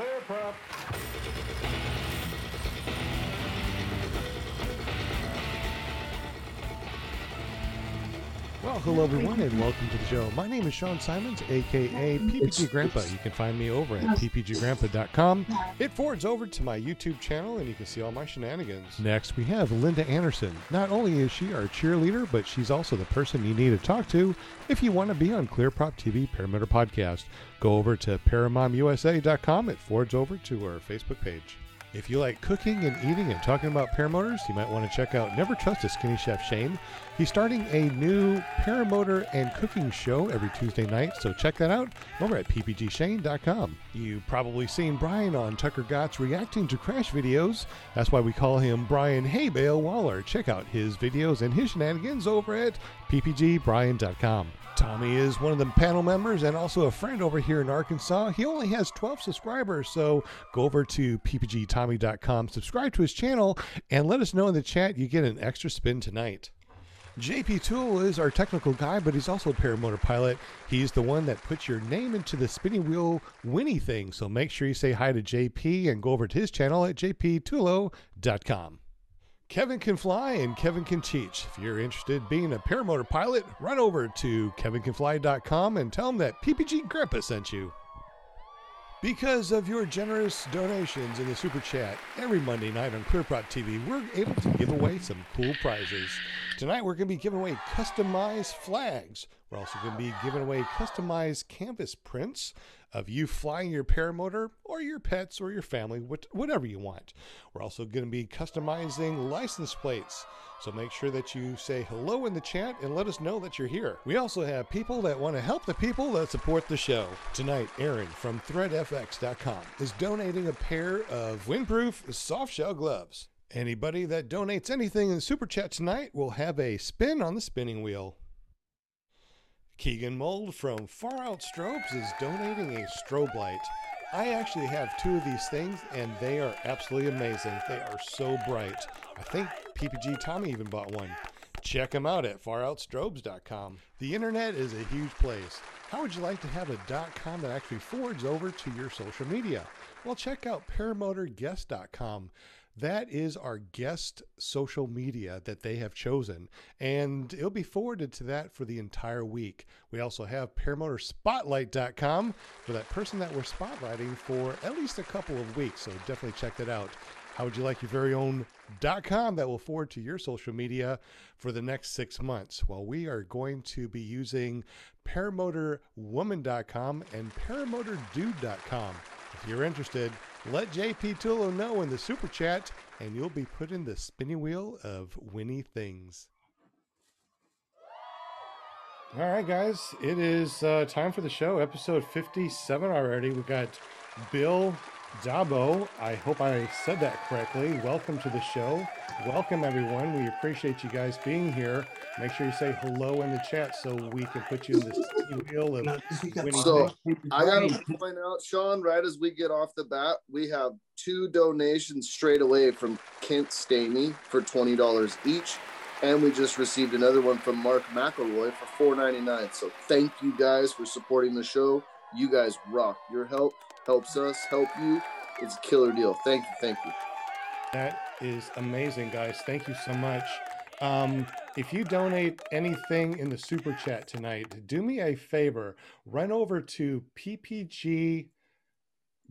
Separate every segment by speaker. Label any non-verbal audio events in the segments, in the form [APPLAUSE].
Speaker 1: Clear prop.
Speaker 2: Well, hello everyone, and welcome to the show. My name is Sean Simons, aka PPG Grandpa. You can find me over at ppggrandpa.com. It forwards over to my YouTube channel, and you can see all my shenanigans. Next, we have Linda Anderson. Not only is she our cheerleader, but she's also the person you need to talk to if you want to be on Clear Prop TV Paramotor Podcast. Go over to paramomusa.com. It forwards over to our Facebook page. If you like cooking and eating and talking about paramotors, you might want to check out Never Trust a Skinny Chef Shane. He's starting a new paramotor and cooking show every Tuesday night, so check that out over at ppgshane.com. You've probably seen Brian on Tucker Gott's reacting to crash videos. That's why we call him Brian Haybale Waller. Check out his videos and his shenanigans over at ppgbrian.com. Tommy is one of the panel members and also a friend over here in Arkansas. He only has 12 subscribers, so go over to ppgtommy.com, subscribe to his channel, and let us know in the chat you get an extra spin tonight. JP Tulo is our technical guy, but he's also a paramotor pilot. He's the one that puts your name into the spinning wheel Winnie thing. So make sure you say hi to JP and go over to his channel at jptulo.com. Kevin can fly and Kevin can teach. If you're interested in being a paramotor pilot, run over to kevincanfly.com and tell him that PPG Grandpa sent you. Because of your generous donations in the super chat, every Monday night on ClearProp TV, we're able to give away some cool prizes. Tonight, we're going to be giving away customized flags. We're also going to be giving away customized canvas prints of you flying your paramotor or your pets or your family, whatever you want. We're also going to be customizing license plates. So make sure that you say hello in the chat and let us know that you're here. We also have people that want to help the people that support the show. Tonight, Aaron from threadfx.com is donating a pair of windproof softshell gloves. Anybody that donates anything in the super chat tonight will have a spin on the spinning wheel. Keegan Mold from Far Out Strobes is donating a strobe light. I actually have two of these things and they are absolutely amazing. They are so bright. I think PPG Tommy even bought one. Check them out at faroutstrobes.com. The internet is a huge place. How would you like to have a .com that actually forwards over to your social media? Well, check out paramotorguest.com. That is our guest social media that they have chosen, and it'll be forwarded to that for the entire week. We also have paramotorspotlight.com for that person that we're spotlighting for at least a couple of weeks, so definitely check that out. How would you like your very own .com that will forward to your social media for the next six months? Well, we are going to be using paramotorwoman.com and paramotordude.com. If you're interested, let JP Tulo know in the super chat, and you'll be put in the spinning wheel of Winnie things. All right, guys, it is uh, time for the show. Episode 57 already. We got Bill Dabo. I hope I said that correctly. Welcome to the show. Welcome, everyone. We appreciate you guys being here. Make sure you say hello in the chat so we can put you in the wheel of.
Speaker 3: So I got to point out, Sean, right as we get off the bat, we have two donations straight away from Kent Stamey for $20 each. And we just received another one from Mark McElroy for $4.99. So thank you guys for supporting the show. You guys rock. Your help helps us help you. It's a killer deal. Thank you. Thank you.
Speaker 2: That is amazing, guys. Thank you so much. Um, if you donate anything in the super chat tonight, do me a favor. Run over to ppg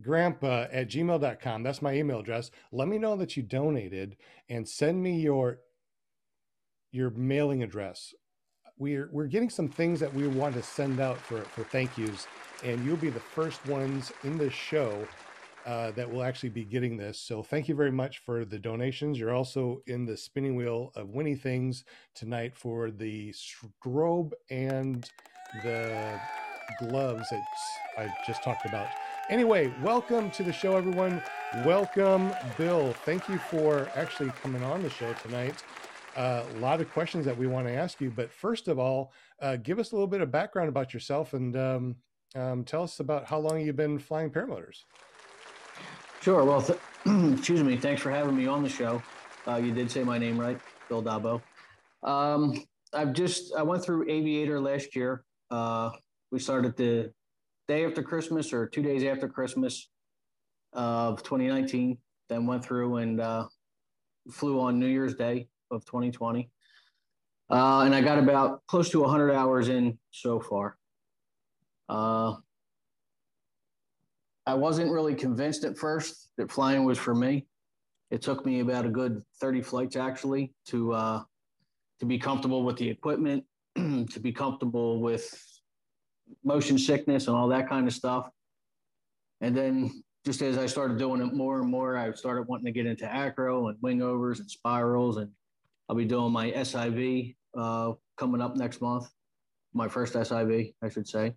Speaker 2: grandpa at gmail.com. That's my email address. Let me know that you donated and send me your your mailing address. We're we're getting some things that we want to send out for, for thank yous, and you'll be the first ones in this show uh, that will actually be getting this. So thank you very much for the donations. You're also in the spinning wheel of winning things tonight for the strobe and the gloves that I just talked about. Anyway, welcome to the show, everyone. Welcome, Bill. Thank you for actually coming on the show tonight. Uh, a lot of questions that we want to ask you, but first of all, uh, give us a little bit of background about yourself and um, um, tell us about how long you've been flying paramotors.
Speaker 4: Sure. Well, th- [CLEARS THROAT] excuse me. Thanks for having me on the show. Uh, you did say my name right, Bill Dabo. Um, I've just I went through Aviator last year. Uh, we started the day after Christmas or two days after Christmas. of 2019. Then went through and uh, flew on New Year's Day of 2020. Uh, and I got about close to 100 hours in so far. Uh, I wasn't really convinced at first that flying was for me. It took me about a good 30 flights actually to uh, to be comfortable with the equipment, [CLEARS THROAT] to be comfortable with motion sickness and all that kind of stuff. And then just as I started doing it more and more, I started wanting to get into acro and wing overs and spirals. And I'll be doing my SIV uh, coming up next month, my first SIV, I should say.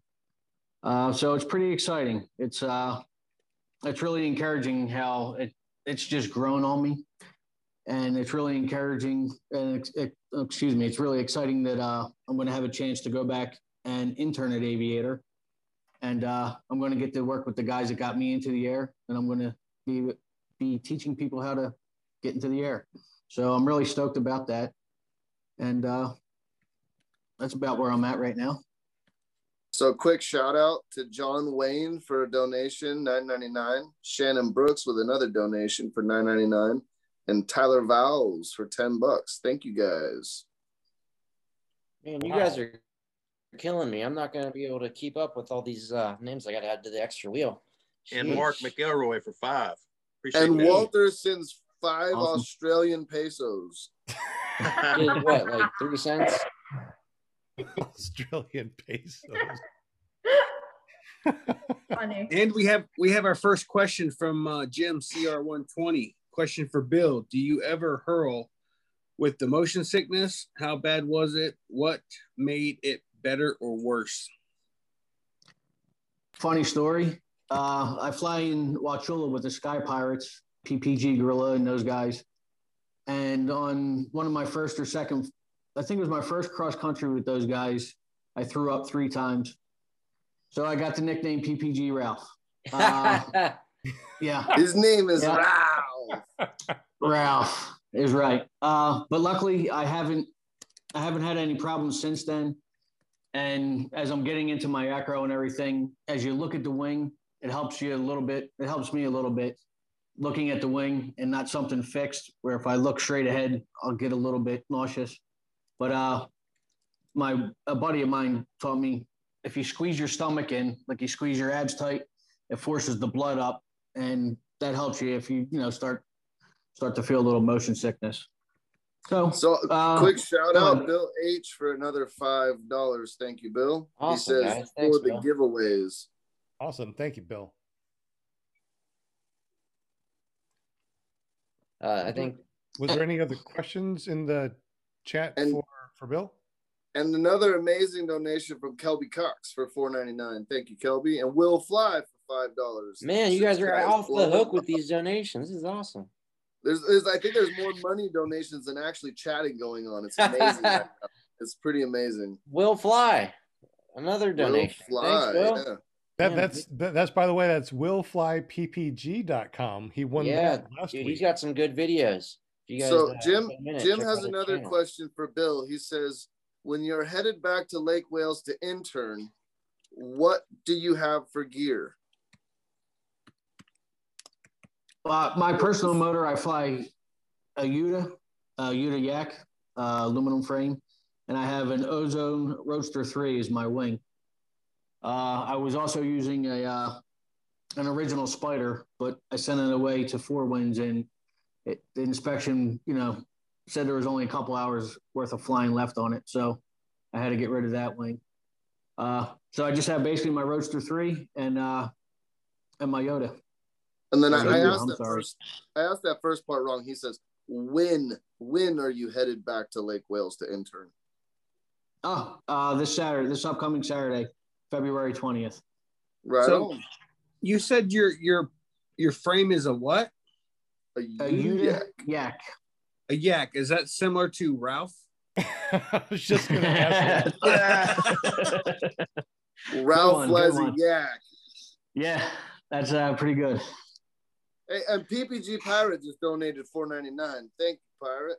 Speaker 4: Uh, so it's pretty exciting. It's uh, it's really encouraging how it it's just grown on me, and it's really encouraging. And it, it, excuse me, it's really exciting that uh, I'm going to have a chance to go back and intern at Aviator, and uh, I'm going to get to work with the guys that got me into the air, and I'm going to be be teaching people how to get into the air. So I'm really stoked about that, and uh, that's about where I'm at right now.
Speaker 3: So quick shout out to John Wayne for a donation, nine ninety nine. Shannon Brooks with another donation for nine ninety nine, and Tyler Vowles for ten bucks. Thank you guys.
Speaker 1: Man, you wow. guys are killing me. I'm not going to be able to keep up with all these uh, names I got to add to the extra wheel.
Speaker 5: Jeez. And Mark McElroy for five.
Speaker 3: Appreciate and Walter sends five awesome. Australian pesos.
Speaker 1: what, like three cents? [LAUGHS]
Speaker 2: Australian pesos. [LAUGHS]
Speaker 6: Funny. And we have we have our first question from uh, Jim CR120. Question for Bill: Do you ever hurl with the motion sickness? How bad was it? What made it better or worse?
Speaker 4: Funny story. Uh, I fly in Wauchula with the Sky Pirates, PPG Gorilla, and those guys. And on one of my first or second I think it was my first cross country with those guys. I threw up three times. So I got the nickname PPG Ralph. [LAUGHS] Uh, yeah.
Speaker 3: His name is yeah. Ralph.
Speaker 4: Ralph is right. Uh, but luckily I haven't I haven't had any problems since then. And as I'm getting into my acro and everything, as you look at the wing, it helps you a little bit. It helps me a little bit looking at the wing and not something fixed where if I look straight ahead, I'll get a little bit nauseous. But uh, my a buddy of mine taught me if you squeeze your stomach in, like you squeeze your abs tight, it forces the blood up, and that helps you if you you know start start to feel a little motion sickness. So,
Speaker 3: so uh, quick shout out, Bill H, for another five dollars. Thank you, Bill. Awesome, he says guys. for the Bill. giveaways.
Speaker 2: Awesome, thank you, Bill.
Speaker 1: Uh, I think.
Speaker 2: Was there any other questions in the chat and, for, for Bill.
Speaker 3: And another amazing donation from Kelby Cox for four ninety nine. Thank you, Kelby. And Will Fly for five dollars.
Speaker 1: Man, you guys are off the hook with these donations. This is awesome.
Speaker 3: There's, there's, I think there's more money donations than actually chatting going on. It's amazing. [LAUGHS] it's pretty amazing.
Speaker 1: Will Fly, another donation. Will Fly, Thanks, Will.
Speaker 2: Yeah. That, that's that's by the way that's willflyppg.com. He won yeah, that last
Speaker 1: dude,
Speaker 2: week.
Speaker 1: He's got some good videos
Speaker 3: guys, so uh, Jim, Jim has another question for Bill. He says, when you're headed back to Lake Wales to intern, what do you have for gear?
Speaker 4: Uh, my personal motor, I fly a Yuta, a Yuta Yak, uh, aluminum frame, and I have an Ozone Roadster 3 as my wing. Uh, I was also using a uh, an original Spyder, but I sent it away to Four Winds and it, the inspection, you know, said there was only a couple hours worth of flying left on it. So I had to get rid of that wing. Uh, so I just have basically my Roadster 3 and uh, and my Yoda.
Speaker 3: And then I, I asked that first I asked that first part wrong. He says, when when are you headed back to Lake Wales to intern?
Speaker 4: Oh, uh, this Saturday, this upcoming Saturday, February 20th.
Speaker 3: Right. So on.
Speaker 6: you said your your your frame is a what?
Speaker 3: A, a yak.
Speaker 4: yak.
Speaker 6: A yak. Is that similar to Ralph? [LAUGHS]
Speaker 2: I was just gonna ask
Speaker 3: that. [LAUGHS] Ralph flies a yak.
Speaker 4: Yeah, that's uh, pretty good.
Speaker 3: Hey, and PPG Pirate just donated four ninety nine. Thank you, Pirate.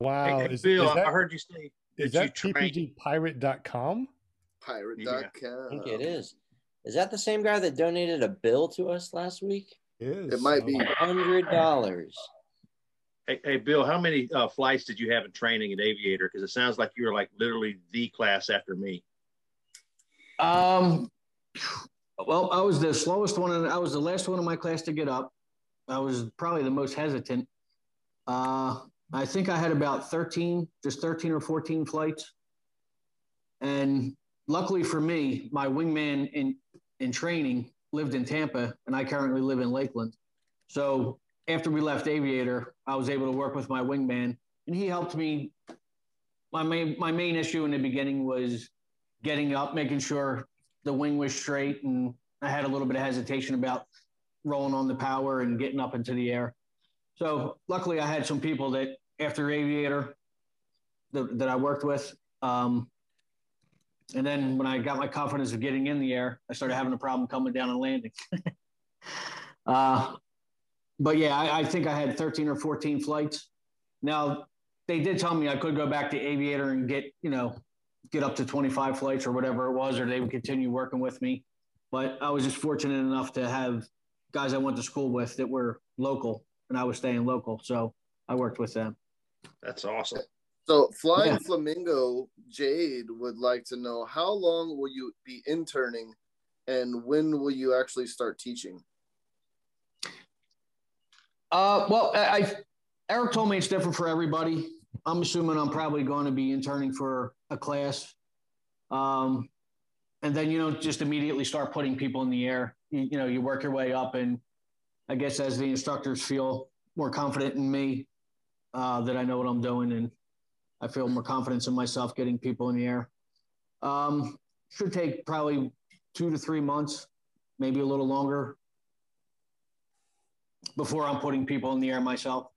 Speaker 2: Wow.
Speaker 5: Hey, is, Bill, is that, I heard you say
Speaker 2: is that ppgpirate.com?
Speaker 3: Pirate.com. Yeah.
Speaker 1: I think it is. Is that the same guy that donated a bill to us last week?
Speaker 2: Is.
Speaker 3: It might be.
Speaker 1: Hundred dollars.
Speaker 5: Hey, hey, Bill, how many uh, flights did you have in training at Aviator? Because it sounds like you were like literally the class after me.
Speaker 4: Um, well, I was the slowest one, and I was the last one in my class to get up. I was probably the most hesitant. Uh, I think I had about 13, just 13 or 14 flights. And luckily for me, my wingman in, in training lived in Tampa, and I currently live in Lakeland. So after we left Aviator, I was able to work with my wingman, and he helped me. My main my main issue in the beginning was getting up, making sure the wing was straight, and I had a little bit of hesitation about rolling on the power and getting up into the air. So luckily, I had some people that after Aviator that, that I worked with. Um, and then when I got my confidence of getting in the air, I started having a problem coming down and landing. [LAUGHS] uh, but yeah, I, I, think I had 13 or 14 flights. Now they did tell me I could go back to Aviator and get, you know, get up to 25 flights or whatever it was, or they would continue working with me. But I was just fortunate enough to have guys I went to school with that were local and I was staying local. So I worked with them.
Speaker 5: That's awesome.
Speaker 3: So Flying yeah. Flamingo Jade would like to know how long will you be interning and when will you actually start teaching?
Speaker 4: Uh, well, I, Eric told me it's different for everybody. I'm assuming I'm probably going to be interning for a class. Um, and then, you know, just immediately start putting people in the air. You, you know, you work your way up. And I guess as the instructors feel more confident in me, uh, that I know what I'm doing and I feel more confidence in myself getting people in the air. Um, should take probably two to three months, maybe a little longer before I'm putting people in the air myself.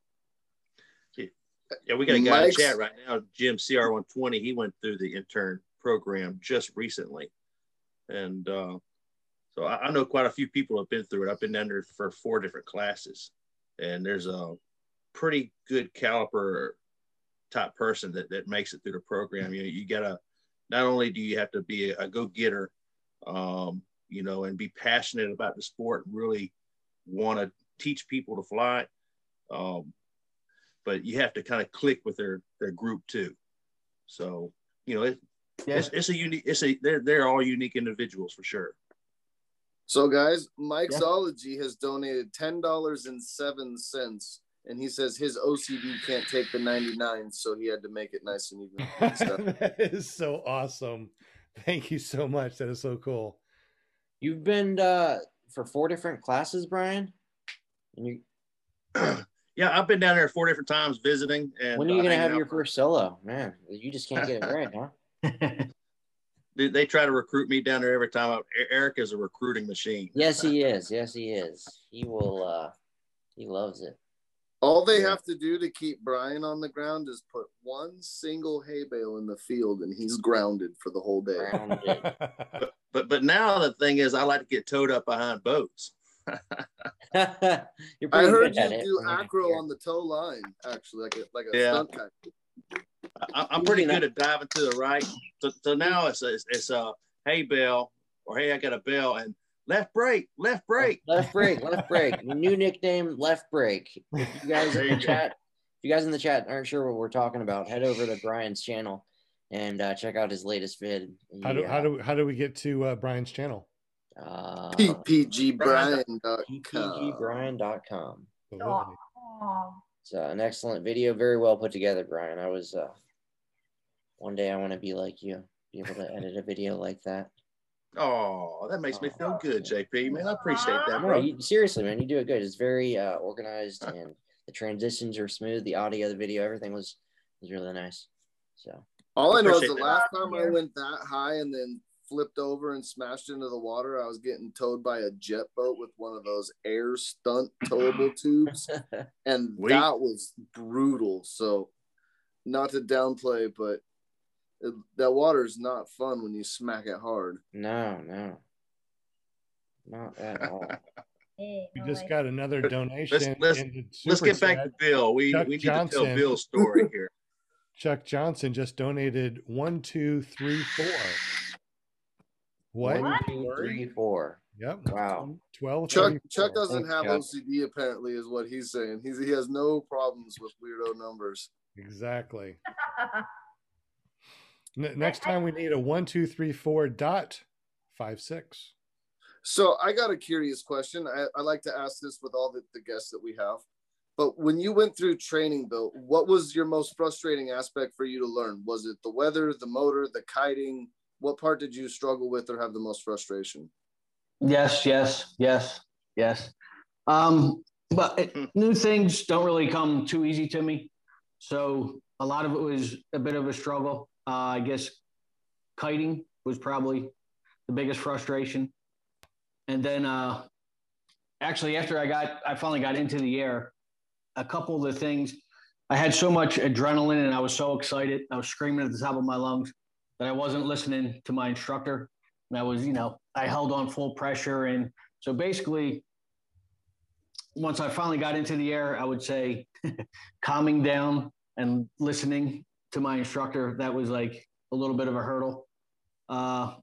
Speaker 5: Yeah, we got a guy Mike's, in chat right now, Jim CR120. He went through the intern program just recently. And uh, so I, I, know quite a few people have been through it. I've been under for four different classes. And there's a pretty good caliper type person that, that makes it through the program. You know, you gotta not only do you have to be a, a go-getter, um, you know, and be passionate about the sport and really want to teach people to fly. Um, but you have to kind of click with their their group too. So you know, it, yeah. it's, it's a unique. It's a they're they're all unique individuals for sure.
Speaker 3: So guys, Mike'sology yeah. has donated ten dollars and seven cents, and he says his OCD can't take the ninety nine, so he had to make it nice and even. [LAUGHS]
Speaker 2: that is so awesome. Thank you so much. That is so cool.
Speaker 1: You've been uh, for four different classes, Brian. And you [CLEARS THROAT]
Speaker 5: yeah, I've been down there four different times visiting. And
Speaker 1: when are you gonna have your first solo? Man, you just can't get it right, huh? [LAUGHS]
Speaker 5: they, they try to recruit me down there every time. Eric is a recruiting machine.
Speaker 1: Yes, he [LAUGHS] is. Yes, he is. He will. uh He loves it.
Speaker 3: All they have to do to keep Brian on the ground is put one single hay bale in the field, and he's grounded for the whole day. [LAUGHS]
Speaker 5: but, but but now the thing is, I like to get towed up behind boats. [LAUGHS]
Speaker 3: I heard you do acro on the tow line, actually, like a like a yeah. stunt guy.
Speaker 5: I, am pretty good at diving to the right. So, so now it's a, it's, it's a hey bell or hey I got a bell and left brake, left brake,
Speaker 1: left brake, left brake. [LAUGHS] new nickname, left brake. If you guys in the chat, if you guys in the chat aren't sure what we're talking about, head over to Brian's channel and uh, check out his latest vid.
Speaker 2: How do how do how do we get to uh, Brian's channel?
Speaker 1: Uh,
Speaker 3: ppgbrian.com.
Speaker 1: ppgbrian.com. It's uh, an excellent video, very well put together, Brian. I was uh, one day I want to be like you, be able to edit a video like that.
Speaker 5: Oh, that makes me feel good, JP. Man, I appreciate that, bro.
Speaker 1: No, you, seriously, man, you do it good. It's very uh, organized [LAUGHS] and the transitions are smooth. The audio, the video, everything was was really nice. So
Speaker 3: all I know is the that. last time I went that high and then flipped over and smashed into the water. I was getting towed by a jet boat with one of those air stunt towable [LAUGHS] tubes, and Wait. that was brutal. So, not to downplay, but it, that water is not fun when you smack it hard.
Speaker 1: No, no, not at all. [LAUGHS]
Speaker 2: we just got another donation.
Speaker 5: Let's, let's, let's get back to Bill. We, we need Johnson. to tell Bill's story [LAUGHS] here.
Speaker 2: Chuck Johnson just donated one, two, three, four. What?
Speaker 1: One, two, three, four.
Speaker 2: Yep.
Speaker 1: Wow.
Speaker 2: 12.
Speaker 3: Chuck
Speaker 2: 34.
Speaker 3: Chuck doesn't have
Speaker 1: Chuck.
Speaker 3: OCD apparently, is what he's saying. He's he has no problems with weirdo numbers.
Speaker 2: Exactly. [LAUGHS] N- next time we need a one, two, three, four dot five, six.
Speaker 3: So I got a curious question. I, I like to ask this with all the, the guests that we have. But when you went through training, Bill, what was your most frustrating aspect for you to learn? Was it the weather, the motor, the kiting? What part did you struggle with or have the most frustration?
Speaker 4: Yes, yes, yes, yes. Um, but it, new things don't really come too easy to me. So a lot of it was a bit of a struggle. Uh, I guess kiting was probably the biggest frustration. And then uh, actually, after I got, I finally got into the air, a couple of the things, I had so much adrenaline and I was so excited. I was screaming at the top of my lungs that I wasn't listening to my instructor. And I was, you know, I held on full pressure. And so basically, once I finally got into the air, I would say [LAUGHS] calming down and listening to my instructor, that was like a little bit of a hurdle. Uh,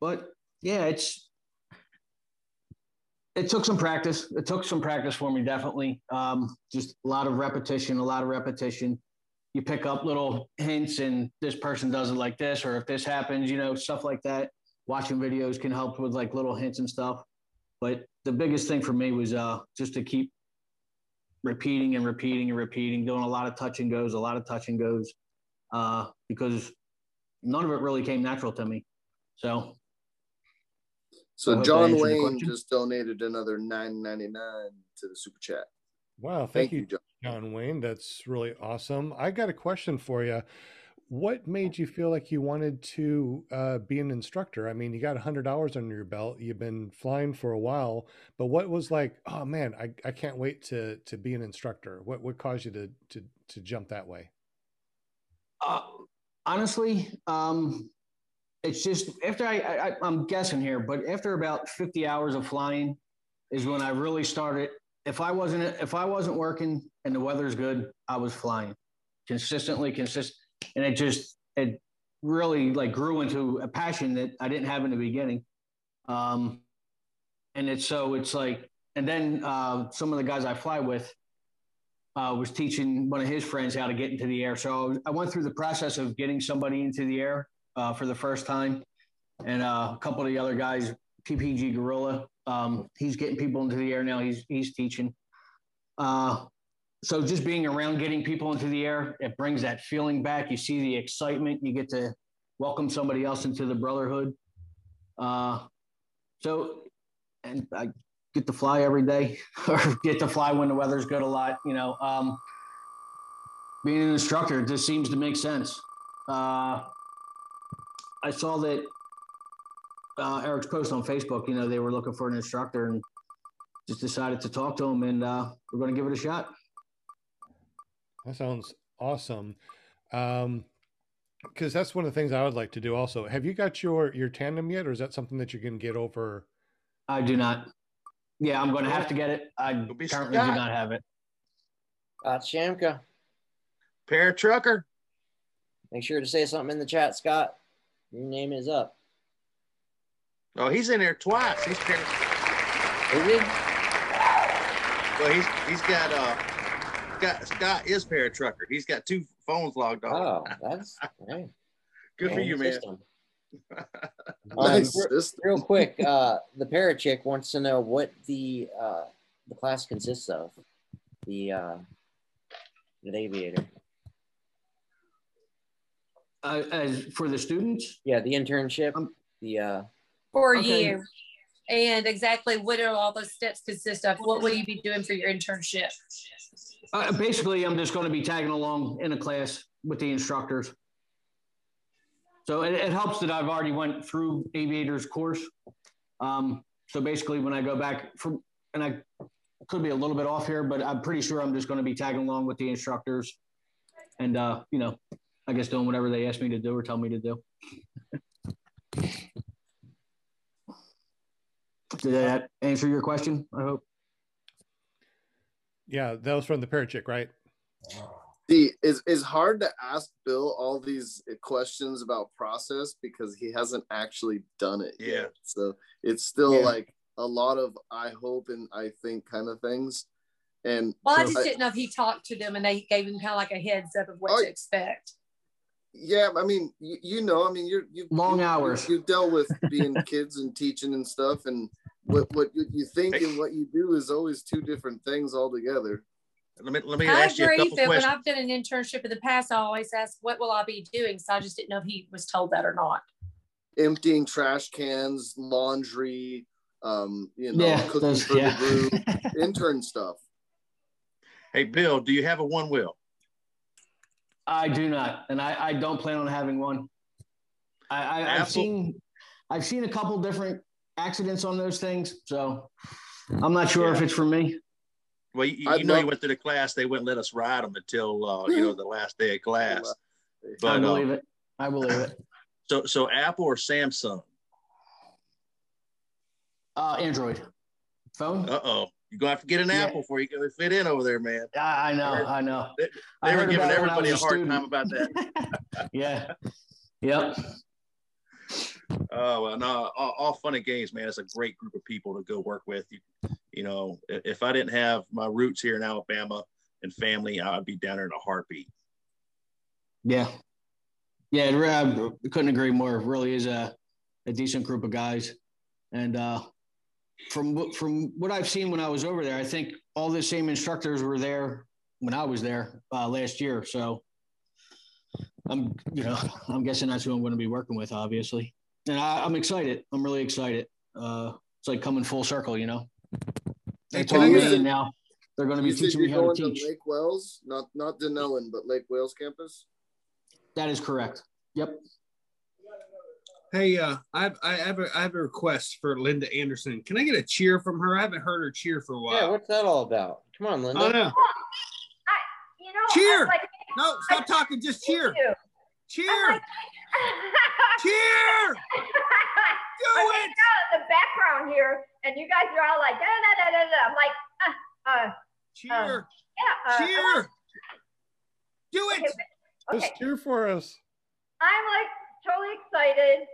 Speaker 4: but yeah, it's, it took some practice. It took some practice for me, definitely. Um, just a lot of repetition, a lot of repetition. You pick up little hints, and this person does it like this, or if this happens, you know, stuff like that. Watching videos can help with like little hints and stuff. But the biggest thing for me was uh, just to keep repeating and repeating and repeating, doing a lot of touch and goes, a lot of touch and goes, uh, because none of it really came natural to me. So
Speaker 3: So John Wayne just donated another nine ninety nine to the super chat.
Speaker 2: Wow. Thank,
Speaker 3: Thank
Speaker 2: you,
Speaker 3: you, John.
Speaker 2: John Wayne. That's really awesome. I got a question for you. What made you feel like you wanted to uh, be an instructor? I mean, you got 100 hours under your belt. You've been flying for a while, but what was like, oh man, I, I can't wait to to be an instructor? What what caused you to to to jump that way?
Speaker 4: Uh, honestly, um, it's just after I, I, I'm guessing here, but after about 50 hours of flying is when I really started. If I wasn't, if I wasn't working and the weather's good, I was flying consistently, consistent, and it just, it really like grew into a passion that I didn't have in the beginning. Um, and it's so it's like, and then uh, some of the guys I fly with, uh, was teaching one of his friends how to get into the air. So I went through the process of getting somebody into the air uh, for the first time, and uh, a couple of the other guys, PPG Gorilla, um, he's getting people into the air now. He's he's teaching. Uh, so just being around getting people into the air, it brings that feeling back. You see the excitement. You get to welcome somebody else into the brotherhood. Uh, so, and I get to fly every day [LAUGHS] or get to fly when the weather's good a lot. You know, um, being an instructor just seems to make sense. Uh, I saw that uh, Eric's post on Facebook. You know, they were looking for an instructor and just decided to talk to him, and uh, we're going to give it a shot.
Speaker 2: That sounds awesome. Um, because that's one of the things I would like to do. Also, have you got your your tandem yet, or is that something that you can get over?
Speaker 4: I do not. Yeah, I'm going to have to get it. I
Speaker 5: Don't be
Speaker 4: currently do not have it.
Speaker 1: Uh, Shamka,
Speaker 5: Parent trucker.
Speaker 1: make sure to say something in the chat, Scott. Your name is up.
Speaker 5: Oh, he's in there twice. He's parent.
Speaker 1: Is it?
Speaker 5: Well, he's he's got uh, Scott, Scott is parent trucker. He's got two phones logged on.
Speaker 1: Oh, that's hey,
Speaker 5: Good for you, man.
Speaker 1: system. Um, [LAUGHS]
Speaker 3: Nice
Speaker 1: re-
Speaker 3: system.
Speaker 1: real quick, uh, the parrot chick wants to know what the uh, the class consists of. The uh, the aviator.
Speaker 4: Uh, as for the students,
Speaker 1: Yeah, the internship.
Speaker 4: Um,
Speaker 1: the uh,
Speaker 7: for
Speaker 4: Okay.
Speaker 7: you. And exactly what do all those steps consist of? What will you be doing for your internship?
Speaker 4: Uh, basically, I'm just going to be tagging along in a class with the instructors. So it, it helps that I've already went through aviators course. Um, so basically, when I go back from, and I could be a little bit off here, but I'm pretty sure I'm just going to be tagging along with the instructors, and uh, you know, I guess doing whatever they ask me to do or tell me to do. Did that answer your question? I hope.
Speaker 2: Yeah, that was from the parrot chick, right?
Speaker 3: See, it's, it's hard to ask Bill all these questions about process because he hasn't actually done it
Speaker 5: Yeah.
Speaker 3: yet. So it's still
Speaker 1: Yeah.
Speaker 3: like a lot of I hope and I think kind of things. And
Speaker 7: Well, I
Speaker 3: so
Speaker 7: just didn't know if he talked to them and they gave him kind of like a heads up of what
Speaker 3: Oh,
Speaker 7: to expect.
Speaker 3: yeah, I mean, you, you know, I mean, you're you
Speaker 4: Long
Speaker 3: you,
Speaker 4: hours.
Speaker 3: You've dealt with being [LAUGHS] kids and teaching and stuff, and what what you, you think and what you do is always two different things altogether.
Speaker 5: Let me let me
Speaker 7: I
Speaker 5: ask you a
Speaker 7: agree,
Speaker 5: couple
Speaker 7: but when
Speaker 5: questions.
Speaker 7: I've done an internship in the past, I always ask, "What will I be doing?" So I just didn't know if he was told that or not.
Speaker 3: Emptying trash cans, laundry, um, you know,
Speaker 4: Yeah,
Speaker 3: cooking
Speaker 4: those,
Speaker 3: for
Speaker 4: yeah.
Speaker 3: the group, [LAUGHS] intern stuff.
Speaker 5: Hey, Bill, do you have a one wheel?
Speaker 4: I do not, and I, I don't plan on having one. I, I I've seen I've seen a couple different accidents on those things, so I'm not sure if it's for me.
Speaker 5: Well, you,
Speaker 3: I'd
Speaker 5: you know, you went through the class. They wouldn't let us ride them until uh, you know the last day of class.
Speaker 4: I believe
Speaker 5: uh,
Speaker 4: it. I believe it. [COUGHS]
Speaker 5: so so Apple or Samsung?
Speaker 4: Uh, Android phone.
Speaker 5: Uh oh, you're gonna have to get an
Speaker 4: Yeah.
Speaker 5: Apple before you can fit in over there, man.
Speaker 4: I, I know. I know.
Speaker 5: They-
Speaker 4: I
Speaker 5: were giving
Speaker 4: about it when I
Speaker 5: everybody a
Speaker 4: was
Speaker 5: hard time about that. [LAUGHS]
Speaker 4: yeah. Yep.
Speaker 5: Oh well, no, all, all fun and games, man. It's a great group of people to go work with. You, you know, if I didn't have my roots here in Alabama and family, I'd be down there in a heartbeat.
Speaker 4: Yeah. Yeah. I couldn't agree more. It really is a, a decent group of guys. And uh, from from what I've seen when I was over there, I think all the same instructors were there when I was there uh, last year. So I'm, you know, I'm guessing that's who I'm going to be working with, obviously. And I, I'm excited. I'm really excited. Uh, it's like coming full circle, you know. They
Speaker 5: Hey,
Speaker 4: told
Speaker 5: can I
Speaker 4: me,
Speaker 5: get a-
Speaker 4: and now they're going to be
Speaker 3: You
Speaker 4: teaching me how to
Speaker 3: going to
Speaker 4: teach.
Speaker 3: Lake Wales, not not Dunnellon, but Lake Wales campus.
Speaker 4: That is correct. Yep.
Speaker 6: Hey, uh, I have, I have a I have a request for Linda Anderson. Can I get a cheer from her? I haven't heard her cheer for a while.
Speaker 1: Yeah, what's that all about? Come on, Linda.
Speaker 6: oh no,
Speaker 8: You know,
Speaker 6: Cheer!
Speaker 8: I'm like,
Speaker 6: no, stop talking. Just cheer,
Speaker 8: thank you.
Speaker 6: cheer, [LAUGHS]
Speaker 8: I'm like. I
Speaker 6: Do
Speaker 8: can
Speaker 6: it.
Speaker 8: tell the background here, and you guys are all like, da da da da da. I'm like, uh, uh
Speaker 6: Cheer,
Speaker 8: yeah, uh,
Speaker 6: cheer. Do
Speaker 8: Okay,
Speaker 6: it.
Speaker 8: okay.
Speaker 2: Just cheer for us.
Speaker 8: I'm like totally excited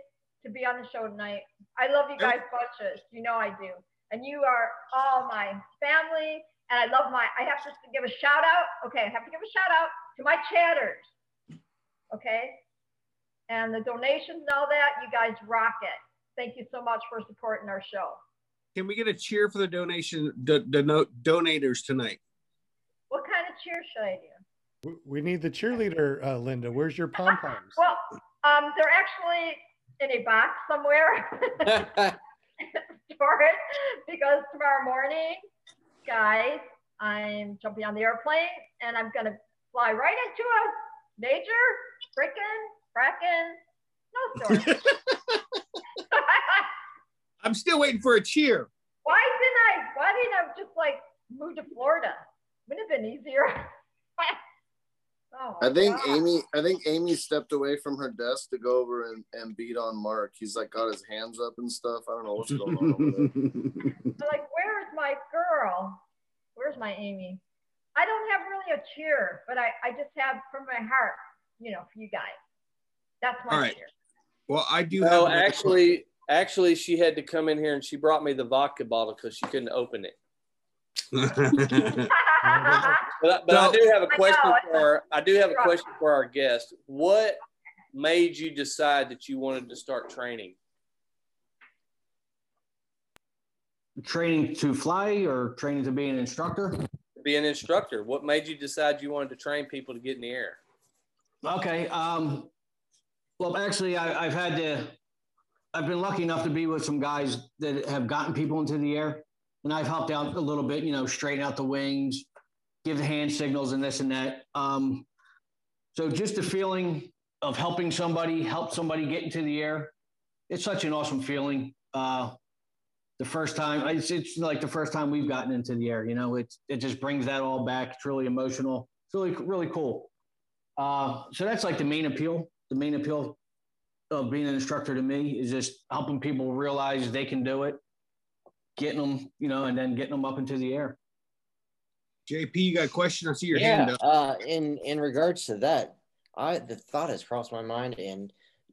Speaker 8: to be on the show tonight. I love you guys bunches. You know I do. And you are all my family. And I love my, I have to give a shout out. Okay, I have to give a shout out to my chatters. Okay. And the donations and all that, you guys rock it. Thank you so much for supporting our show.
Speaker 6: Can we get a cheer for the donation, the, the no, donators tonight?
Speaker 8: What kind of cheer should I do?
Speaker 2: We- We need the cheerleader, uh, Linda. Where's your pom [LAUGHS] poms?
Speaker 8: Well, um, they're actually in a box somewhere. [LAUGHS] store it because tomorrow morning, guys, I'm jumping on the airplane and I'm gonna fly right into a major freaking fracking [LAUGHS] snowstorm. [LAUGHS]
Speaker 6: I'm still waiting for a cheer.
Speaker 8: why didn't I? Why didn't I just like move to Florida? Wouldn't have been easier. [LAUGHS] oh,
Speaker 3: I think
Speaker 8: God.
Speaker 3: Amy. I think Amy stepped away from her desk to go over and, and beat on Mark. He's like got his hands up and stuff. I don't know what's going on. Over there.
Speaker 8: They're like, where's my girl? Where's my Amy? I don't have really a cheer, but I, I just have from my heart, you know, for you guys. That's my
Speaker 6: All right.
Speaker 8: cheer.
Speaker 6: Well, I do.
Speaker 9: No,
Speaker 6: have another-
Speaker 9: actually, actually, she had to come in here and she brought me the vodka bottle because she couldn't open it. [LAUGHS] But, I- but I do have a question for our, I do have a question for our guest. What made you decide that you wanted to start training?
Speaker 4: Training to fly or training to be an instructor?
Speaker 9: Be an instructor, what made you decide you wanted to train people to get in the air?
Speaker 4: Okay. Um, well, actually, I, I've had to, I've been lucky enough to be with some guys that have gotten people into the air, and I've helped out a little bit, you know, straighten out the wings, give the hand signals and this and that. Um, so just the feeling of helping somebody, help somebody get into the air, it's such an awesome feeling. Uh, the first time, it's, it's like the first time we've gotten into the air, you know, it's, it just brings that all back. It's really emotional. It's really, really cool. Uh, so that's like the main appeal. The main appeal of being an instructor to me is just helping people realize they can do it, getting them, you know, and then getting them up into the air.
Speaker 6: JP, you got a question? I see your
Speaker 1: yeah,
Speaker 6: hand up.
Speaker 1: uh, in in regards to that, I the thought has crossed my mind, and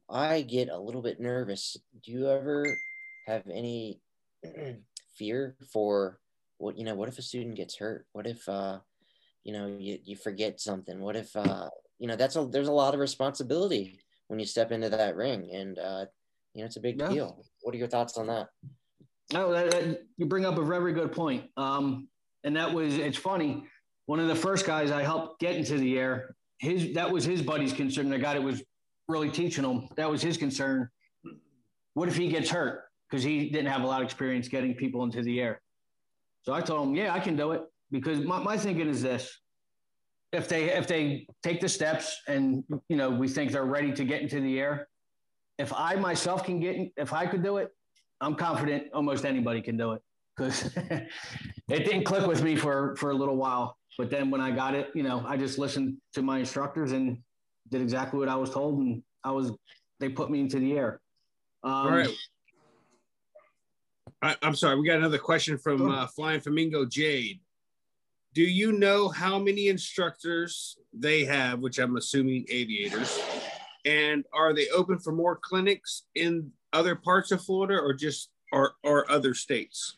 Speaker 1: I get a little bit nervous. Do you ever have any [CLEARS THROAT] fear for what you know? What if a student gets hurt? What if uh, you know you, you forget something? What if uh, you know that's a there's a lot of responsibility when you step into that ring, and uh, you know it's a big
Speaker 4: Yeah.
Speaker 1: deal. What are your thoughts on that?
Speaker 4: No, that, that- you bring up a very good point. Um, and that was, it's funny. One of the first guys I helped get into the air, his that was his buddy's concern. The guy that was really teaching him, that was his concern. What if he gets hurt? Because he didn't have a lot of experience getting people into the air. So I told him, yeah, I can do it. Because my, my thinking is this: if they if they take the steps and you know we think they're ready to get into the air, if I myself can get, in, if I could do it, I'm confident almost anybody can do it because [LAUGHS] it didn't click with me for for a little while. But then when I got it, you know, I just listened to my instructors and did exactly what I was told, and I was they put me into the air. Um,
Speaker 6: All right. I, I'm sorry. We got another question from uh, Flying Flamingo Jade. Do you know how many instructors they have, which I'm assuming aviators, and are they open for more clinics in other parts of Florida or just or or other states?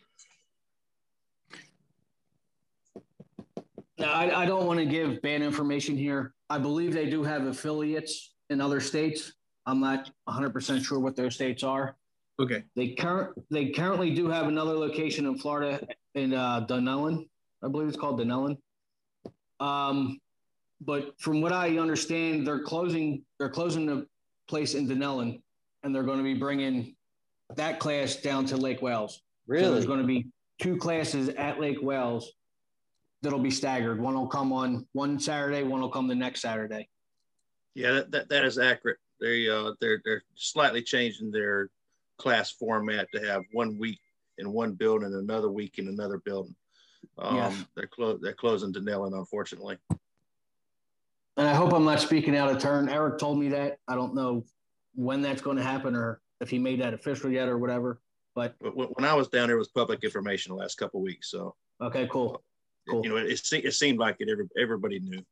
Speaker 4: Now, I, I don't want to give bad information here. I believe they do have affiliates in other states. I'm not 100% sure what those states are.
Speaker 6: Okay.
Speaker 4: They current they currently do have another location in Florida in uh, Dunnellon, I believe it's called Dunnellon. Um, but from what I understand, they're closing they're closing the place in Dunnellon, and they're going to be bringing that class down to Lake. So
Speaker 1: Really?
Speaker 4: there's going to be two classes at Lake Wales that'll be staggered. One will come on one Saturday, one will come the next Saturday.
Speaker 5: Yeah, that, that, that is accurate. They uh they're they're slightly changing their class format to have one week in one building, another week in another building. Um,
Speaker 4: Yes.
Speaker 5: they're close they're closing Dunnellon, unfortunately.
Speaker 4: And I hope I'm not speaking out of turn. Eric told me that. I don't know when that's going to happen or if he made that official yet or whatever. But
Speaker 5: But when, when I was down there, it was public information the last couple of weeks. So
Speaker 4: okay, cool. Cool.
Speaker 5: you know, it, it, se- it seemed like it. Every, everybody knew.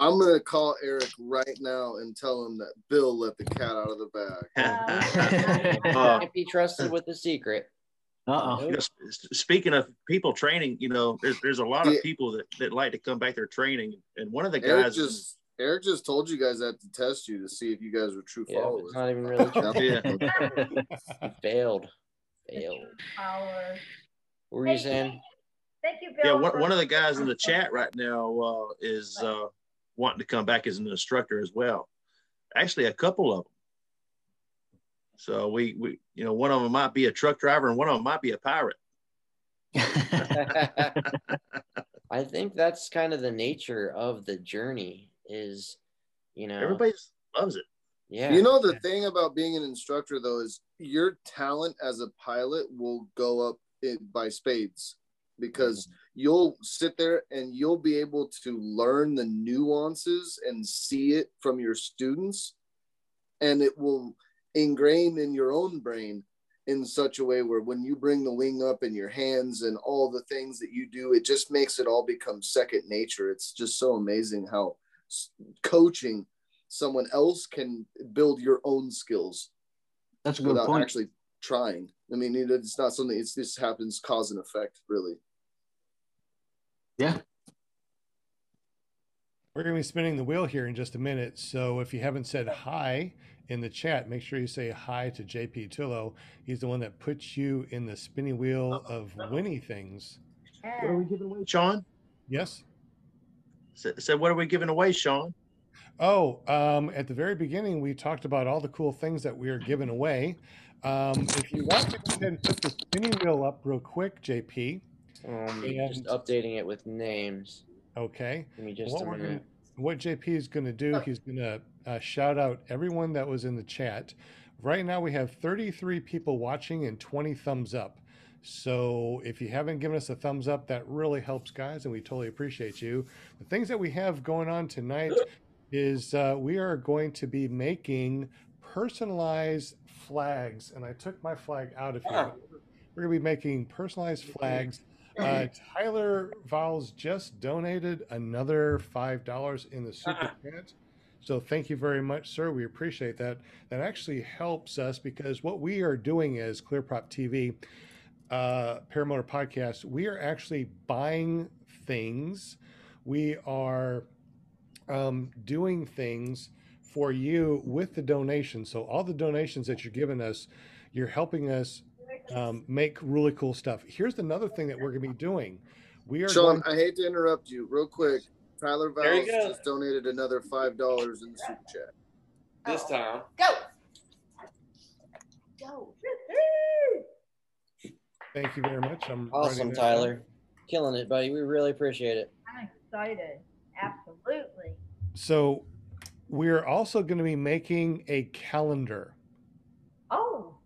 Speaker 3: I'm gonna call Eric right now and tell him that Bill let the cat out of the bag. [LAUGHS] [LAUGHS]
Speaker 5: Uh,
Speaker 1: Can't be trusted with the secret.
Speaker 4: Uh
Speaker 5: you know, speaking of people training, you know, there's there's a lot of people that, that like to come back there training, and one of the
Speaker 3: Eric
Speaker 5: guys,
Speaker 3: just Eric just told you guys that to test you to see if you guys were true
Speaker 1: Yeah,
Speaker 3: followers.
Speaker 1: not even really [LAUGHS] true.
Speaker 5: yeah, [LAUGHS]
Speaker 1: failed. Failed.
Speaker 8: Power.
Speaker 1: What were you saying?
Speaker 8: Thank you,
Speaker 5: yeah, one, one of the guys in the chat right now uh, is uh, wanting to come back as an instructor as well. Actually, a couple of them. So we we you know one of them might be a truck driver and one of them might be a pirate. [LAUGHS] [LAUGHS]
Speaker 1: I think that's kind of the nature of the journey is, you know,
Speaker 5: Everybody loves it.
Speaker 1: yeah.
Speaker 3: You know the thing about being an instructor though is your talent as a pilot will go up in, by spades because mm-hmm. you'll sit there and you'll be able to learn the nuances and see it from your students and it will ingrain in your own brain in such a way where when you bring the wing up in your hands and all the things that you do it just makes it all become second nature it's just so amazing how coaching someone else can build your own skills
Speaker 4: That's a good
Speaker 3: without
Speaker 4: point.
Speaker 3: actually trying. I mean, it's not something. It's this happens cause and effect, really.
Speaker 4: Yeah.
Speaker 2: We're going to be spinning the wheel here in just a minute. So if you haven't said hi in the chat, make sure you say hi to JP Tulo. He's the one that puts you in the spinning wheel of winning things.
Speaker 5: What are we giving away, Sean?
Speaker 2: Yes.
Speaker 5: Said, said what are we giving away, Sean?
Speaker 2: Oh, um, at the very beginning, we talked about all the cool things that we are giving away. Um, if you want to go ahead and put the spinning wheel up real quick, JP.
Speaker 1: Um,
Speaker 2: And-
Speaker 1: just updating it with names.
Speaker 2: Okay.
Speaker 1: Give me just
Speaker 2: what
Speaker 1: a
Speaker 2: we're
Speaker 1: minute.
Speaker 2: What JP is going to do, he's going to uh, shout out everyone that was in the chat. Right now, we have 33 people watching and 20 thumbs up. So if you haven't given us a thumbs up, that really helps, guys, and we totally appreciate you. The things that we have going on tonight is uh, we are going to be making personalized flags, and I took my flag out of here. We're going to be making personalized flags Uh, Tyler Vowles just donated another five dollars in the super chat. So thank you very much, sir. We appreciate that. That actually helps us because what we are doing as ClearProp TV, uh, Paramotor Podcast, we are actually buying things. We are um, doing things for you with the donation. So all the donations that you're giving us, you're helping us um, make really cool stuff. Here's another thing that we're going to be doing. We are
Speaker 3: Sean,
Speaker 2: going-
Speaker 3: I hate to interrupt you real quick. Tyler
Speaker 9: There you
Speaker 3: Vowles
Speaker 9: go.
Speaker 3: just donated another five dollars in the super chat.
Speaker 9: This time.
Speaker 7: Go.
Speaker 8: Go.
Speaker 2: Thank you very much. I'm
Speaker 1: Awesome, Tyler.
Speaker 2: down.
Speaker 1: Killing it, buddy. We really appreciate it.
Speaker 8: I'm excited. Absolutely.
Speaker 2: So we're also going to be making a calendar.
Speaker 8: Oh,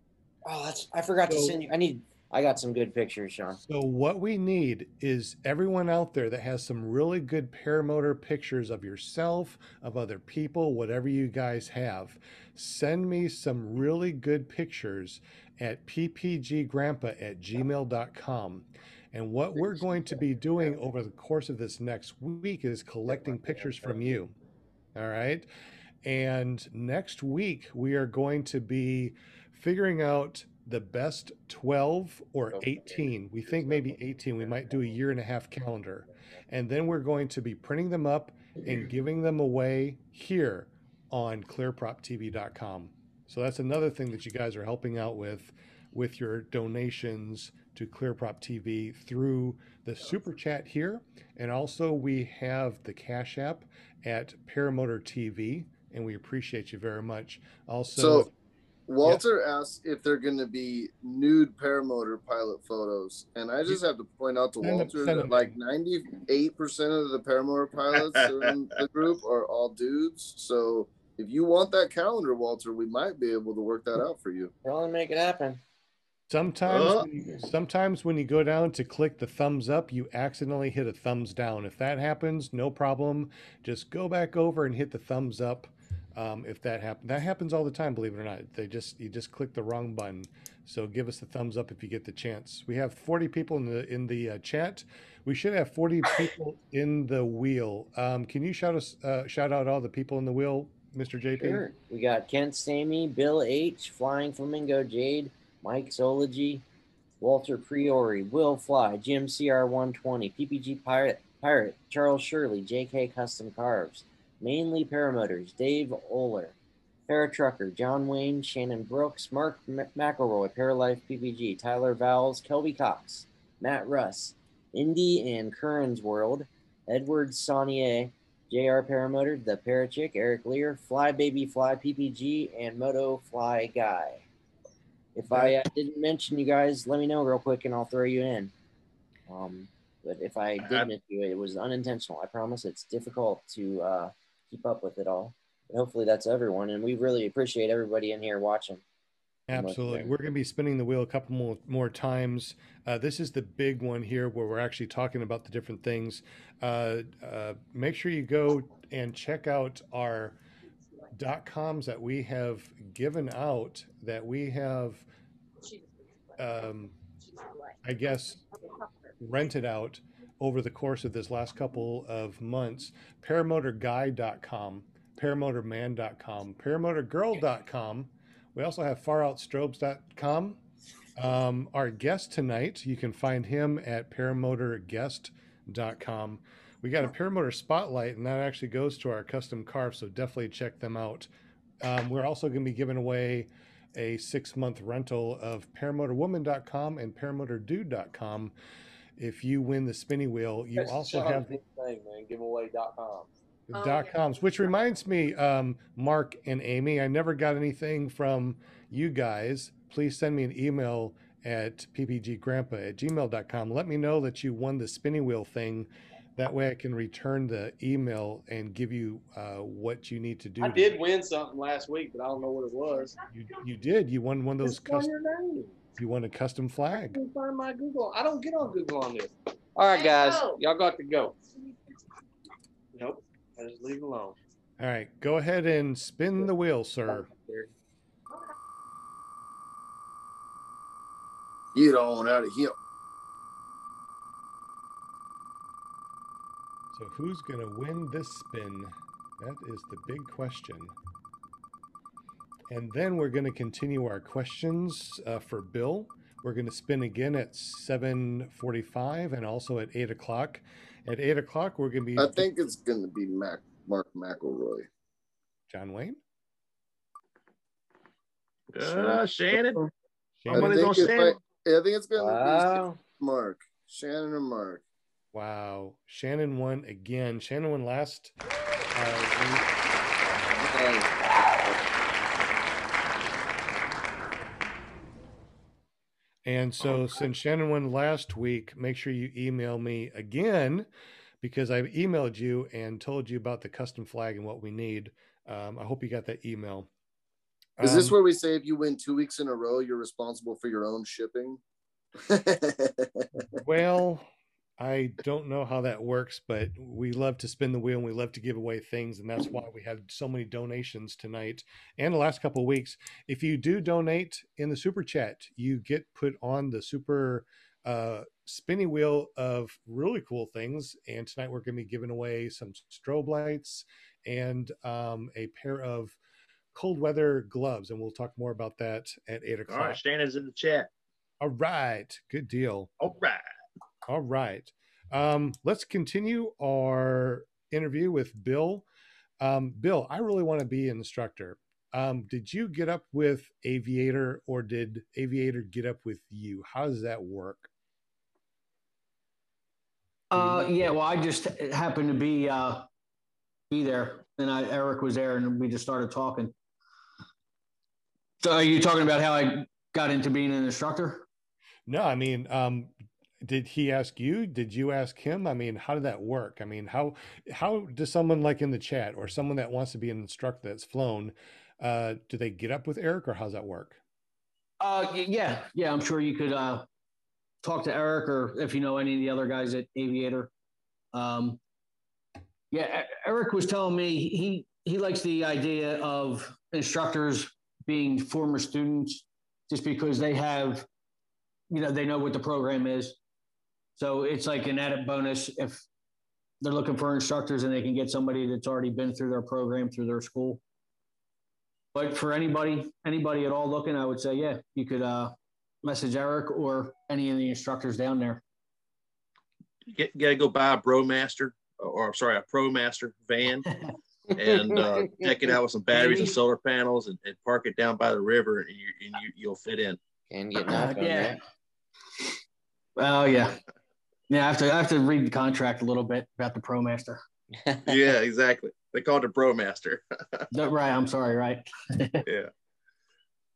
Speaker 1: Oh, that's I forgot to send you. I need. I got some good pictures, Sean.
Speaker 2: So what we need is everyone out there that has some really good paramotor pictures of yourself, of other people, whatever you guys have. Send me some really good pictures at ppggrandpa at gmail.com. And what we're going to be doing over the course of this next week is collecting pictures from you. All right. And next week, we are going to be figuring out the best 12 or 18. We think maybe 18. We might do a year and a half calendar. And then we're going to be printing them up and giving them away here on clearproptv.com. So that's another thing that you guys are helping out with with your donations to Clearprop TV through the super chat here. And also we have the Cash App at Paramotor TV, and we appreciate you very much. Also,
Speaker 3: So Walter asks if they're going to be nude paramotor pilot photos, and I just have to point out to Walter that like ninety-eight percent of the paramotor pilots [LAUGHS] in the group are all dudes. So if you want that calendar, Walter, we might be able to work that out for you.
Speaker 1: Probably make it happen.
Speaker 2: Sometimes,
Speaker 3: Uh.
Speaker 2: when you, sometimes when you go down to click the thumbs up, you accidentally hit a thumbs down. If that happens, no problem. Just go back over and hit the thumbs up. Um, if that happens, that happens all the time. Believe it or not, they just you just click the wrong button. So give us a thumbs up if you get the chance. We have 40 people in the in the uh, chat. We should have 40 people in the wheel. Um, can you shout us uh, shout out all the people in the wheel, Mr. JP?
Speaker 1: Sure. We got Kent Stamey, Bill H, Flying Flamingo Jade, Mike Zology, Walter Priori, Will Fly, Jim CR120, PPG Pirate, Pirate, Charles Shirley, JK Custom Carves, Mainly Paramotors, Dave Oler, Trucker, John Wayne, Shannon Brooks, Mark M- McElroy, Paralife PPG, Tyler Vowles, Kelby Cox, Matt Russ, Indy and Curran's World, Edward Saunier, JR Paramotor, The Parachick, Eric Lear, Fly Baby Fly PPG, and Moto Fly Guy. If I uh, didn't mention you guys, let me know real quick and I'll throw you in. Um, but if I did miss you, it was unintentional. I promise it's difficult to uh, keep up with it all. But hopefully that's everyone, and we really appreciate everybody in here watching.
Speaker 2: Absolutely. We're going to be spinning the wheel a couple more, more times. Uh, this is the big one here where we're actually talking about the different things. Uh, uh, make sure you go and check out our dot coms that we have given out that we have, um, I guess, rented out over the course of this last couple of months. Paramotorguy.com, paramotorman.com, paramotorgirl.com. We also have faroutstrobes.com. Um, our guest tonight, you can find him at paramotorguest.com. We got a paramotor spotlight, and that actually goes to our custom carve, so definitely check them out. Um, we're also going to be giving away a six month rental of paramotorwoman.com and paramotordude.com. If you win the spinny wheel, you also have big
Speaker 9: thing, man. Giveaway.com.
Speaker 7: Oh,
Speaker 2: dot
Speaker 7: yeah.
Speaker 2: coms, which reminds me, um, Mark and Amy, I never got anything from you guys. Please send me an email at ppggrandpa at gmail.com. Let me know that you won the spinny wheel thing. That way I can return the email and give you uh, what you need to do.
Speaker 9: I
Speaker 2: to-
Speaker 9: did win something last week, but I don't know what it was.
Speaker 2: You, you did. You won one of those.
Speaker 9: It's on
Speaker 2: Custom,
Speaker 9: your name.
Speaker 2: you want a custom
Speaker 9: I
Speaker 2: flag.
Speaker 9: can find my Google. I don't get on Google on this. All right, guys,
Speaker 7: oh.
Speaker 9: y'all got to go. Nope, I just leave it alone.
Speaker 2: All right. Go ahead and spin the wheel, sir.
Speaker 3: Get on out of here.
Speaker 2: So who's going to win this spin? That is the big question. And then we're going to continue our questions uh, for Bill. We're going to spin again at 7:45 and also at 8 o'clock. At 8 o'clock, we're going to be.
Speaker 3: I think it's going to be Mac, Mark McElroy.
Speaker 2: John Wayne.
Speaker 5: Uh, Shannon.
Speaker 3: I
Speaker 5: My money's
Speaker 3: think,
Speaker 5: on Shannon.
Speaker 3: might- I think it's going to
Speaker 1: Wow.
Speaker 3: be Mark. Shannon or Mark.
Speaker 2: Wow. Shannon won again. Shannon won last. Uh, And so, since Shannon won last week, make sure you email me again because I've emailed you and told you about the custom flag and what we need. Um, I hope you got that email.
Speaker 3: Is this
Speaker 2: Um,
Speaker 3: where we say if you win two weeks in a row, you're responsible for your own shipping? [LAUGHS]
Speaker 2: Well, I don't know how that works, but we love to spin the wheel and we love to give away things. And that's why we had so many donations tonight and the last couple of weeks. If you do donate in the super chat, you get put on the super uh, spinning wheel of really cool things. And tonight we're going to be giving away some strobe lights and um, a pair of cold weather gloves. And we'll talk more about that at eight o'clock.
Speaker 5: right, Shannon's in the chat.
Speaker 2: All right. Good deal.
Speaker 5: All right.
Speaker 2: All right. Um, let's continue our interview with Bill. Um, Bill, I really want to be an instructor. Um, did you get up with Aviator or did Aviator get up with you? How does that work?
Speaker 4: Uh, yeah, well, I just happened to be uh, be there, and I, Eric was there, and we just started talking. So, are you talking about how I got into being an instructor?
Speaker 2: No, I mean, um, did he ask you? Did you ask him? I mean, how did that work? I mean, how how does someone like in the chat or someone that wants to be an instructor that's flown, uh, do they get up with Eric or how's that work?
Speaker 4: Uh, yeah, yeah, I'm sure you could uh, talk to Eric, or if you know any of the other guys at Aviator. Um, yeah, Eric was telling me he he likes the idea of instructors being former students, just because they have, you know, they know what the program is. So it's like an added bonus if they're looking for instructors and they can get somebody that's already been through their program through their school. But for anybody, anybody at all looking, I would say, yeah, you could uh, message Eric or any of the instructors down there.
Speaker 5: You get, got to go buy a Bromaster, or I'm sorry, a ProMaster van, [LAUGHS] and uh, deck it out with some batteries and solar panels, and, and park it down by the river, and you and you you'll fit in.
Speaker 1: Can get knocked on
Speaker 4: yeah.
Speaker 1: that.
Speaker 4: Oh yeah, yeah. I have to I have to read the contract a little bit about the ProMaster. [LAUGHS]
Speaker 5: yeah, exactly. They called it Bromaster.
Speaker 4: No, [LAUGHS] right. I'm sorry. Right. [LAUGHS]
Speaker 5: yeah,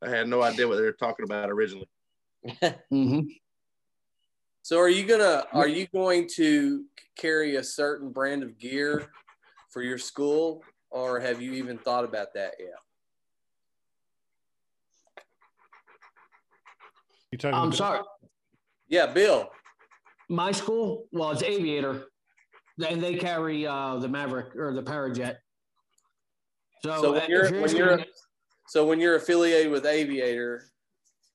Speaker 5: I had no idea what they were talking about originally.
Speaker 4: hmm
Speaker 9: So are you gonna are you going to carry a certain brand of gear for your school, or have you even thought about that yet?
Speaker 2: You talking
Speaker 4: I'm sorry.
Speaker 9: Yeah, Bill.
Speaker 4: My school, well, it's Aviator, and they carry uh, the Maverick or the Parajet. So,
Speaker 9: So
Speaker 4: uh,
Speaker 9: when you're when you're so when you're affiliated with Aviator,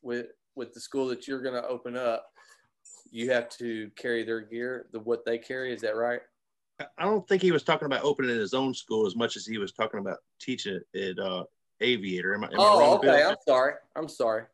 Speaker 9: with with the school that you're going to open up, you have to carry their gear, the what they carry. Is that right?
Speaker 5: I- I don't think he was talking about opening his own school as much as he was talking about teaching it at uh, Aviator. Am I, am
Speaker 9: Oh,
Speaker 5: wrong,
Speaker 9: okay. I'm sorry. I'm sorry.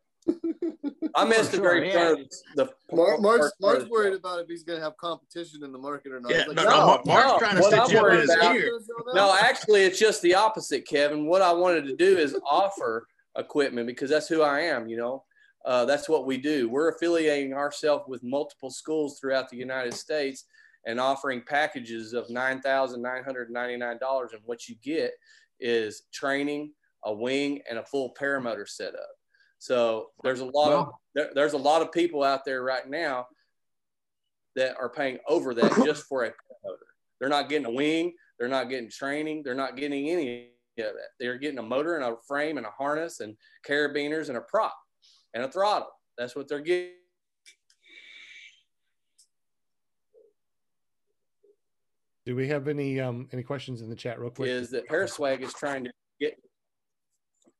Speaker 9: I missed the
Speaker 4: Sure,
Speaker 9: very
Speaker 4: yeah.
Speaker 9: the
Speaker 3: Mark, Mark's,
Speaker 9: part
Speaker 3: Mark's worried about if he's going to have competition in the market or not.
Speaker 5: Yeah,
Speaker 3: like,
Speaker 5: no,
Speaker 9: no,
Speaker 5: no, Mark's
Speaker 9: no.
Speaker 5: trying to
Speaker 9: What
Speaker 5: stitch you in his ear.
Speaker 9: No, actually, it's just the opposite, Kevin. What I wanted to do is offer equipment because that's who I am. You know, uh, that's what we do. We're affiliating ourselves with multiple schools throughout the United States and offering packages of nine thousand nine hundred ninety nine dollars. And what you get is training, a wing, and a full paramotor setup. So there's a lot of there, there's a lot of people out there right now that are paying over that just for a paramotor. They're not getting a wing. They're not getting training. They're not getting any of that. They're getting a motor and a frame and a harness and carabiners and a prop and a throttle. That's what they're getting.
Speaker 2: Do we have any um any questions in the chat real quick?
Speaker 9: Is that Paraswag is trying to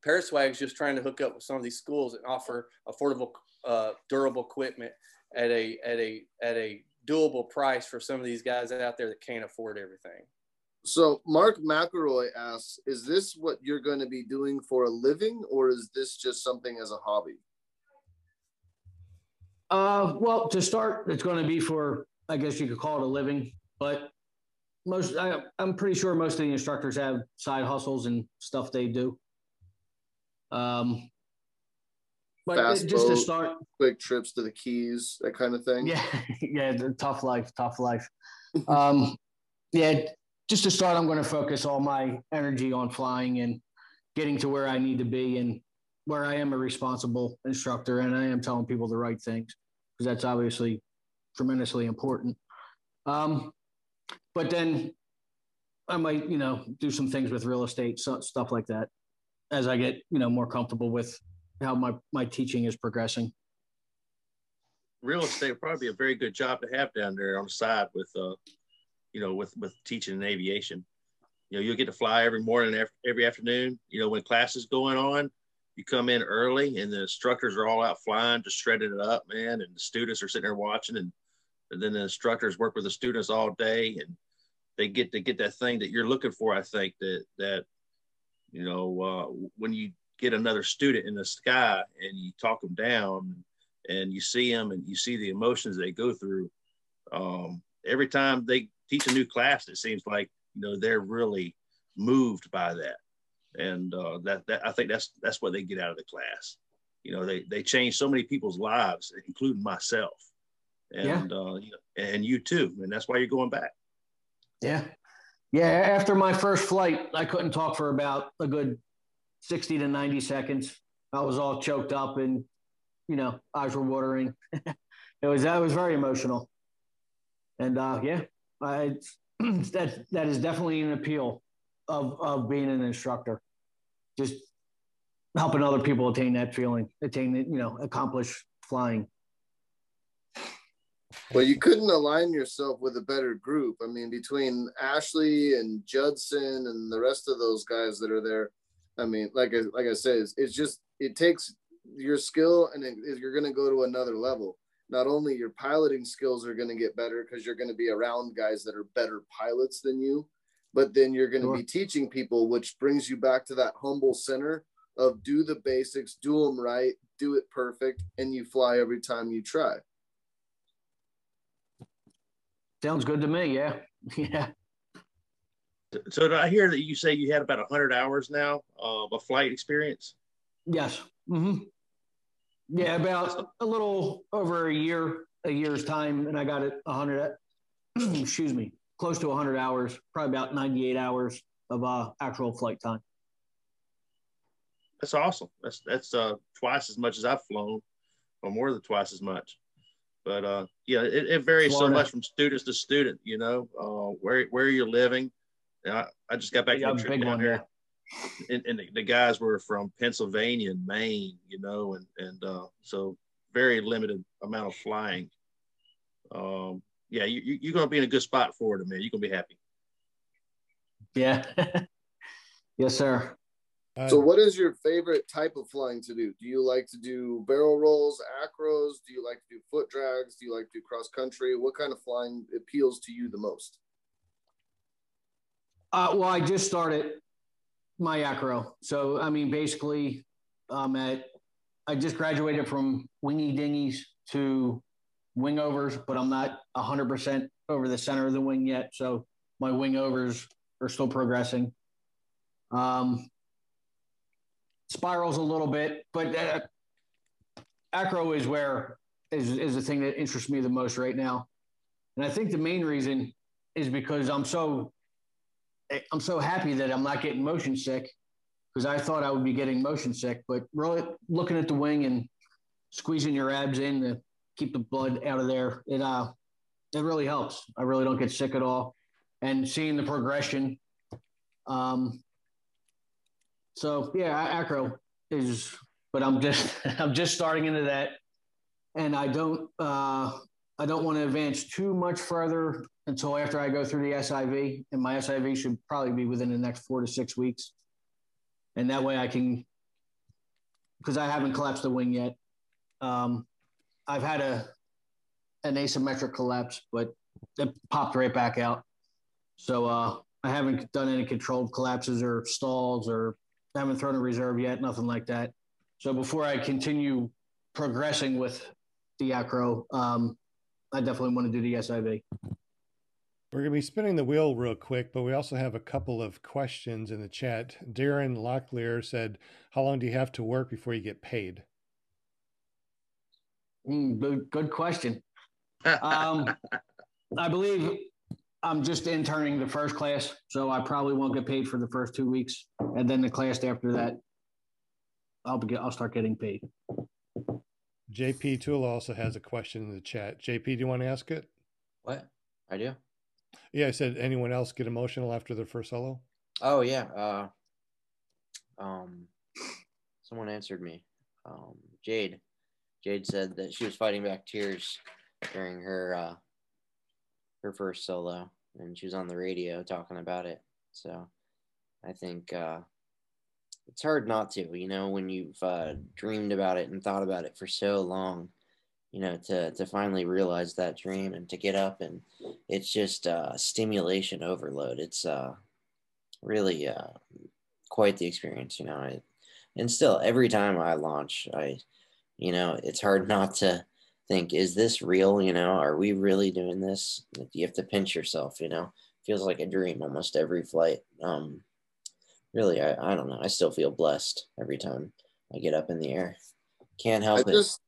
Speaker 9: get Paraswag is just trying to hook up with some of these schools and offer affordable, uh, durable equipment at a at a at a doable price for some of these guys out there that can't afford everything.
Speaker 3: So Mark McElroy asks, is this what you're going to be doing for a living or is this just something as a hobby?
Speaker 4: Uh, well, to start, it's going to be for, I guess you could call it a living, but most, I, I'm pretty sure most of the instructors have side hustles and stuff they do. Um, but
Speaker 3: Fast
Speaker 4: just to start,
Speaker 3: Quick trips to the Keys, that kind of thing.
Speaker 4: yeah, [LAUGHS] yeah, the tough life, tough life. [LAUGHS] Um, yeah, just to start, I'm going to focus all my energy on flying and getting to where I need to be and where I am a responsible instructor and I am telling people the right things because that's obviously tremendously important. Um, but then I might, you know, do some things with real estate, so, stuff like that, as I get, you know, more comfortable with how my my teaching is progressing.
Speaker 5: Real estate would probably be a very good job to have down there on the side with, uh, you know, with with teaching in aviation. You know, you'll get to fly every morning, every, afternoon. You know, when class is going on, you come in early, and the instructors are all out flying, just shredding it up, man. And the students are sitting there watching, and, and then the instructors work with the students all day, and they get to get that thing that you're looking for. I think that that you know uh, when you get another student in the sky and you talk them down and you see them and you see the emotions they go through um, every time they teach a new class it seems like you know they're really moved by that. And uh, that, that i think that's that's what they get out of the class. You know they they change so many people's lives including myself. And uh, you know, and you too. And that's why you're going back.
Speaker 4: Yeah. Yeah. After my first flight, I couldn't talk for about a good 60 to 90 seconds. I was all choked up and, you know, eyes were watering. [LAUGHS] it was, that was very emotional. And uh, yeah, I, [CLEARS THROAT] that, that is definitely an appeal of, of being an instructor. Just helping other people attain that feeling, attain, you know, accomplish flying.
Speaker 3: Well, you couldn't align yourself with a better group. I mean, between Ashley and Judson and the rest of those guys that are there, I mean, like I, like I said, it's, it's just it takes your skill and it, you're going to go to another level. Not only your piloting skills are going to get better because you're going to be around guys that are better pilots than you, but then you're going to
Speaker 4: Sure.
Speaker 3: be teaching people, which brings you back to that humble center of do the basics, do them right, do it perfect, and you fly every time you try.
Speaker 4: Sounds good to me. Yeah. [LAUGHS] Yeah.
Speaker 5: so did i hear that you say you had about 100 hours now of a flight experience
Speaker 4: Yes. hmm Yeah, about a little over a year, a year's time, and I got it a hundred. [CLEARS THROAT] excuse me, close to hundred hours, probably about ninety-eight hours of uh, actual flight time.
Speaker 5: That's awesome. That's that's uh, twice as much as I've flown, or more than twice as much. But uh, yeah, it, it varies
Speaker 4: Florida.
Speaker 5: so much from students to student. You know, uh, where where you're living. I, I just got back
Speaker 4: Yeah,
Speaker 5: from a trip down here, and, and the, the guys were from Pennsylvania and Maine. You know, and and uh, so very limited amount of flying. Um, yeah, you, you you're gonna be in a good spot for it, man. You're gonna be happy.
Speaker 4: Yeah. [LAUGHS] yes, sir.
Speaker 3: So, what is your favorite type of flying to do? Do you like to do barrel rolls, acros? Do you like to do foot drags? Do you like to do cross country? What kind of flying appeals to you the most?
Speaker 4: Uh, well, I just started my acro, so I mean, basically, um, at I just graduated from wingy dingies to wing overs, but I'm not hundred percent over the center of the wing yet. So my wing overs are still progressing. Um, spirals a little bit, but uh, acro is where is is the thing that interests me the most right now, and I think the main reason is because I'm so I'm so happy that I'm not getting motion sick because I thought I would be getting motion sick. But really looking at the wing and squeezing your abs in to keep the blood out of there, it uh it really helps. I really don't get sick at all. And seeing the progression. Um so yeah, acro is but I'm just [LAUGHS] I'm just starting into that. And I don't uh I don't want to advance too much further until after I go through the SIV, and my SIV should probably be within the next four to six weeks. And that way I can, because I haven't collapsed the wing yet. Um, I've had a, an asymmetric collapse, but it popped right back out. So uh, I haven't done any controlled collapses or stalls or haven't thrown a reserve yet, nothing like that. So before I continue progressing with the acro, um, I definitely want to do the SIV.
Speaker 2: We're going to be spinning the wheel real quick, but we also have a couple of questions in the chat. Darren Locklear said, How long do you have to work before you get paid?
Speaker 4: Mm, good, good question. [LAUGHS] Um, I believe I'm just interning the first class, so I probably won't get paid for the first two weeks, and then the class after that, I'll be, I'll start getting paid.
Speaker 2: JP Tulo also has a question in the chat. JP, do you want to ask it?
Speaker 1: What? I do.
Speaker 2: Yeah, I said anyone else get emotional after their first solo?
Speaker 1: Oh yeah. Uh, um, someone answered me. Um, Jade. Jade said that she was fighting back tears during her uh, her first solo, and she was on the radio talking about it. So I think uh, it's hard not to, you know, when you've uh, dreamed about it and thought about it for so long, you know, to to finally realize that dream and to get up and it's just uh, stimulation overload. It's uh, really uh, quite the experience, you know. I, and still, every time I launch, I, you know, it's hard [LAUGHS] not to think, is this real? You know, are we really doing this? You have to pinch yourself, you know. Feels like a dream almost every flight. Um, really, I, I don't know. I still feel blessed every time I get up in the air. Can't help
Speaker 3: I
Speaker 1: it.
Speaker 3: just,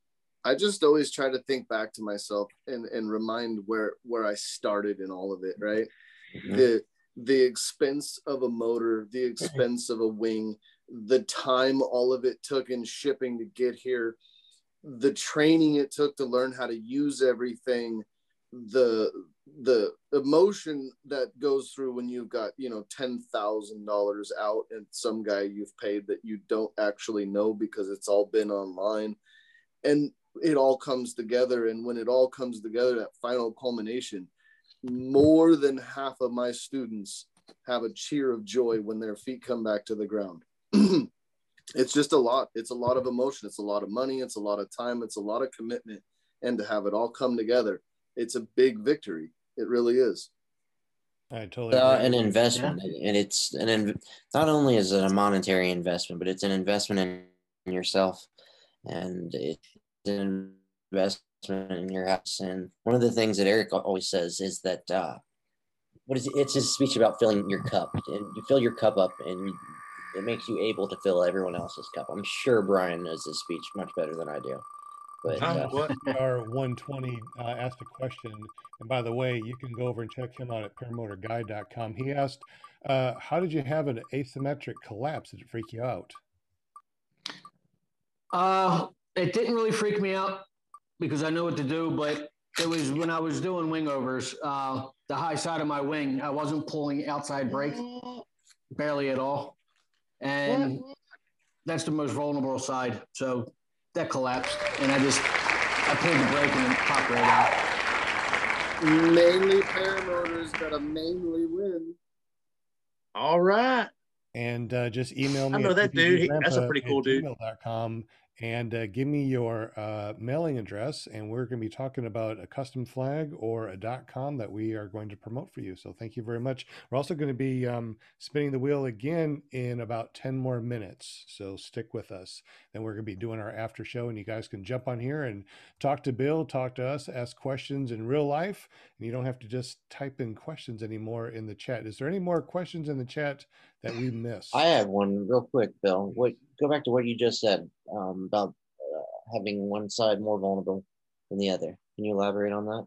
Speaker 3: I just always try to think back to myself and and remind where where I started in all of it. Right,
Speaker 1: Mhm.
Speaker 3: the the expense of a motor, the [LAUGHS] expense of a wing, the time all of it took in shipping to get here, the training it took to learn how to use everything, the the emotion that goes through when you've got you know ten thousand dollars out and some guy you've paid that you don't actually know because it's all been online, and it all comes together. And when it all comes together, that final culmination, more than half of my students have a cheer of joy when their feet come back to the ground. [CLEARS THROAT] it's just a lot. It's a lot of emotion. It's a lot of money. It's a lot of time. It's a lot of commitment. And to have it all come together, it's a big victory. It really is.
Speaker 2: I totally
Speaker 1: uh, an investment and it's an inv- not only is it a monetary investment but it's an investment in, in yourself and it's an investment in your house and one of the things that eric always says is that uh, what is it? it's his speech about filling your cup and you fill your cup up and you, it makes you able to fill everyone else's cup i'm sure brian knows this speech much better than i do but
Speaker 2: John
Speaker 1: uh, [LAUGHS]
Speaker 2: Our 120 uh, asked a question, and by the way, you can go over and check him out at paramotorguide.com. He asked, uh, "How did you have an asymmetric collapse? Did it freak you out?"
Speaker 4: Uh, it didn't really freak me out because I knew what to do, but it was when I was doing wing overs, uh, the high side of my wing, I wasn't pulling outside brake barely at all. And that's the most vulnerable side. So that collapsed and I just, I pulled the brake and it popped right out.
Speaker 3: Mainly paramotors got a mainly win.
Speaker 5: All right.
Speaker 2: And uh, just email me.
Speaker 5: I know that dude. He- that's a pretty cool dude.
Speaker 2: gmail.com and uh, give me your uh, mailing address, and we're going to be talking about a custom flag or a .com that we are going to promote for you. So thank you very much. We're also going to be um, spinning the wheel again in about ten more minutes. So stick with us. Then we're going to be doing our after show, and you guys can jump on here and talk to Bill, talk to us, ask questions in real life, and you don't have to just type in questions anymore in the chat. Is there any more questions in the chat that we missed?
Speaker 1: I have one real quick, Bill. What go back to what you just said um, about uh, having one side more vulnerable than the other. Can you elaborate on that?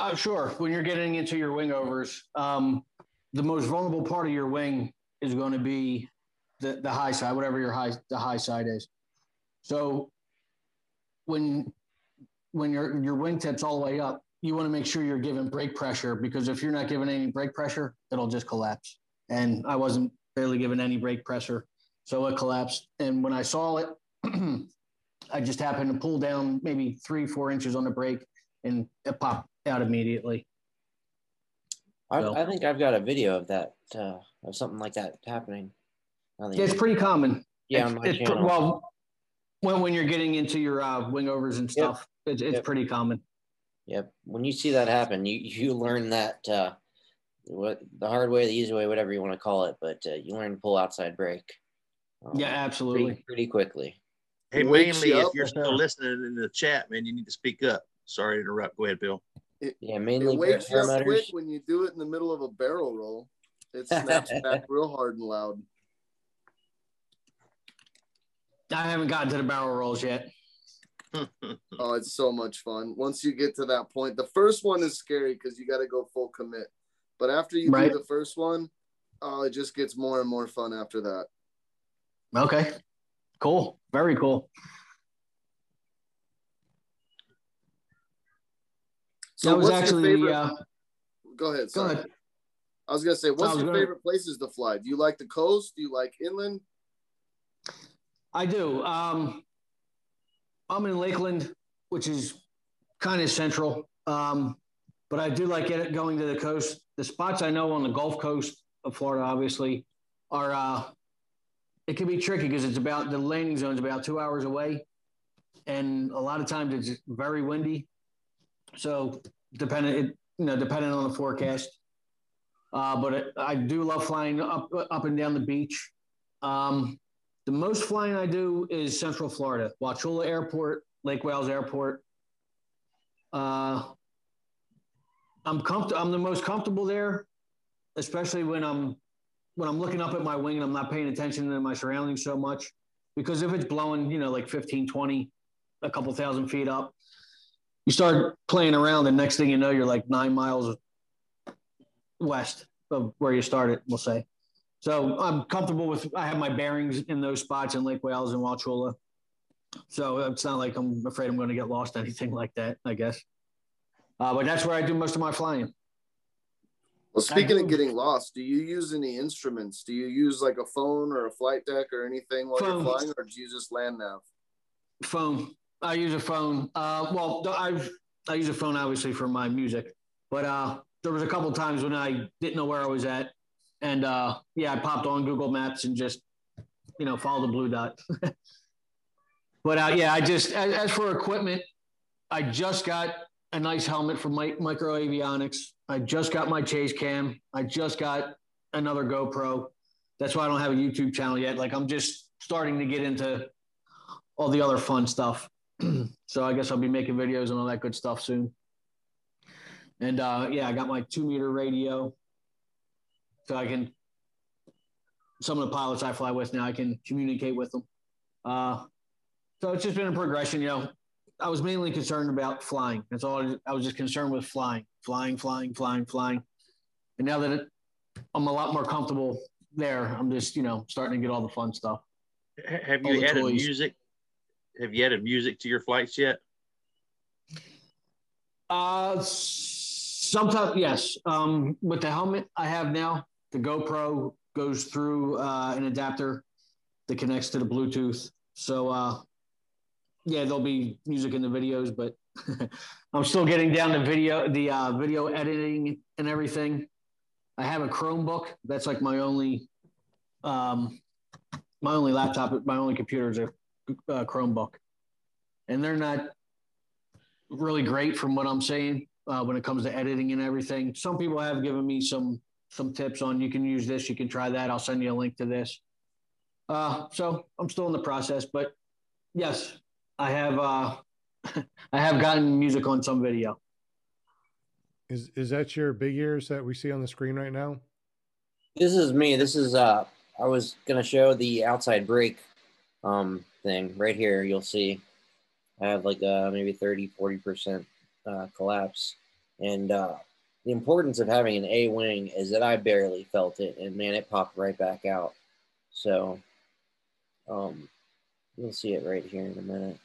Speaker 4: Uh, sure. When you're getting into your wing overs, um, the most vulnerable part of your wing is going to be the, the high side, whatever your high the high side is. So when when your your wing tips all the way up, you want to make sure you're giving brake pressure because if you're not giving any brake pressure, it'll just collapse. And I wasn't barely giving any brake pressure, so it collapsed. And when I saw it, [CLEARS THROAT] I just happened to pull down maybe three four inches on the brake, and it popped out immediately.
Speaker 1: I,
Speaker 4: So-
Speaker 1: I think I've got a video of that uh, of something like that happening. Now
Speaker 4: It's pretty common.
Speaker 1: Yeah,
Speaker 4: It's-
Speaker 1: on my
Speaker 4: it's-
Speaker 1: channel.
Speaker 4: Well, when when you're getting into your uh, wing overs and stuff, yep. it's, it's yep. pretty common.
Speaker 1: Yep. When you see that happen, you you learn that uh, what the hard way, the easy way, whatever you want to call it, but uh, you learn to pull outside break.
Speaker 4: Um, yeah, absolutely.
Speaker 1: Pretty, pretty quickly.
Speaker 5: Hey, mainly if you're still listening in the chat, man, you need to speak up. Sorry to interrupt. Go ahead, Bill.
Speaker 1: It, yeah, mainly
Speaker 3: it wakes you up quick when you do it in the middle of a barrel roll. It snaps [LAUGHS] back real hard and loud.
Speaker 4: I haven't gotten to the barrel rolls yet. [LAUGHS]
Speaker 3: oh, it's so much fun. Once you get to that point, the first one is scary because you got to go full commit. But after you right. do the first one, oh, it just gets more and more fun after that.
Speaker 4: Okay. Cool. Very cool.
Speaker 3: So that was actually favorite... uh, go ahead. Sorry. Go ahead. I was gonna say, what's your gonna... favorite places to fly? Do you like the coast? Do you like inland?
Speaker 4: I do. Um, I'm in Lakeland, which is kind of central, um, but I do like it, going to the coast. The spots I know on the Gulf Coast of Florida, obviously, are uh, it can be tricky because it's about the landing zone is about two hours away, and a lot of times it's very windy. So depending, it you know, depending on the forecast. Uh, but it, I do love flying up up and down the beach. Um, the most flying I do is Central Florida, Wauchula Airport, Lake Wales Airport. Uh, I'm comfortable. I'm the most comfortable there, especially when I'm when I'm looking up at my wing and I'm not paying attention to my surroundings so much. Because if it's blowing, you know, like 15, 20, a couple thousand feet up, you start playing around, and next thing you know, you're like nine miles west of where you started, we'll say. So I'm comfortable with. I have my bearings in those spots in Lake Wales and Wauchula. So it's not like I'm afraid I'm going to get lost, anything like that. I guess. Uh, but that's where I do most of my flying.
Speaker 3: Well, speaking of getting lost, do you use any instruments? Do you use like a phone or a flight deck or anything while phone. you're flying, or do you just land nav?
Speaker 4: Phone. I use a phone. Uh, well, I I use a phone obviously for my music, but uh, there was a couple times when I didn't know where I was at, and uh, yeah, I popped on Google Maps and just you know follow the blue dot. [LAUGHS] but uh, yeah, I just as, as, for equipment, I just got a nice helmet from my, Micro Avionics. I just got my chase cam. I just got another GoPro. That's why I don't have a YouTube channel yet. Like I'm just starting to get into all the other fun stuff. [CLEARS THROAT] so I guess I'll be making videos and all that good stuff soon. And uh, yeah, I got my two meter radio, so I can. Some of the pilots I fly with now, I can communicate with them. Uh, so it's just been a progression. You know, I was mainly concerned about flying. That's all. I was just concerned with flying, flying, flying, flying, flying. And now that it, I'm a lot more comfortable there, I'm just you know starting to get all the fun stuff.
Speaker 5: Have you added toys. music? Have you added music to your flights yet?
Speaker 4: Uh, sometimes yes. Um, with the helmet I have now, the GoPro goes through uh, an adapter that connects to the Bluetooth. So uh, yeah, there'll be music in the videos, but [LAUGHS] I'm still getting down to video, the uh, video editing and everything. I have a Chromebook. That's like my only, um, my only laptop, my only computer is a uh, Chromebook, and they're not really great from what I'm saying uh, when it comes to editing and everything. Some people have given me some some tips on you can use this, you can try that. I'll send you a link to this. Uh, so I'm still in the process, but yes, I have uh, [LAUGHS] I have gotten music on some video.
Speaker 2: Is is that your big ears that we see on the screen right now?
Speaker 1: This is me. This is uh I was gonna show the outside break um thing right here. You'll see I have like uh maybe 30 40 percent uh, collapse and uh the importance of having an A wing is that I barely felt it and man it popped right back out. So um you'll see it right here in a minute.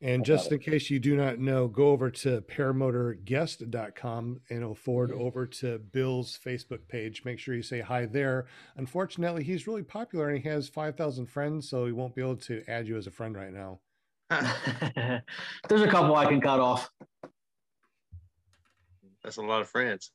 Speaker 2: And just in case you do not know, go over to paramotorguest.com and it'll forward mm-hmm. over to Bill's Facebook page. Make sure you say hi there. Unfortunately, he's really popular and he has 5,000 friends, so he won't be able to add you as a friend right now. [LAUGHS]
Speaker 4: There's a couple I can cut off.
Speaker 5: That's a lot of friends.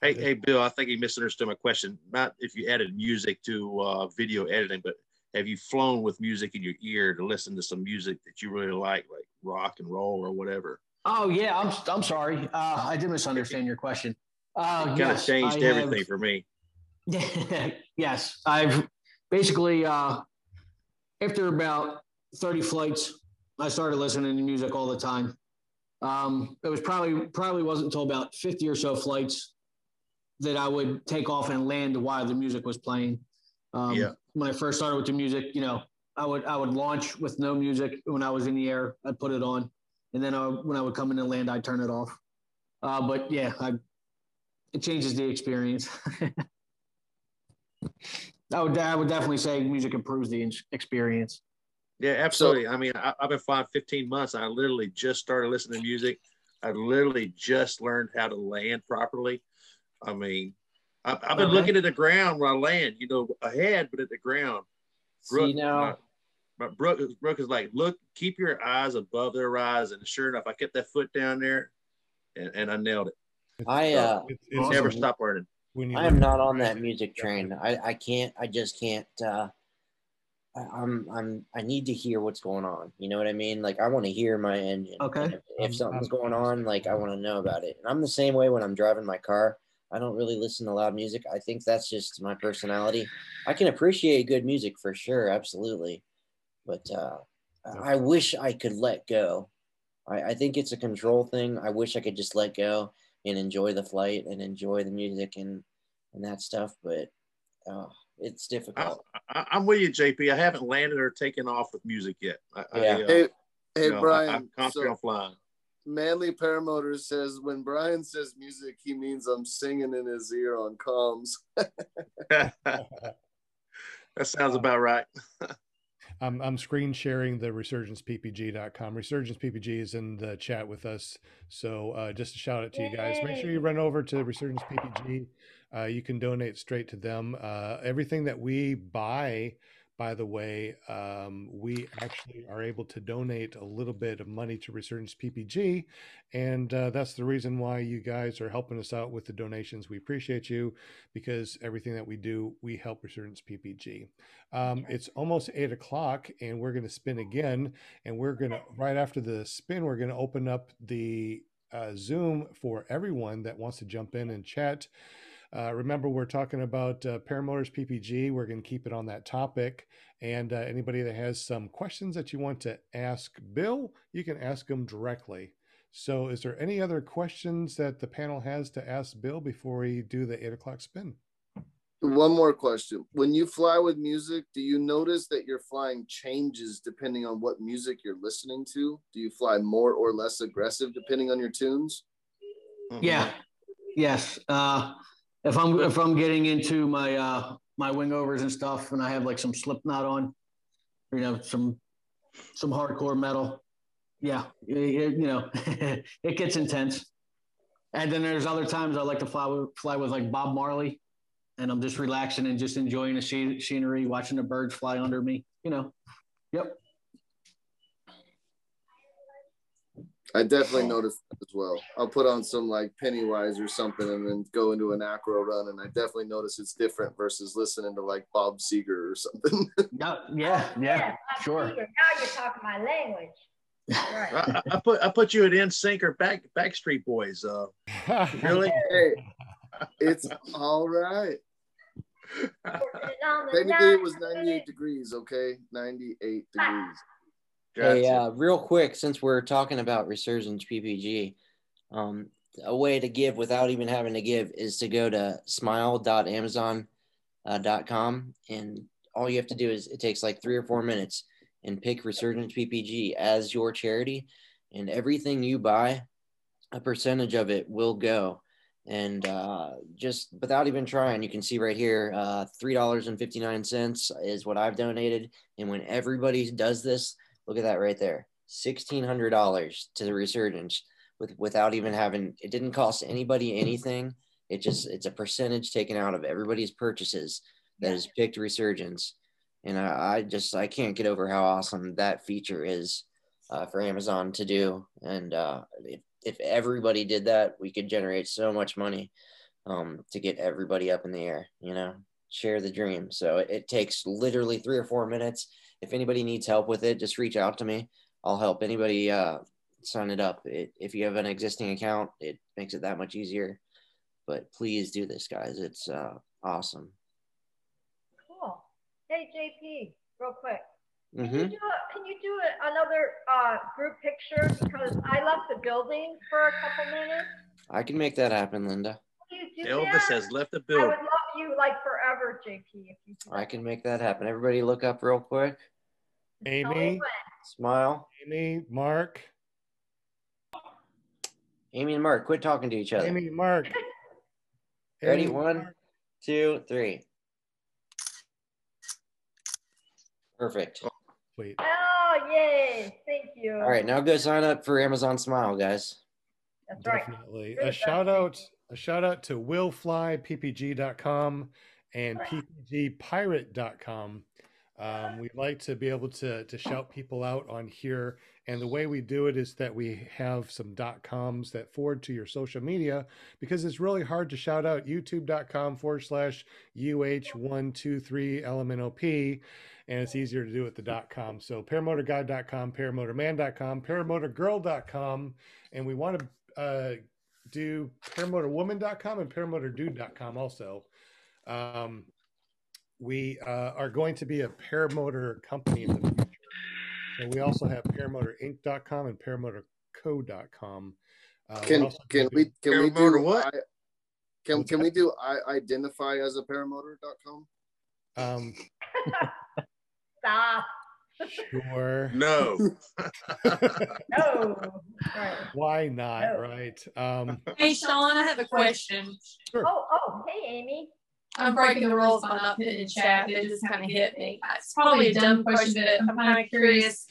Speaker 5: Hey, hey, Bill, I think he misunderstood my question. Not if you added music to uh, video editing, but have you flown with music in your ear to listen to some music that you really like, like rock and roll or whatever?
Speaker 4: Oh yeah, I'm I'm sorry. Uh, I did misunderstand your question. Uh,
Speaker 5: Kind
Speaker 4: yes,
Speaker 5: of changed
Speaker 4: I
Speaker 5: everything
Speaker 4: have-
Speaker 5: for me. [LAUGHS]
Speaker 4: yes, I've basically uh, after about 30 flights, I started listening to music all the time. Um, it was probably probably wasn't until about 50 or so flights that I would take off and land while the music was playing. Um,
Speaker 5: Yeah.
Speaker 4: When I first started with the music, you know, I would I would launch with no music when I was in the air. I'd put it on, and then I, when I would come in and land, I'd turn it off. Uh, but yeah, I, it changes the experience. [LAUGHS] I would I would definitely say music improves the experience.
Speaker 5: Yeah, absolutely. I mean, I, I've been flying 15 months. I literally just started listening to music. I literally just learned how to land properly. I mean, I, I've been
Speaker 4: Okay.
Speaker 5: looking at the ground when I land, you know, ahead, but at the ground.
Speaker 1: See now,
Speaker 5: But Brooke, Brooke is like, look, keep your eyes above their eyes. And sure enough, I kept that foot down there and, and I nailed it.
Speaker 1: I uh,
Speaker 2: It's, it's
Speaker 5: Never
Speaker 2: awesome
Speaker 5: stop learning.
Speaker 2: when you
Speaker 1: I am not on that music train. I, I can't. I just can't. Uh, I, I'm I'm I need to hear what's going on. You know what I mean? Like I want to hear my engine.
Speaker 4: Okay.
Speaker 1: And If, if something's going on, like I want to know about it. And I'm the same way when I'm driving my car. I don't really listen to loud music. I think that's just my personality. I can appreciate good music for sure, absolutely, but uh, I wish I could let go. I, I think it's a control thing. I wish I could just let go and enjoy the flight and enjoy the music and and that stuff. But uh, it's difficult.
Speaker 5: I, I'm with you, JP. I haven't landed or taken off with music yet. I, I,
Speaker 1: Yeah.
Speaker 5: uh,
Speaker 3: Hey, hey,
Speaker 5: you know,
Speaker 3: Brian.
Speaker 5: I'm constantly
Speaker 3: so
Speaker 5: flying.
Speaker 3: Manly Paramotor says when Brian says music, he means I'm singing in his ear on comms. [LAUGHS] [LAUGHS]
Speaker 5: that sounds about right. [LAUGHS]
Speaker 2: I'm, I'm screen sharing the resurgenceppg.com. Resurgence PPG is in the chat with us. So uh, just a shout out to you guys. Make sure you run over to Resurgence PPG. Uh, you can donate straight to them. Uh, everything that we buy, by the way, um, we actually are able to donate a little bit of money to Resurgence PPG. And uh, that's the reason why you guys are helping us out with the donations. We appreciate you because everything that we do, we help Resurgence PPG. Um, it's almost eight o'clock, and we're going to spin again. And we're going to, right after the spin, we're going to open up the uh, Zoom for everyone that wants to jump in and chat. Uh, remember, we're talking about uh, Paramotors PPG. We're going to keep it on that topic. And uh, anybody that has some questions that you want to ask Bill, you can ask them directly. So, is there any other questions that the panel has to ask Bill before we do the eight o'clock spin?
Speaker 3: One more question. When you fly with music, do you notice that your flying changes depending on what music you're listening to? Do you fly more or less aggressive depending on your tunes?
Speaker 4: Yeah. Yes. Uh, if I'm if I'm getting into my uh, my wingovers and stuff, and I have like some Slipknot on, you know, some some hardcore metal, yeah, it, you know, [LAUGHS] it gets intense. And then there's other times I like to fly with fly with like Bob Marley, and I'm just relaxing and just enjoying the scenery, watching the birds fly under me. You know, yep.
Speaker 3: I definitely noticed that as well. I'll put on some like Pennywise or something and then go into an acro run. And I definitely notice it's different versus listening to like Bob Seger or something. [LAUGHS]
Speaker 4: Yeah, yeah, yeah, sure.
Speaker 8: eager. Now you're talking my language. [LAUGHS] Right.
Speaker 5: I, I- I put I put you at NSYNC or back Backstreet Boys. Uh, [LAUGHS] really?
Speaker 3: hey, it's all right.
Speaker 8: On the
Speaker 3: Technically, it was 98 degrees, okay? 98 degrees.
Speaker 1: Hey, uh, real quick, since we're talking about Resurgence PPG, um, a way to give without even having to give is to go to smile.amazon.com. And all you have to do is it takes like three or four minutes and pick Resurgence PPG as your charity. And everything you buy, a percentage of it will go. And uh, just without even trying, you can see right here, uh, $3.59 is what I've donated. And when everybody does this, Look at that right there. Sixteen hundred dollars to the resurgence with without even having it didn't cost anybody anything. It just it's a percentage taken out of everybody's purchases that has picked resurgence. And I, I just I can't get over how awesome that feature is uh, for Amazon to do. And uh, if, if everybody did that, we could generate so much money um, to get everybody up in the air, you know? share the dream. So it, it takes literally three or four minutes. If anybody needs help with it, just reach out to me. I'll help anybody uh, sign it up. It, if you have an existing account, it makes it that much easier. But please do this, guys. It's uh, awesome.
Speaker 8: Cool. Hey, JP, real quick. Can
Speaker 1: hmm
Speaker 8: you do a, Can you do a, another uh, group picture because I left the building for a couple minutes?
Speaker 1: I can make that happen, Linda.
Speaker 8: Can you do
Speaker 5: Elvis
Speaker 8: that?
Speaker 5: has left the
Speaker 8: I
Speaker 5: building.
Speaker 8: Would love you like forever, JP. If you do
Speaker 1: I can make that happen. Everybody, look up real quick.
Speaker 2: Amy.
Speaker 1: Smile.
Speaker 2: Amy, Mark,
Speaker 1: Amy and Mark, quit talking to each other.
Speaker 2: Amy, Mark. [LAUGHS]
Speaker 1: Ready?
Speaker 2: Amy,
Speaker 1: One,
Speaker 2: Mark.
Speaker 1: two, three. Perfect.
Speaker 2: Oh, wait.
Speaker 8: Oh, yay! Thank you.
Speaker 1: All right, now go sign up for Amazon Smile, guys.
Speaker 8: That's right.
Speaker 2: Definitely.
Speaker 8: Good
Speaker 2: A
Speaker 8: stuff.
Speaker 2: shout out, a shout out to willflyppg.com and ppgpirate.com. Um, we'd like to be able to to shout people out on here, and the way we do it is that we have some dot coms that forward to your social media because it's really hard to shout out youtube.com forward slash uh123 lmnop and it's easier to do with the dot com. So paramotorguide.com, paramotorman.com, paramotorgirl.com, and we want to uh, do paramotorwoman.com and paramotordude.com also. Um, we uh, are going to be a paramotor company in the future. So we also have paramotorinc.com and paramotorco.com. Uh, we're
Speaker 3: Can can
Speaker 2: gonna
Speaker 3: we
Speaker 2: do-
Speaker 3: can we do
Speaker 5: what?
Speaker 3: I, can can we do I identify as a paramotor.com?
Speaker 2: Um,
Speaker 8: Stop.
Speaker 2: Sure.
Speaker 5: No. [LAUGHS]
Speaker 8: No. Right.
Speaker 2: Why not?
Speaker 8: No.
Speaker 2: Right. Um,
Speaker 7: Hey, Sean, I have a question.
Speaker 2: Sure.
Speaker 8: Oh, oh, hey, Amy.
Speaker 7: I'm breaking the rules by not putting it in chat. It just kind of hit me. It's probably a dumb question, but I'm kind of curious.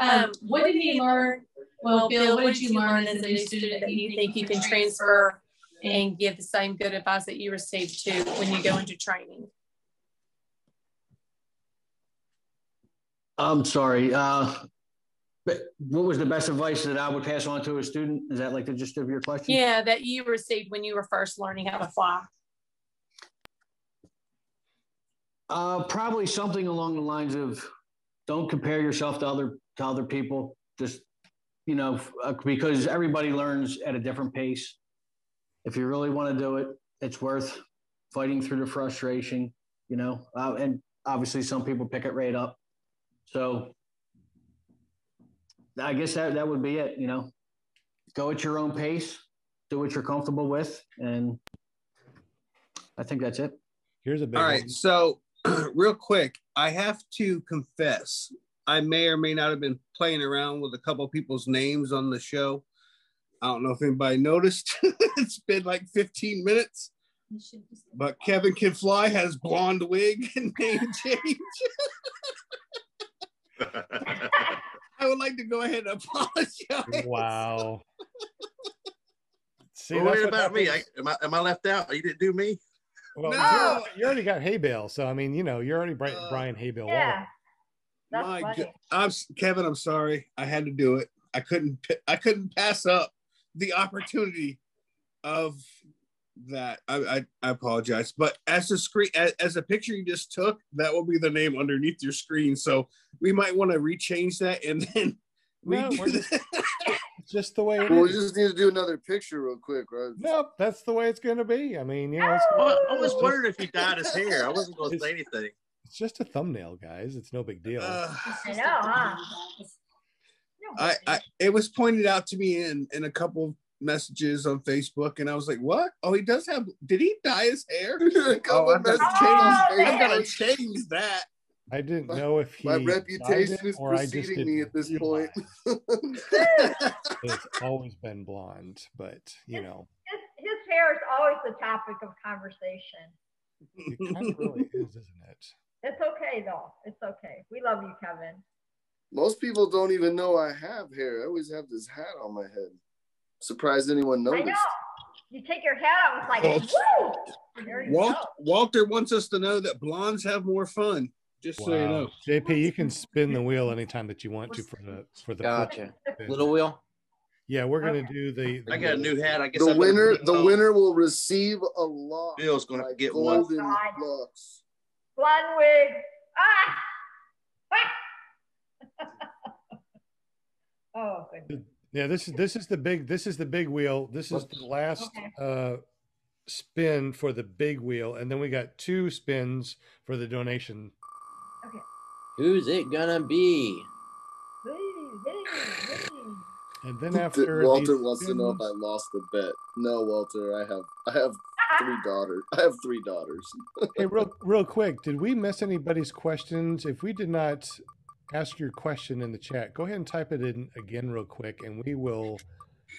Speaker 7: Um, what did he learn? Well, Bill, what did you learn as a new student that you think you can transfer and give the same good advice that you received to when you go into training?
Speaker 4: I'm sorry. Uh, what was the best advice that I would pass on to a student? Is that like the gist of your question?
Speaker 7: Yeah, that you received when you were first learning how to fly.
Speaker 4: Uh, probably something along the lines of don't compare yourself to other to other people. Just you know, uh, because everybody learns at a different pace. If you really want to do it, it's worth fighting through the frustration. You know, uh, and obviously some people pick it right up. So I guess that that would be it. You know, go at your own pace, do what you're comfortable with, and I think that's it.
Speaker 2: here's a big
Speaker 6: All right.
Speaker 2: one.
Speaker 6: So, [CLEARS THROAT] real quick, I have to confess, I may or may not have been playing around with a couple people's names on the show. I don't know if anybody [LAUGHS] noticed. [LAUGHS] it's been like 15 minutes, but Kevin Can Fly has blonde wig and name [LAUGHS] change. I would like to go ahead and apologize.
Speaker 2: Wow. [LAUGHS] See,
Speaker 5: well,
Speaker 2: that's
Speaker 5: worry
Speaker 2: what
Speaker 5: about me. I, am, I, am I left out? You didn't do me?
Speaker 2: Well,
Speaker 6: No.
Speaker 2: you're- already got hay bale, so I mean, you know, you're already Bri-
Speaker 6: Uh,
Speaker 2: Brian hay bale.
Speaker 8: Yeah.
Speaker 6: My. God. I'm Kevin. I'm sorry. I had to do it. I couldn't. I couldn't pass up the opportunity of that. I I, I apologize. But as a screen, as, as a picture you just took, that will be the name underneath your screen. So we might want to rechange that and then [LAUGHS]
Speaker 2: No,
Speaker 6: redo
Speaker 2: we're just- [LAUGHS] just the way it
Speaker 3: Well, we
Speaker 2: is.
Speaker 3: just need to do another picture real quick, right?
Speaker 2: Nope, that's the way it's going to be. I mean, you know, it's,
Speaker 5: Well, I was
Speaker 2: just-
Speaker 5: wondering if he dyed his hair. I wasn't going to say anything.
Speaker 2: it's just a thumbnail, guys. It's no big deal.
Speaker 6: Uh,
Speaker 8: I know, huh?
Speaker 6: I, I it was pointed out to me in in a couple of messages on Facebook, and I was like, "What? Oh, he does have. Did he dye his hair?
Speaker 3: A [LAUGHS] couple
Speaker 6: Oh, I'm gonna,
Speaker 3: messages
Speaker 6: change. I've got to change that."
Speaker 2: I didn't
Speaker 3: my-
Speaker 2: know if he
Speaker 3: My reputation
Speaker 2: it
Speaker 3: is
Speaker 2: or I just
Speaker 3: preceding me at this point. [LAUGHS]
Speaker 2: It's always been blonde, but you know,
Speaker 8: his, his hair is always the topic of conversation.
Speaker 2: it kind of really [LAUGHS] is, isn't it?
Speaker 8: It's okay though. It's okay. We love you, Kevin.
Speaker 3: Most people don't even know I have hair. I always have this hat on my head. Surprised anyone
Speaker 8: I
Speaker 3: noticed.
Speaker 8: know. You take your hat off, it's like, woo! There you
Speaker 6: Walt,
Speaker 8: go.
Speaker 6: Walter wants us to know that blondes have more fun. Just so you know.
Speaker 2: JP, you can spin the wheel anytime that you want to for the for the
Speaker 1: Gotcha. Little wheel.
Speaker 2: Yeah, we're gonna do the.
Speaker 5: I got a new hat. I guess
Speaker 3: The
Speaker 5: I
Speaker 3: winner, the
Speaker 5: on.
Speaker 3: winner will receive a lot.
Speaker 5: Bill's gonna
Speaker 3: like
Speaker 5: get one.
Speaker 3: golden
Speaker 8: God.
Speaker 3: bucks.
Speaker 8: Blonde wig. Ah! [LAUGHS] oh, goodness.
Speaker 2: Yeah, this is this is the big this is the big wheel. This is the last
Speaker 8: Okay.
Speaker 2: uh spin for the big wheel, and then we got two spins for the donation. Okay.
Speaker 1: Who's it gonna be?
Speaker 2: And then
Speaker 3: Th-
Speaker 2: after
Speaker 3: Walter
Speaker 2: these
Speaker 3: wants to know if I lost the bet. No, Walter, I have I have three daughters. I have three daughters.
Speaker 2: Hey, real real quick, did we miss anybody's questions? If we did not ask your question in the chat, go ahead and type it in again real quick, and we will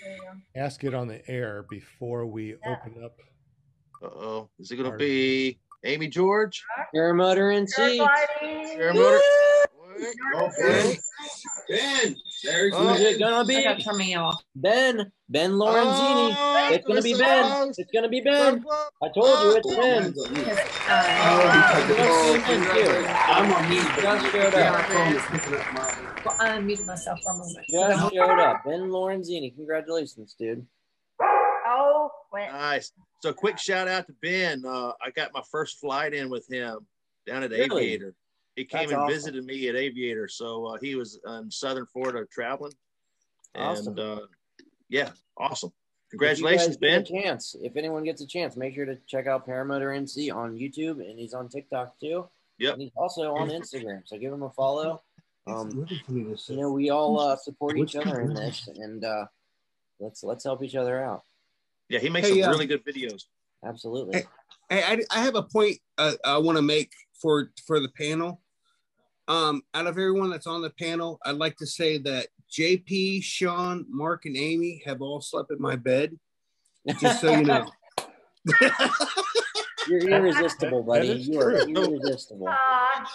Speaker 8: There you go.
Speaker 2: ask it on the air before we
Speaker 8: Yeah.
Speaker 2: open up.
Speaker 5: Uh oh. Is it gonna
Speaker 2: Our-
Speaker 5: be Amy George?
Speaker 1: Paramotor NC.
Speaker 8: Paragliding.
Speaker 5: Paramotor?
Speaker 6: Okay. Ben, there's
Speaker 5: Oh.
Speaker 1: Gonna be? Ben. Ben Lorenzini.
Speaker 5: Oh,
Speaker 1: it's gonna be Ben. It's gonna be Ben. I told you it's Ben.
Speaker 6: Oh,
Speaker 7: uh,
Speaker 3: Oh,
Speaker 6: I'm on mute.
Speaker 1: Just showed up.
Speaker 7: I unmuted myself for a moment.
Speaker 1: Just showed up. Ben Lorenzini. Congratulations, dude.
Speaker 8: Oh.
Speaker 5: Nice. So quick shout out to Ben. Uh, I got my first flight in with him down at
Speaker 1: Really?
Speaker 5: Aviator. He came
Speaker 1: That's
Speaker 5: and
Speaker 1: awesome.
Speaker 5: visited me at Aviator. So uh, he was in Southern Florida traveling.
Speaker 1: Awesome.
Speaker 5: And uh, yeah, awesome.
Speaker 1: If you guys
Speaker 5: Congratulations,
Speaker 1: get
Speaker 5: Ben.
Speaker 1: Chance. If anyone gets a chance, make sure to check out Paramotor NC on YouTube, and he's on TikTok too.
Speaker 5: Yep.
Speaker 1: And he's also on Instagram, so give him a follow. Um,
Speaker 6: you
Speaker 1: know, we all uh, support each other in this, and uh, let's let's help each other out.
Speaker 5: Yeah, he makes
Speaker 6: Hey,
Speaker 5: some
Speaker 6: uh,
Speaker 5: really good videos.
Speaker 1: Absolutely.
Speaker 6: Hey, I, I have a point uh, I want to make for for the panel. Um, out of everyone that's on the panel, I'd like to say that JP, Sean, Mark, and Amy have all slept in my bed. Just so you know. [LAUGHS]
Speaker 1: You're irresistible, buddy. You are irresistible.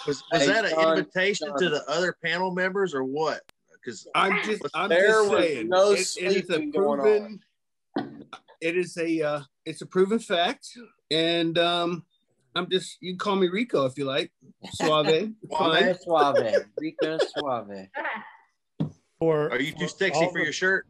Speaker 5: Was, was
Speaker 1: Hey,
Speaker 5: that an
Speaker 1: Sean,
Speaker 5: invitation
Speaker 1: Sean.
Speaker 5: to the other panel members or what? Because
Speaker 6: I'm just I'm
Speaker 9: There
Speaker 6: just saying
Speaker 9: no
Speaker 6: it- it is a
Speaker 9: sleeping going
Speaker 6: proven it is a uh, it's a proven fact. And um I'm just you can call me Rico if you like. Suave. [LAUGHS] Fine.
Speaker 1: Suave. Rico Suave.
Speaker 2: Or
Speaker 5: are you too sexy for
Speaker 2: the-
Speaker 5: your shirt?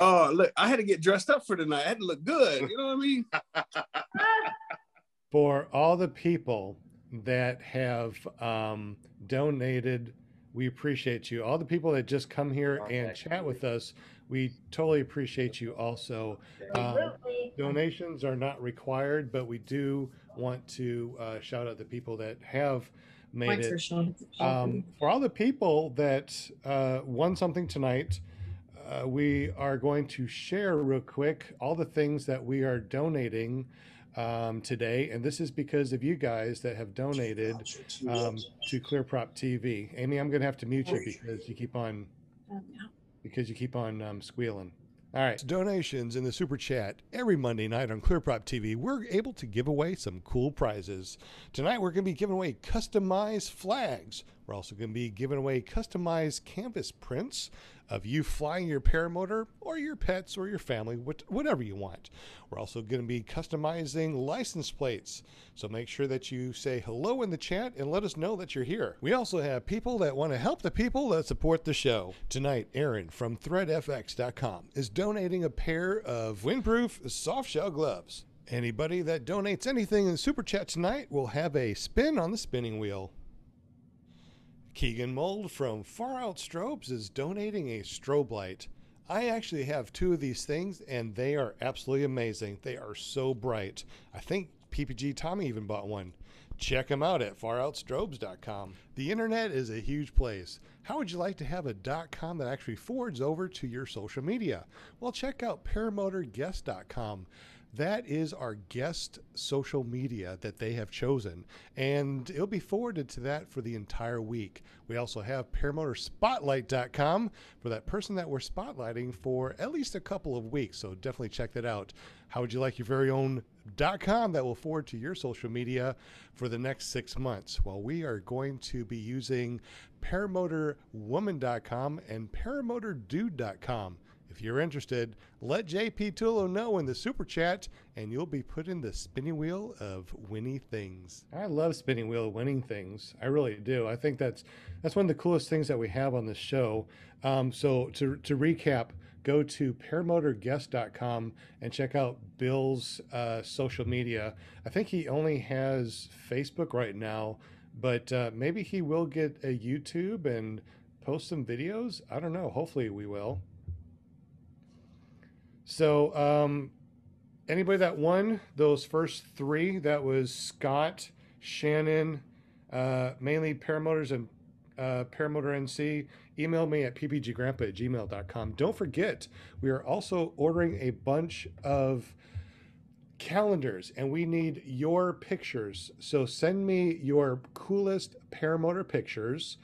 Speaker 6: Oh look, I had to get dressed up for tonight. I had to look good. You know what I mean? [LAUGHS]
Speaker 2: for all the people that have um, donated we appreciate you all the people that just come here and chat with us we totally appreciate you also um, donations are not required but we do want to uh, shout out the people that have made
Speaker 7: Mike's
Speaker 2: it
Speaker 7: for Sean.
Speaker 2: um, for all the people that uh, won something tonight, uh, we are going to share real quick all the things that we are donating um, today. And this is because of you guys that have donated um, to ClearProp TV. Amy, I'm going to have to mute you because you keep on
Speaker 7: Um,
Speaker 2: because you keep on um, squealing. All right. Donations in the super chat every Monday night on ClearProp TV. We're able to give away some cool prizes. Tonight, we're going to be giving away customized flags. We're also going to be giving away customized canvas prints of you flying your paramotor or your pets or your family, whatever you want. We're also going to be customizing license plates. So make sure that you say hello in the chat and let us know that you're here. We also have people that want to help the people that support the show. Tonight, Aaron from threadfx.com is donating a pair of windproof soft shell gloves. Anybody that donates anything in the super chat tonight will have a spin on the spinning wheel. Keegan Mold from Far Out Strobes is donating a strobe light. I actually have two of these things and they are absolutely amazing. They are so bright. I think PPG Tommy even bought one. Check them out at faroutstrobes.com. The internet is a huge place. How would you like to have a .com that actually forwards over to your social media? Well, check out paramotorguest.com. That is our guest social media that they have chosen, and it'll be forwarded to that for the entire week. We also have paramotorspotlight.com for that person that we're spotlighting for at least a couple of weeks, so definitely check that out. How would you like your very own .com that will forward to your social media for the next six months? Well, we are going to be using paramotorwoman.com and paramotordude.com. If you're interested, let JP Tulo know in the super chat, and you'll be put in the spinning wheel of winning things. I love spinning wheel of winning things. I really do. I think that's that's one of the coolest things that we have on this show. Um, so to to recap, go to paramotorguest.com and check out Bill's uh, social media. I think he only has Facebook right now, but uh, maybe he will get a YouTube and post some videos. I don't know. Hopefully, we will. So, um, anybody that won those first three, that was Scott, Shannon, uh, Manly Paramotors and uh, paramotor NC. Email me at ppggrandpa at gmail.com. Don't forget, we are also ordering a bunch of calendars and we need your pictures. So send me your coolest paramotor pictures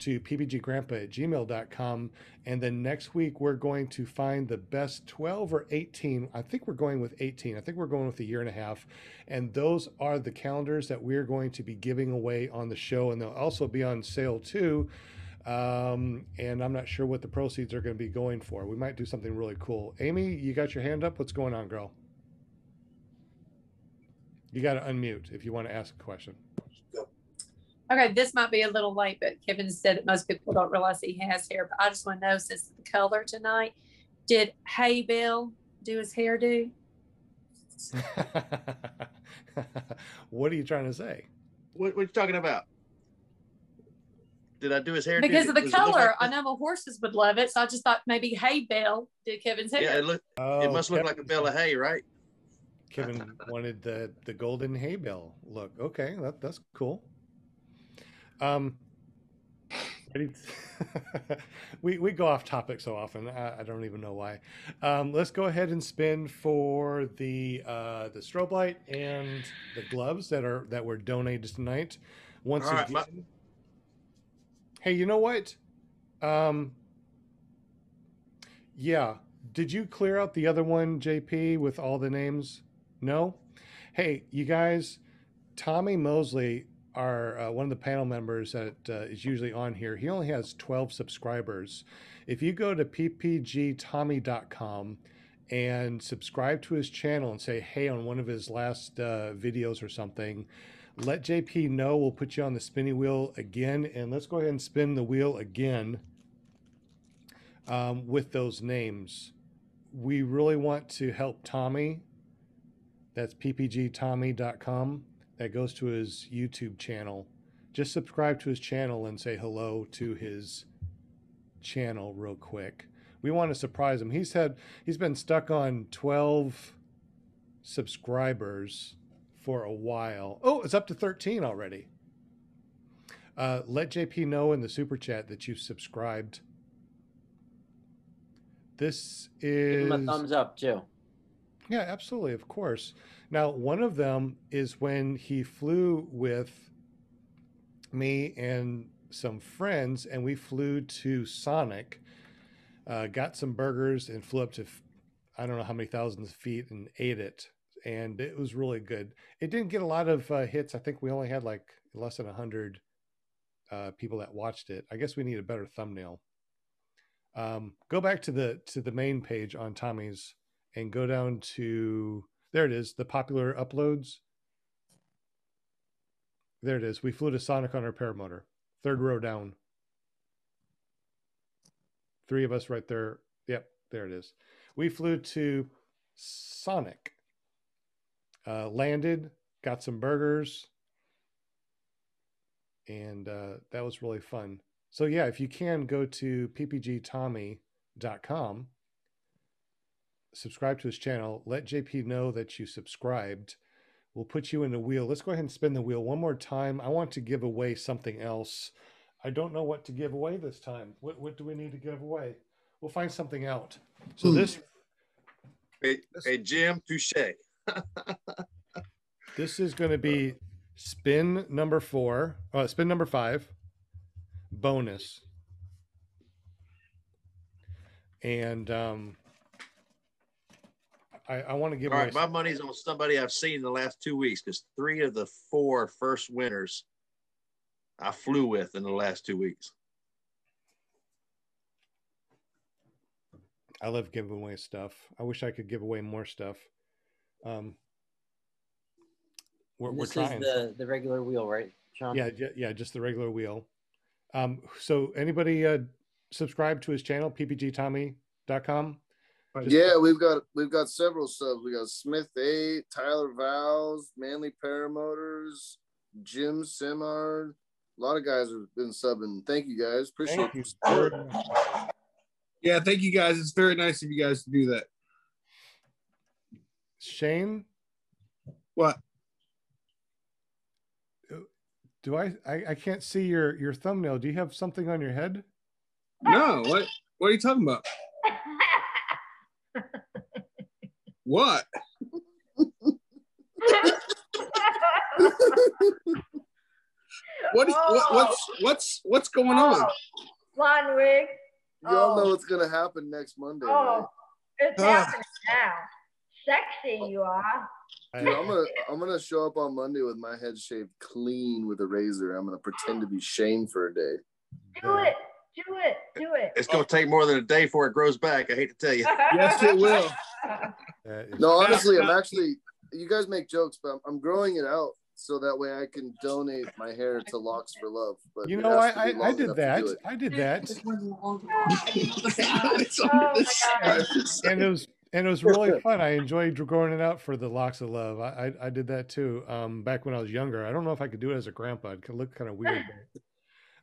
Speaker 2: to ppggrandpa at gmail.com. And then next week, we're going to find the best 12 or 18. I think we're going with 18. I think we're going with a year and a half. And those are the calendars that we're going to be giving away on the show. And they'll also be on sale too. Um, and I'm not sure what the proceeds are going to be going for. We might do something really cool. Amy, you got your hand up? What's going on, girl? You got to unmute if you want to ask a question.
Speaker 7: Okay, this might be a little late, but Kevin said that most people don't realize he has hair. But I just want to know since the color tonight, did Hey Bill do his hairdo? [LAUGHS]
Speaker 2: what are you trying to say?
Speaker 5: What, what are you talking about? Did I do his hair?
Speaker 7: Because of the
Speaker 5: Does
Speaker 7: color,
Speaker 5: like
Speaker 7: I know my horses would love it. So I just thought maybe Hey Bill did Kevin's hair.
Speaker 5: Yeah, it look.
Speaker 2: Oh,
Speaker 5: it must look like a bale of hay, right?
Speaker 2: Kevin [LAUGHS] wanted the the golden hay bell look. Okay, that, that's cool. Um, [SIGHS] [LAUGHS] we we go off topic so often. I, I don't even know why. Um, let's go ahead and spin for the uh, the strobe light and the gloves that are that were donated tonight. Once
Speaker 5: All right,
Speaker 2: again.
Speaker 5: my-
Speaker 2: Hey, you know what? Um, yeah. Did you clear out the other one, JP, with all the names? No. Hey, you guys, Tommy Mosley, our uh, one of the panel members that uh, is usually on here, he only has 12 subscribers. If you go to ppgtommy.com and subscribe to his channel and say hey on one of his last uh, videos or something, let JP know. We'll put you on the spinning wheel again, and let's go ahead and spin the wheel again um, with those names. We really want to help Tommy. That's ppgtommy.com. That goes to his YouTube channel. Just subscribe to his channel and say hello to his channel real quick. We want to surprise him. He's had he's been stuck on 12 subscribers for a while. Oh, it's up to 13 already. Uh, let JP know in the super chat that you've subscribed. This is Give
Speaker 1: him a thumbs up too.
Speaker 2: yeah, absolutely, of course. Now, one of them is when he flew with me and some friends, and we flew to Sonic, uh, got some burgers, and flew up to I don't know how many thousands of feet and ate it, and it was really good. It didn't get a lot of uh, hits. I think we only had like less than a hundred uh, people that watched it. I guess we need a better thumbnail. Um, go back to the to the main page on Tommy's and go down to there it is the popular uploads. There it is we flew to sonic on our paramotor. Third row down. Three of us right there. Yep there it is. We flew to sonic. Uh, landed got some burgers. And uh, that was really fun. So yeah if you can go to ppgtommy.com subscribe to his channel. Let JP know that you subscribed. We'll put you in the wheel. Let's go ahead and spin the wheel one more time. I want to give away something else. I don't know what to give away this time. What, what do we need to give away? We'll find something out. So this
Speaker 5: Hey, hey Jim, touche. [LAUGHS]
Speaker 2: this is going to be spin number four. Uh, spin number five. Bonus. And um, I, I want to give
Speaker 5: All right, my money's on somebody I've seen in the last two weeks because three of the four first winners I flew with in the last two weeks.
Speaker 2: I love giving away stuff. I wish I could give away more stuff. Um, we're, we're
Speaker 1: this
Speaker 2: trying.
Speaker 1: is the the regular wheel, right, Sean?
Speaker 2: yeah, yeah, yeah, just the regular wheel. Um, so anybody uh, subscribe to his channel, ppgtommy.com.
Speaker 3: Yeah, we've got we've got several subs. We got Smith Eight, Tyler Vows, Manly Paramotors, Jim Simard. A lot of guys have been subbing. Thank you guys. Appreciate
Speaker 2: Thank you.
Speaker 3: you.
Speaker 6: Yeah, thank you guys. It's very nice of you guys to do that.
Speaker 2: Shane,
Speaker 6: What?
Speaker 2: do I, I I can't see your your thumbnail. Do you have something on your head?
Speaker 6: No, what what are you talking about? [LAUGHS] What? What, is, what oh. what's what's what's going oh. on?
Speaker 8: Blonde wig.
Speaker 3: Y'all
Speaker 8: Oh.
Speaker 3: know what's gonna happen next Monday.
Speaker 8: Oh,
Speaker 3: right?
Speaker 8: it's happening now. Sexy you are.
Speaker 2: I-
Speaker 3: Dude, I'm gonna I'm gonna show up on Monday with my head shaved clean with a razor. I'm gonna pretend to be Shane for a day.
Speaker 8: Do it. Do it. Do it.
Speaker 5: It's going to take more than a day before it grows back. I hate to tell you.
Speaker 6: Yes, it will. [LAUGHS]
Speaker 2: that is-
Speaker 3: No, honestly, I'm actually. You guys make jokes, but I'm, I'm growing it out so that way I can donate my hair to Locks for Love. But
Speaker 2: you know, I I, I did that. I did that,
Speaker 8: Oh,
Speaker 6: this
Speaker 8: my
Speaker 6: side.
Speaker 2: and it was and it was really fun. I enjoyed growing it out for the locks of love. I I, I did that too. Um, back when I was younger. I don't know if I could do it as a grandpa. It could look kind of weird.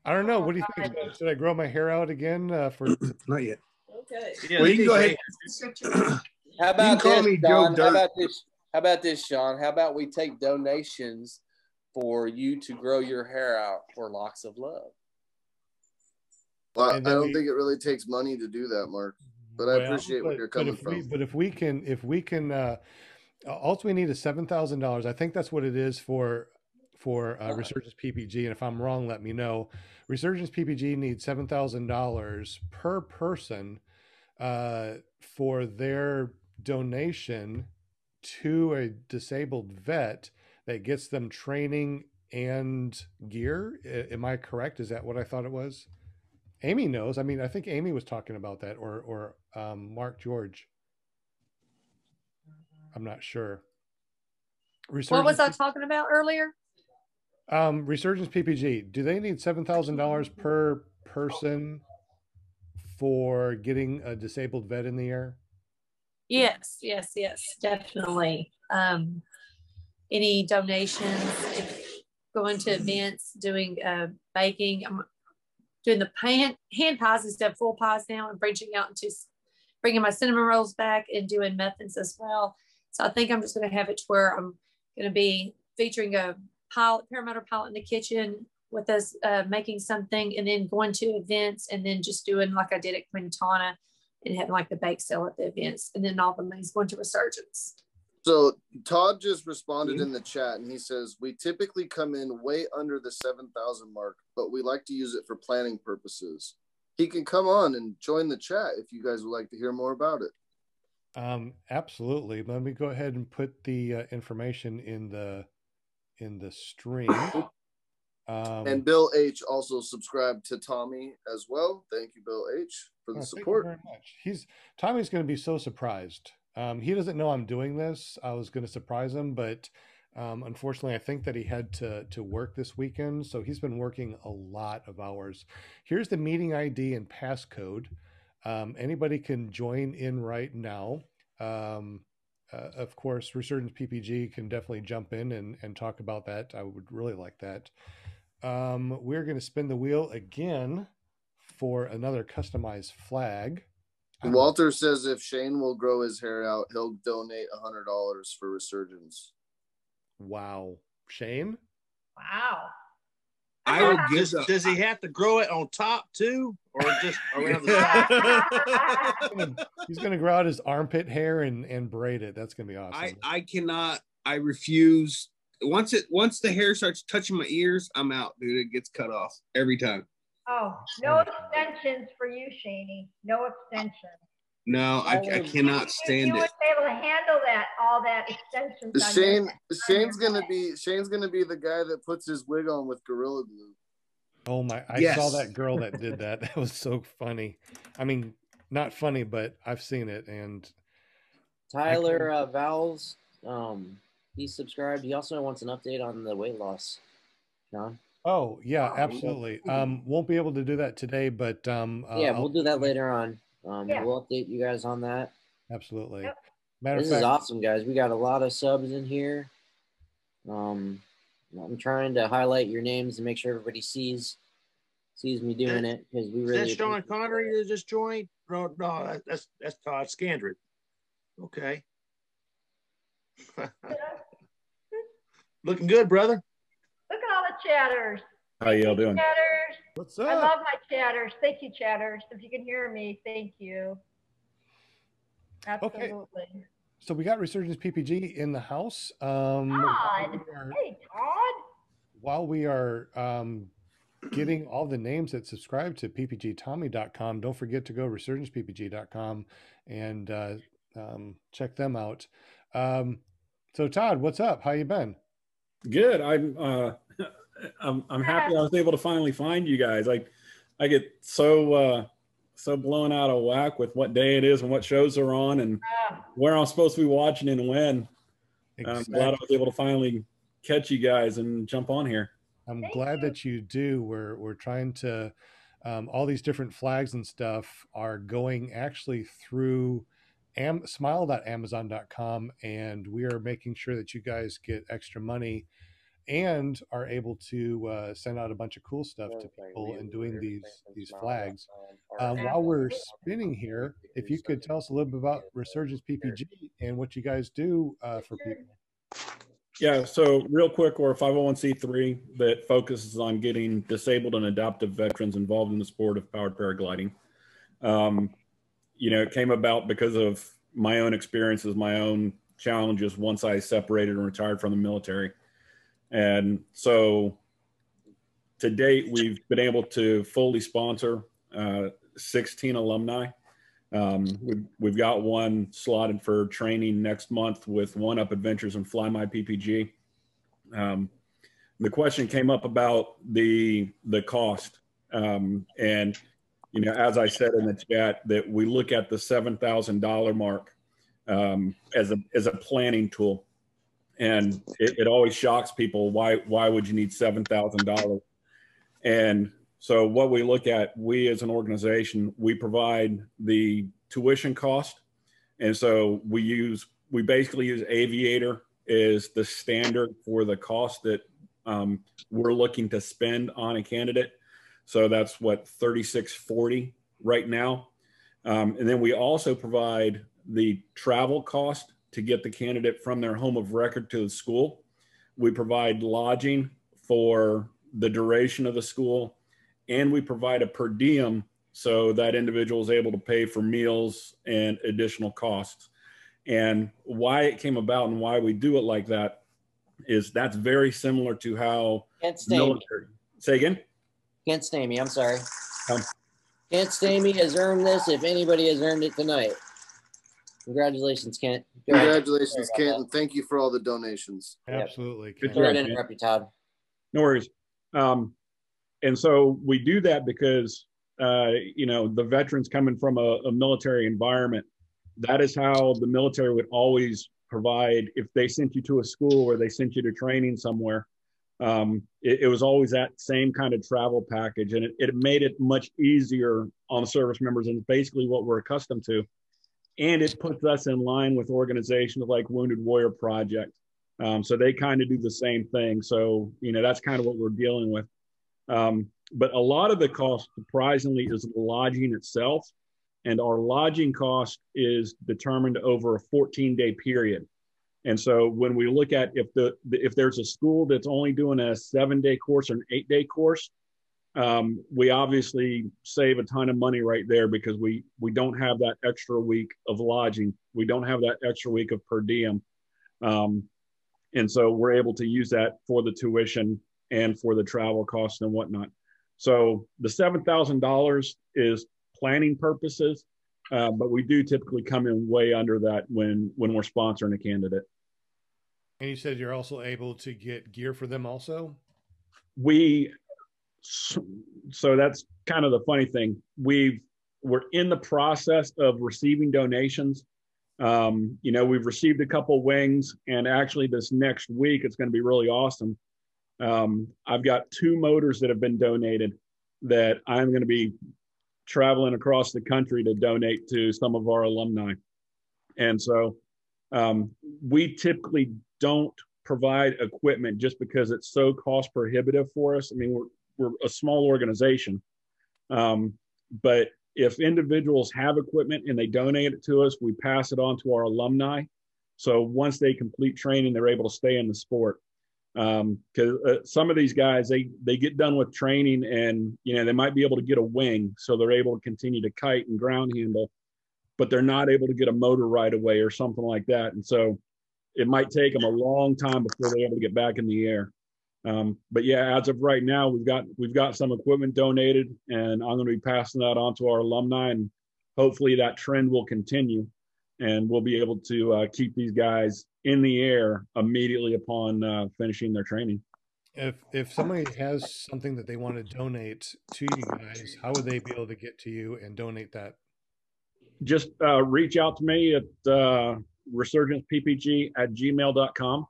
Speaker 2: I don't know. What do you think? [LAUGHS] Should I grow my hair out again uh, for? [CLEARS THROAT]
Speaker 6: Not yet.
Speaker 7: Okay.
Speaker 5: Yeah,
Speaker 6: Well, you can go ahead.
Speaker 9: How about
Speaker 6: call
Speaker 9: this,
Speaker 6: me Joe
Speaker 9: Sean? How about this? How about this, Sean? How about we take donations for you to grow your hair out for locks of love?
Speaker 3: Well, I don't
Speaker 2: we-
Speaker 3: think it really takes money to do that, Mark. But I appreciate where you're coming
Speaker 2: if We,
Speaker 3: from.
Speaker 2: but if we can, if we can, uh, all we need is seven thousand dollars. I think that's what it is for for uh, Resurgence PPG. And if I'm wrong, let me know. Resurgence PPG needs seven thousand dollars per person uh, for their donation to a disabled vet that gets them training and gear. A- Am I correct? Is that what I thought it was? Amy knows. I mean, I think Amy was talking about that, or or um, Mark George. I'm not sure.
Speaker 7: What was I talking about earlier?
Speaker 2: Um, Resurgence PPG. Do they need seven thousand dollars per person for getting a disabled vet in the air?
Speaker 7: Yes, yes, yes, definitely. Um, any donations, going to events, doing uh, baking, I'm doing the pan, hand pies instead of full pies now and branching out into bringing my cinnamon rolls back and doing muffins as well. So I think I'm just going to have it to where I'm going to be featuring a pilot, paramotor pilot in the kitchen with us uh, making something and then going to events and then just doing like I did at Quintana and having like the bake sale at the events, and then all the money's going to Resurgence.
Speaker 3: So Todd just responded in the chat and he says, We typically come in way under the 7,000 mark, but we like to use it for planning purposes. He can come on and join the chat if you guys would like to hear more about it.
Speaker 2: Um, absolutely. Let me go ahead and put the uh, information in the in the stream. [COUGHS] Um,
Speaker 3: And Bill H also subscribed to Tommy as well. Thank you, Bill H, for the
Speaker 2: Oh, thank you
Speaker 3: support.
Speaker 2: very much. He's Tommy's going to be so surprised. Um, he doesn't know I'm doing this. I was going to surprise him, but um, unfortunately, I think that he had to to work this weekend, so he's been working a lot of hours. Here's the meeting ID and passcode. Um, anybody can join in right now. Um, uh, of course, Resurgence PPG can definitely jump in and, and talk about that. I would really like that. Um, we're going to spin the wheel again for another customized flag. I don't-
Speaker 3: Walter says if Shane will grow his hair out, he'll donate $100 for Resurgence.
Speaker 2: Wow. Shane?
Speaker 8: Wow.
Speaker 6: I will give
Speaker 5: Does,
Speaker 6: the,
Speaker 5: does he have to grow it on top too, or just around the side?
Speaker 2: He's gonna- He's going to grow out his armpit hair and, and braid it. That's going to be awesome.
Speaker 6: I I cannot. I refuse. Once it once the hair starts touching my ears, I'm out, dude. It gets cut off every time.
Speaker 8: Oh, no extensions for you, Shaney. No extensions.
Speaker 6: No, I, I cannot stand
Speaker 8: you
Speaker 6: it.
Speaker 8: would be able to handle that, all that extensions.
Speaker 3: Shane
Speaker 8: head.
Speaker 3: Shane's gonna be Shane's gonna be the guy that puts his wig on with gorilla glue.
Speaker 2: oh my, I saw that girl that did that. [LAUGHS] That was so funny. I mean, not funny, but I've seen it. And
Speaker 1: Tyler uh, Vowles, um, he subscribed. He also wants an update on the weight loss. John.
Speaker 2: Oh, yeah, absolutely. Um, won't be able to do that today, but um, uh,
Speaker 1: yeah,
Speaker 2: I'll-
Speaker 1: we'll do that later on. Um,
Speaker 8: Yeah.
Speaker 1: We'll update you guys on that.
Speaker 2: Absolutely.
Speaker 8: Yep.
Speaker 2: Matter
Speaker 1: This
Speaker 2: of fact,
Speaker 1: is awesome, guys. We got a lot of subs in here. Um, I'm trying to highlight your names and make sure everybody sees sees me doing it because we really.
Speaker 5: Is
Speaker 1: really.
Speaker 5: that Sean. Connery that just joined? No, no, that's that's Todd Scandred. Okay. [LAUGHS] Looking good, brother.
Speaker 8: Look at all the chatters.
Speaker 10: How y'all doing?
Speaker 8: Chatters.
Speaker 2: What's up?
Speaker 8: I love my chatters. Thank you, chatters. If you can hear me, thank you. Absolutely.
Speaker 2: So we got Resurgence PPG in the house. Um, while
Speaker 8: Todd.
Speaker 2: we are-
Speaker 8: Hey, Todd.
Speaker 2: while we are um, getting all the names that subscribe to ppgtommy.com, don't forget to go resurgenceppg.com and uh, um, check them out. Um, so Todd, what's up? How you been?
Speaker 10: Good. I'm uh I'm I'm happy I was able to finally find you guys. Like I get so uh so blown out of whack with what day it is and what shows are on and
Speaker 8: Ah,
Speaker 10: where I'm supposed to be watching and when. I'm glad I was able to finally catch you guys and jump on here.
Speaker 2: I'm
Speaker 8: Thank
Speaker 2: glad
Speaker 8: you.
Speaker 2: that you do. We're we're trying to um, all these different flags and stuff are going actually through am, smile.amazon.com and we are making sure that you guys get extra money and are able to uh, send out a bunch of cool stuff to people and doing these these flags. Um, while we're spinning here, if you could tell us a little bit about Resurgence PPG and what you guys do uh, for people.
Speaker 10: Yeah, so real quick, we're a 501c3 that focuses on getting disabled and adaptive veterans involved in the sport of powered paragliding. Um, you know, it came about because of my own experiences, my own challenges once I separated and retired from the military. And so to date, we've been able to fully sponsor uh, 16 alumni. Um, we've, we've got one slotted for training next month with One Up Adventures and Fly My PPG. Um, the question came up about the the cost, um, and you know, as I said in the chat, that we look at the seven thousand dollar mark um, as a as a planning tool, and it, it always shocks people. Why why would you need seven thousand dollars? And so what we look at, we as an organization, we provide the tuition cost. And so we use, we basically use Aviator is the standard for the cost that um, we're looking to spend on a candidate. So that's what, 3640 right now. Um, and then we also provide the travel cost to get the candidate from their home of record to the school. We provide lodging for the duration of the school and we provide a per diem so that individual is able to pay for meals and additional costs. And why it came about and why we do it like that is that's very similar to how
Speaker 1: Can't stay me.
Speaker 10: military. Say again.
Speaker 1: Can't stay me. I'm sorry.
Speaker 10: Um,
Speaker 1: Can't stay me has earned this. If anybody has earned it tonight, congratulations, Kent. Go.
Speaker 3: Congratulations, Kent, and thank you for all the donations.
Speaker 2: Absolutely.
Speaker 10: Good
Speaker 2: Ken.
Speaker 1: Sorry to interrupt you, Todd.
Speaker 10: No worries. Um, and so we do that because, uh, you know, the veterans coming from a, a military environment, that is how the military would always provide. If they sent you to a school or they sent you to training somewhere, um, it, it was always that same kind of travel package. And it, it made it much easier on the service members and basically what we're accustomed to. And it puts us in line with organizations like Wounded Warrior Project. Um, so they kind of do the same thing. So, you know, that's kind of what we're dealing with. Um, but a lot of the cost, surprisingly, is the lodging itself. And our lodging cost is determined over a 14 day period. And so when we look at if the if there's a school that's only doing a seven day course or an eight day course, um, we obviously save a ton of money right there because we we don't have that extra week of lodging. We don't have that extra week of per diem. Um, and so we're able to use that for the tuition and for the travel costs and whatnot. So the seven thousand dollars is planning purposes, uh, but we do typically come in way under that when when we're sponsoring a candidate.
Speaker 2: And you said you're also able to get gear for them also?
Speaker 10: We so that's kind of the funny thing. We've we're in the process of receiving donations. Um, you know, we've received a couple wings, and actually, this next week it's going to be really awesome. Um, I've got two motors that have been donated that I'm going to be traveling across the country to donate to some of our alumni. And so um, we typically don't provide equipment just because it's so cost prohibitive for us. I mean, we're, we're a small organization. Um, but if individuals have equipment and they donate it to us, we pass it on to our alumni. So once they complete training, they're able to stay in the sport. Because um, uh, some of these guys, they they get done with training, and you know they might be able to get a wing, so they're able to continue to kite and ground handle, but they're not able to get a motor right away or something like that. And so it might take them a long time before they're able to get back in the air. Um, but yeah, as of right now, we've got we've got some equipment donated, and I'm going to be passing that on to our alumni, and hopefully that trend will continue, and we'll be able to uh, keep these guys in the air immediately upon uh, finishing their training.
Speaker 2: If if somebody has something that they want to donate to you guys, how would they be able to get to you and donate that?
Speaker 10: Just uh, reach out to me at uh, resurgenceppg at gmail.com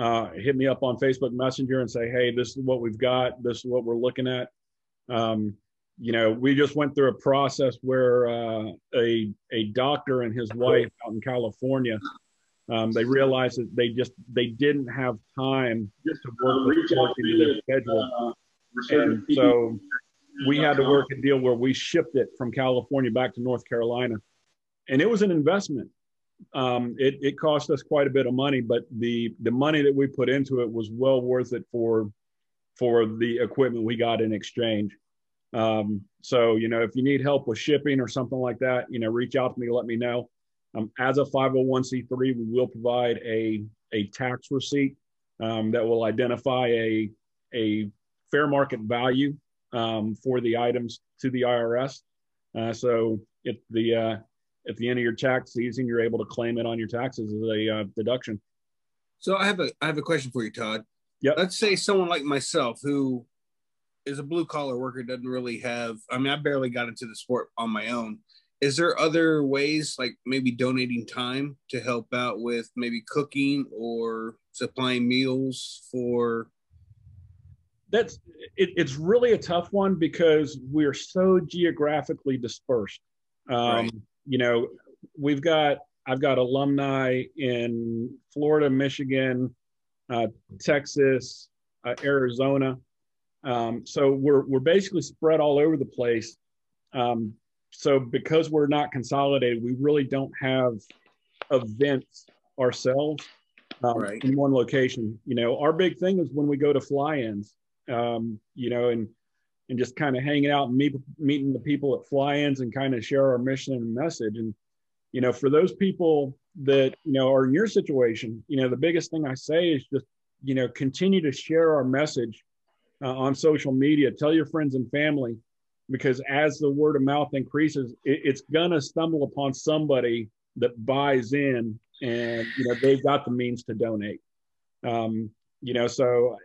Speaker 10: uh, hit me up on Facebook Messenger and say, hey, this is what we've got. This is what we're looking at. Um, you know, we just went through a process where uh, a a doctor and his wife out in California, um, they realized that they just they didn't have time to work into their schedule, and so we had to work a deal where we shipped it from California back to North Carolina, and it was an investment um, it, it cost us quite a bit of money, but the the money that we put into it was well worth it for for the equipment we got in exchange. Um, so you know, if you need help with shipping or something like that, you know, reach out to me. Let me know. Um, as a 501c3, we will provide a a tax receipt um, that will identify a a fair market value um, for the items to the IRS. Uh, so if the uh, at the end of your tax season, you're able to claim it on your taxes as a uh, deduction.
Speaker 6: So I have a I have a question for you, Todd.
Speaker 10: Yeah.
Speaker 6: Let's say someone like myself who is a blue collar worker doesn't really have. I mean, I barely got into the sport on my own. Is there other ways, like maybe donating time to help out with maybe cooking or supplying meals for?
Speaker 10: That's it, it's really a tough one because we're so geographically dispersed. Um, right you know, we've got I've got alumni in Florida, Michigan, uh, Texas, uh, Arizona. Um, so we're we're basically spread all over the place. Um, so because we're not consolidated, we really don't have events ourselves um, right. in one location. You know, our big thing is when we go to fly-ins. Um, you know, and and just kind of hanging out and meet, meeting the people at fly-ins and kind of share our mission and message. And, you know, for those people that, you know, are in your situation, you know, the biggest thing I say is just, you know, continue to share our message uh, on social media, tell your friends and family, because as the word of mouth increases, it, it's to stumble upon somebody that buys in and, you know, they've got the means to donate. Um, you know, so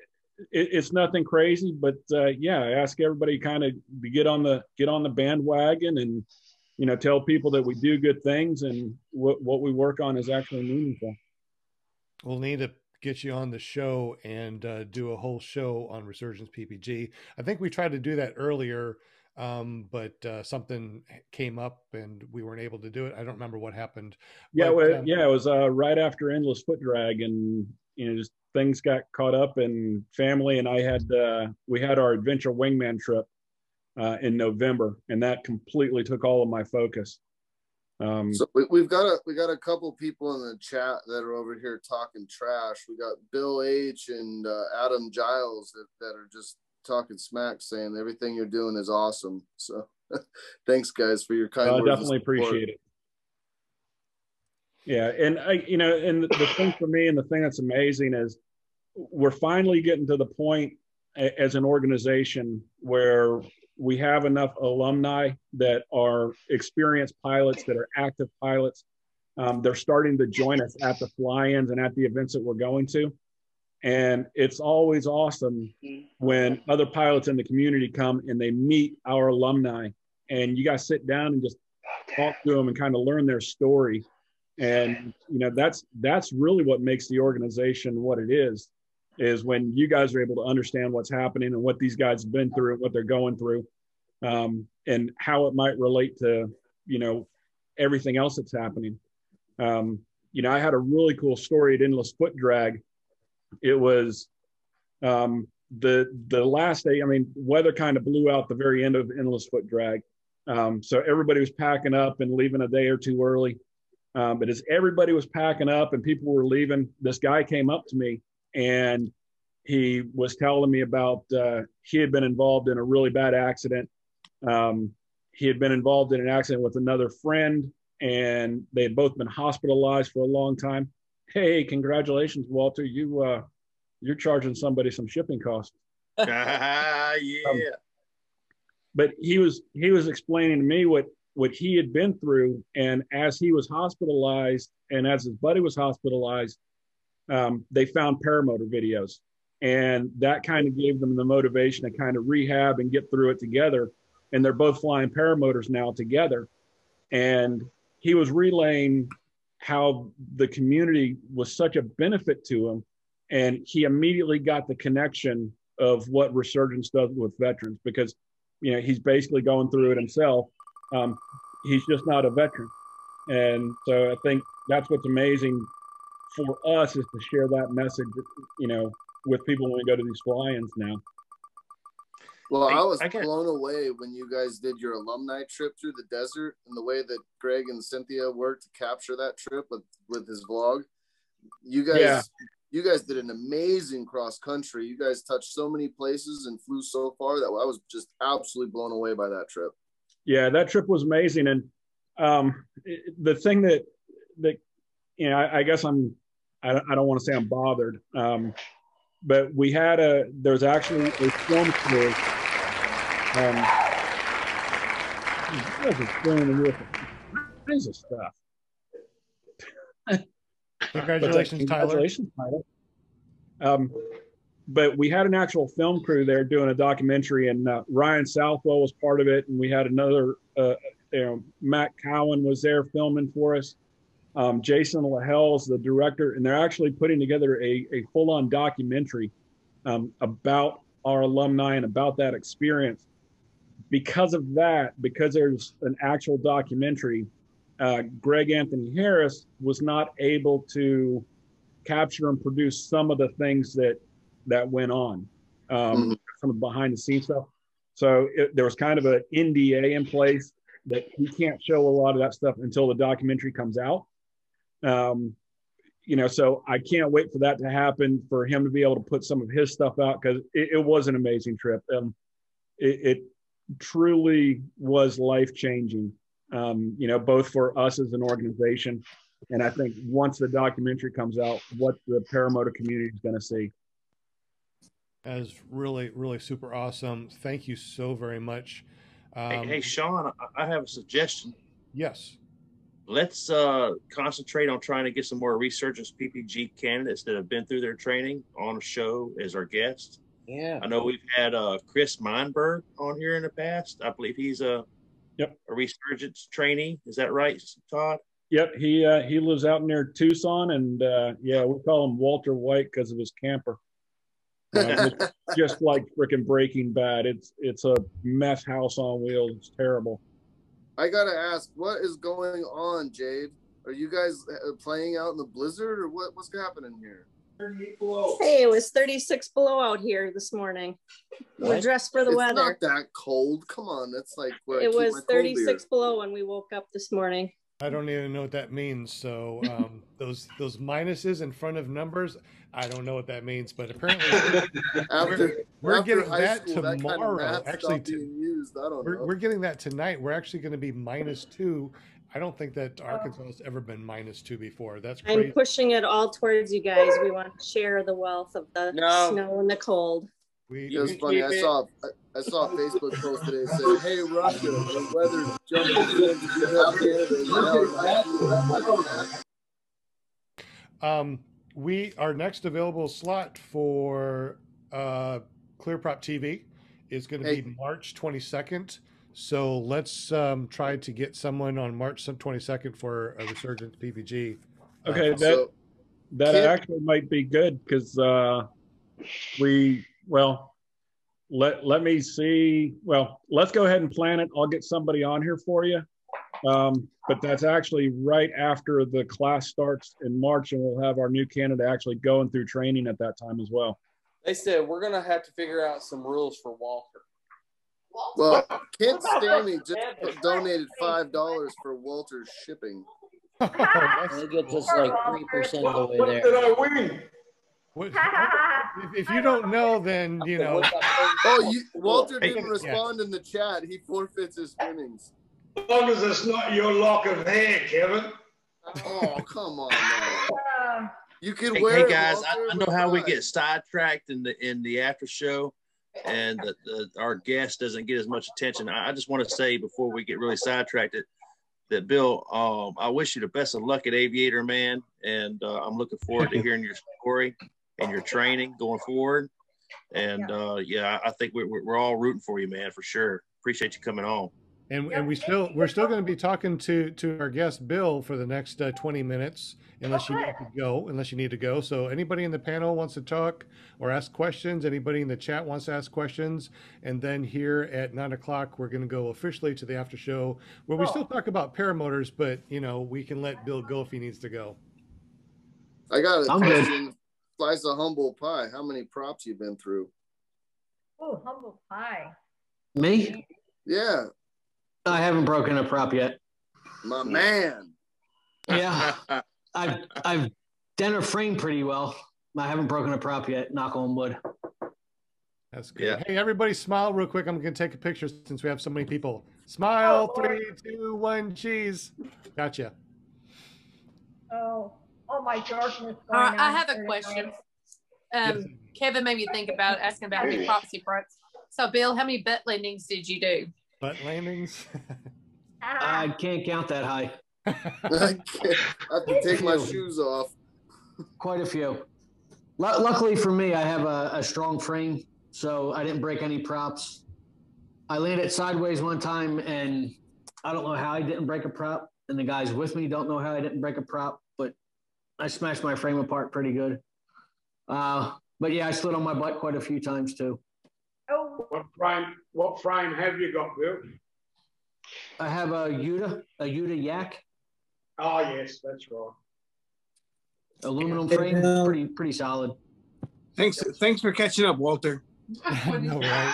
Speaker 10: it, it's nothing crazy, but uh, yeah, I ask everybody kind of to get on the get on the bandwagon and you know tell people that we do good things and what what we work on is actually meaningful.
Speaker 2: We'll need to get you on the show and uh, do a whole show on Resurgence PPG. I think we tried to do that earlier, um, but uh, something came up and we weren't able to do it. I don't remember what happened.
Speaker 10: Yeah,
Speaker 2: but,
Speaker 10: well,
Speaker 2: um,
Speaker 10: yeah, it was uh, right after Endless Foot Drag, and you know, just things got caught up in family, and I had uh, we had our adventure wingman trip uh, in November, and that completely took all of my focus.
Speaker 3: Um, so we, have got a we got a couple people in the chat that are over here talking trash. We got Bill H and uh, Adam Giles that, that are just talking smack, saying everything you're doing is awesome. So [LAUGHS] thanks, guys, for your kind.
Speaker 10: I definitely appreciate it. Yeah, and I, you know, and the thing for me, and the thing that's amazing is we're finally getting to the point as an organization where we have enough alumni that are experienced pilots that are active pilots. Um, they're starting to join us at the fly-ins and at the events that we're going to. And it's always awesome when other pilots in the community come and they meet our alumni and you guys sit down and just talk to them and kind of learn their story and you know that's that's really what makes the organization what it is is when you guys are able to understand what's happening and what these guys have been through and what they're going through um, and how it might relate to you know everything else that's happening Um, you know, I had a really cool story at Endless Foot Drag. It was um, the the last day. I mean, weather kind of blew out the very end of Endless Foot Drag, um, so everybody was packing up and leaving a day or two early. Um, but as everybody was packing up and people were leaving, this guy came up to me and he was telling me about uh, he had been involved in a really bad accident. Um, he had been involved in an accident with another friend and they had both been hospitalized for a long time. Hey, congratulations, Walter! You uh, you're charging somebody some shipping costs. [LAUGHS]
Speaker 5: yeah.
Speaker 10: Um, but he was he was explaining to me what what he had been through, and as he was hospitalized, and as his buddy was hospitalized, um, they found paramotor videos, and that kind of gave them the motivation to kind of rehab and get through it together. And they're both flying paramotors now together, and he was relaying how the community was such a benefit to him. And he immediately got the connection of what resurgence does with veterans because you know he's basically going through it himself um, he's just not a veteran and so i think that's what's amazing for us is to share that message you know with people when we go to these fly-ins now
Speaker 3: Well, I
Speaker 5: I-
Speaker 3: was
Speaker 5: I get-
Speaker 3: blown away when you guys did your alumni trip through the desert and the way that Greg and Cynthia worked to capture that trip with with his vlog. You guys,
Speaker 10: Yeah.
Speaker 3: you guys did an amazing cross country. You guys touched so many places and flew so far that I was just absolutely blown away by that trip.
Speaker 10: Yeah that trip was amazing and um, it- the thing that that you know I, I guess i'm i, don't- I don't want to say i'm bothered um, but we had a there's actually a film crew um, you guys are filming with all kinds of stuff
Speaker 2: Congratulations,
Speaker 10: uh,
Speaker 2: Tyler.
Speaker 10: Congratulations, Tyler. Um, but we had an actual film crew there doing a documentary, and uh, Ryan Southwell was part of it, and we had another, uh, you know, Matt Cowan was there filming for us. Um, Jason LaHell's the director, and they're actually putting together a, a full-on documentary um, about our alumni and about that experience. Because of that, because there's an actual documentary, uh, Greg Anthony Harris was not able to capture and produce some of the things that that went on, um,
Speaker 3: Mhm.
Speaker 10: some of the behind the scenes stuff. So it, there was kind of an NDA in place that he can't show a lot of that stuff until the documentary comes out. Um, you know, so I can't wait for that to happen for him to be able to put some of his stuff out because it, it was an amazing trip. Um, it, it truly was life changing. Um, you know, both for us as an organization, and I think once the documentary comes out, what the paramotor community is going to see.
Speaker 2: That is really, really super awesome. Thank you so very much. Um,
Speaker 5: hey, hey, Sean, I- I have a suggestion.
Speaker 2: Yes.
Speaker 5: Let's uh, concentrate on trying to get some more resurgence PPG candidates that have been through their training on a show as our guests.
Speaker 1: Yeah.
Speaker 5: I know we've had uh, Chris Meinberg on here in the past. I believe he's a
Speaker 10: Yep.
Speaker 5: a resurgence trainee. Is that right, Todd?
Speaker 10: Yep, he uh, he lives out near Tucson, and uh, yeah, we call him Walter White because of his camper. Uh, it's just like freaking Breaking Bad. It's it's a mess house on wheels. It's terrible.
Speaker 3: I gotta ask, what is going on, Jade? Are you guys uh, playing out in the blizzard, or what? What's happening here?
Speaker 11: Hey, it was 36 below out here this morning. We're dressed for the
Speaker 3: it's
Speaker 11: weather.
Speaker 3: not that cold. Come on, that's like where
Speaker 11: It
Speaker 3: keep
Speaker 11: was 36 below when we woke up this morning.
Speaker 2: I don't even know what that means. So um, [LAUGHS] those those minuses in front of numbers, I don't know what that means. But apparently, [LAUGHS]
Speaker 3: After-
Speaker 2: we're, we're
Speaker 3: after
Speaker 2: getting that
Speaker 3: school, that kind of
Speaker 2: tomorrow. actually,
Speaker 3: stopped being used. I don't
Speaker 2: we're, we're getting that tonight. We're actually going to be minus two. I don't think that Arkansas has ever been minus two before. That's
Speaker 11: I'm pushing it all towards you guys. We want to share the wealth of the
Speaker 9: No.
Speaker 11: snow and the cold.
Speaker 2: We,
Speaker 3: It was funny. I saw I, I saw a Facebook post today that said, "Hey Russia, the weather's jumping to Canada."
Speaker 2: Um, we our next available slot for uh, ClearProp TV is going to
Speaker 3: Hey.
Speaker 2: be March 22nd. So let's um, try to get someone on March 22nd for a Resurgence PPG. Uh,
Speaker 10: Okay, that
Speaker 3: So,
Speaker 10: that
Speaker 3: Kid-
Speaker 10: actually might be good because uh, we well let let me see. Well, let's go ahead and plan it. I'll get somebody on here for you. Um, but that's actually right after the class starts in March, and we'll have our new candidate actually going through training at that time as well.
Speaker 9: They said we're gonna have to figure out some rules for Walter.
Speaker 3: Well, Kent Stanley just donated five dollars for Walter's shipping.
Speaker 1: It gets us like three percent of the way there.
Speaker 12: What
Speaker 1: there.
Speaker 12: did I win? [LAUGHS]
Speaker 2: What- if, if you don't know, then you know.
Speaker 3: Oh, you, Walter didn't respond in the chat. He forfeits his winnings.
Speaker 12: As long as it's not your lock of hair, Kevin.
Speaker 3: Oh, come on, man. [LAUGHS] You can
Speaker 5: Hey,
Speaker 3: wear
Speaker 5: hey, guys,
Speaker 3: Walter,
Speaker 5: I, I know how we get sidetracked in the in the after show, and the, the, our guest doesn't get as much attention. I, I just want to say before we get really sidetracked that, that Bill, um, I wish you the best of luck at Aviator, man, and uh, I'm looking forward to [LAUGHS] hearing your story and your training going forward. And uh, yeah, I I think we're, we're all rooting for you, man, for sure. Appreciate you coming on.
Speaker 2: And, and we still we're still going to be talking to to our guest Bill for the next uh, 20 minutes unless you need to go unless you need to go. So anybody in the panel wants to talk or ask questions, anybody in the chat wants to ask questions, and then here at nine o'clock we're going to go officially to the after show where we still talk about paramotors, but you know we can let Bill go if he needs to go.
Speaker 3: I got a
Speaker 4: I'm good.
Speaker 3: Question. Slice of humble pie. How many props you've been through?
Speaker 8: oh, humble pie.
Speaker 4: Me?
Speaker 3: Yeah,
Speaker 4: I haven't broken a prop yet.
Speaker 3: my man.
Speaker 4: Yeah, [LAUGHS] I've I've done a frame pretty well. I haven't broken a prop yet. Knock on wood.
Speaker 2: That's good.
Speaker 5: Yeah.
Speaker 2: Hey, everybody, smile real quick. I'm going to take a picture since we have so many people. Smile. Oh. Three, two, one. Cheese. Gotcha.
Speaker 8: Oh, oh my darkness.
Speaker 7: All
Speaker 8: going
Speaker 7: right, I have a question.
Speaker 8: goes.
Speaker 7: Um, Kevin made me think about asking about how many props you broke. So, Bill, how many bet landings did you do?
Speaker 2: Butt landings.
Speaker 4: I can't count that high. [LAUGHS]
Speaker 3: I can't- I have to take my shoes off.
Speaker 4: Quite a few. Lu luckily for me, I have a, a strong frame, so I didn't break any props. I landed sideways one time, and I don't know how I didn't break a prop, and the guys with me don't know how I didn't break a prop, but I smashed my frame apart pretty good. Uh, but yeah, I slid on my butt quite a few times too.
Speaker 8: Oh,
Speaker 12: What frame? What frame have you got, Bill?
Speaker 4: I have a Yuta, a Yuta Yak,
Speaker 12: Oh yes, that's right.
Speaker 4: aluminum frame, pretty pretty solid.
Speaker 6: Thanks, thanks for catching up, Walter.
Speaker 2: I know, right?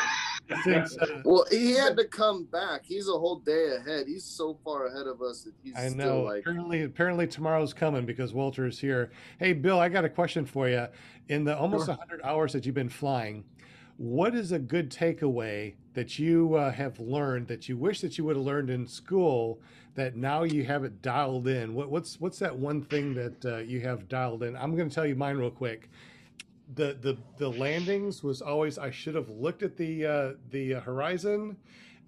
Speaker 2: Since, [LAUGHS] uh,
Speaker 3: Well, he had to come back. He's a whole day ahead. He's so far ahead of us that he's
Speaker 2: I know.
Speaker 3: like.
Speaker 2: apparently, apparently tomorrow's coming because Walter is here. Hey, Bill, I got a question for you. In the almost
Speaker 4: Sure.
Speaker 2: 100 hours that you've been flying, what is a good takeaway that you uh, have learned that you wish that you would have learned in school that now you have it dialed in? What, what's what's that one thing that uh, you have dialed in? I'm going to tell you mine real quick. The, the the landings was always I should have looked at the uh, the horizon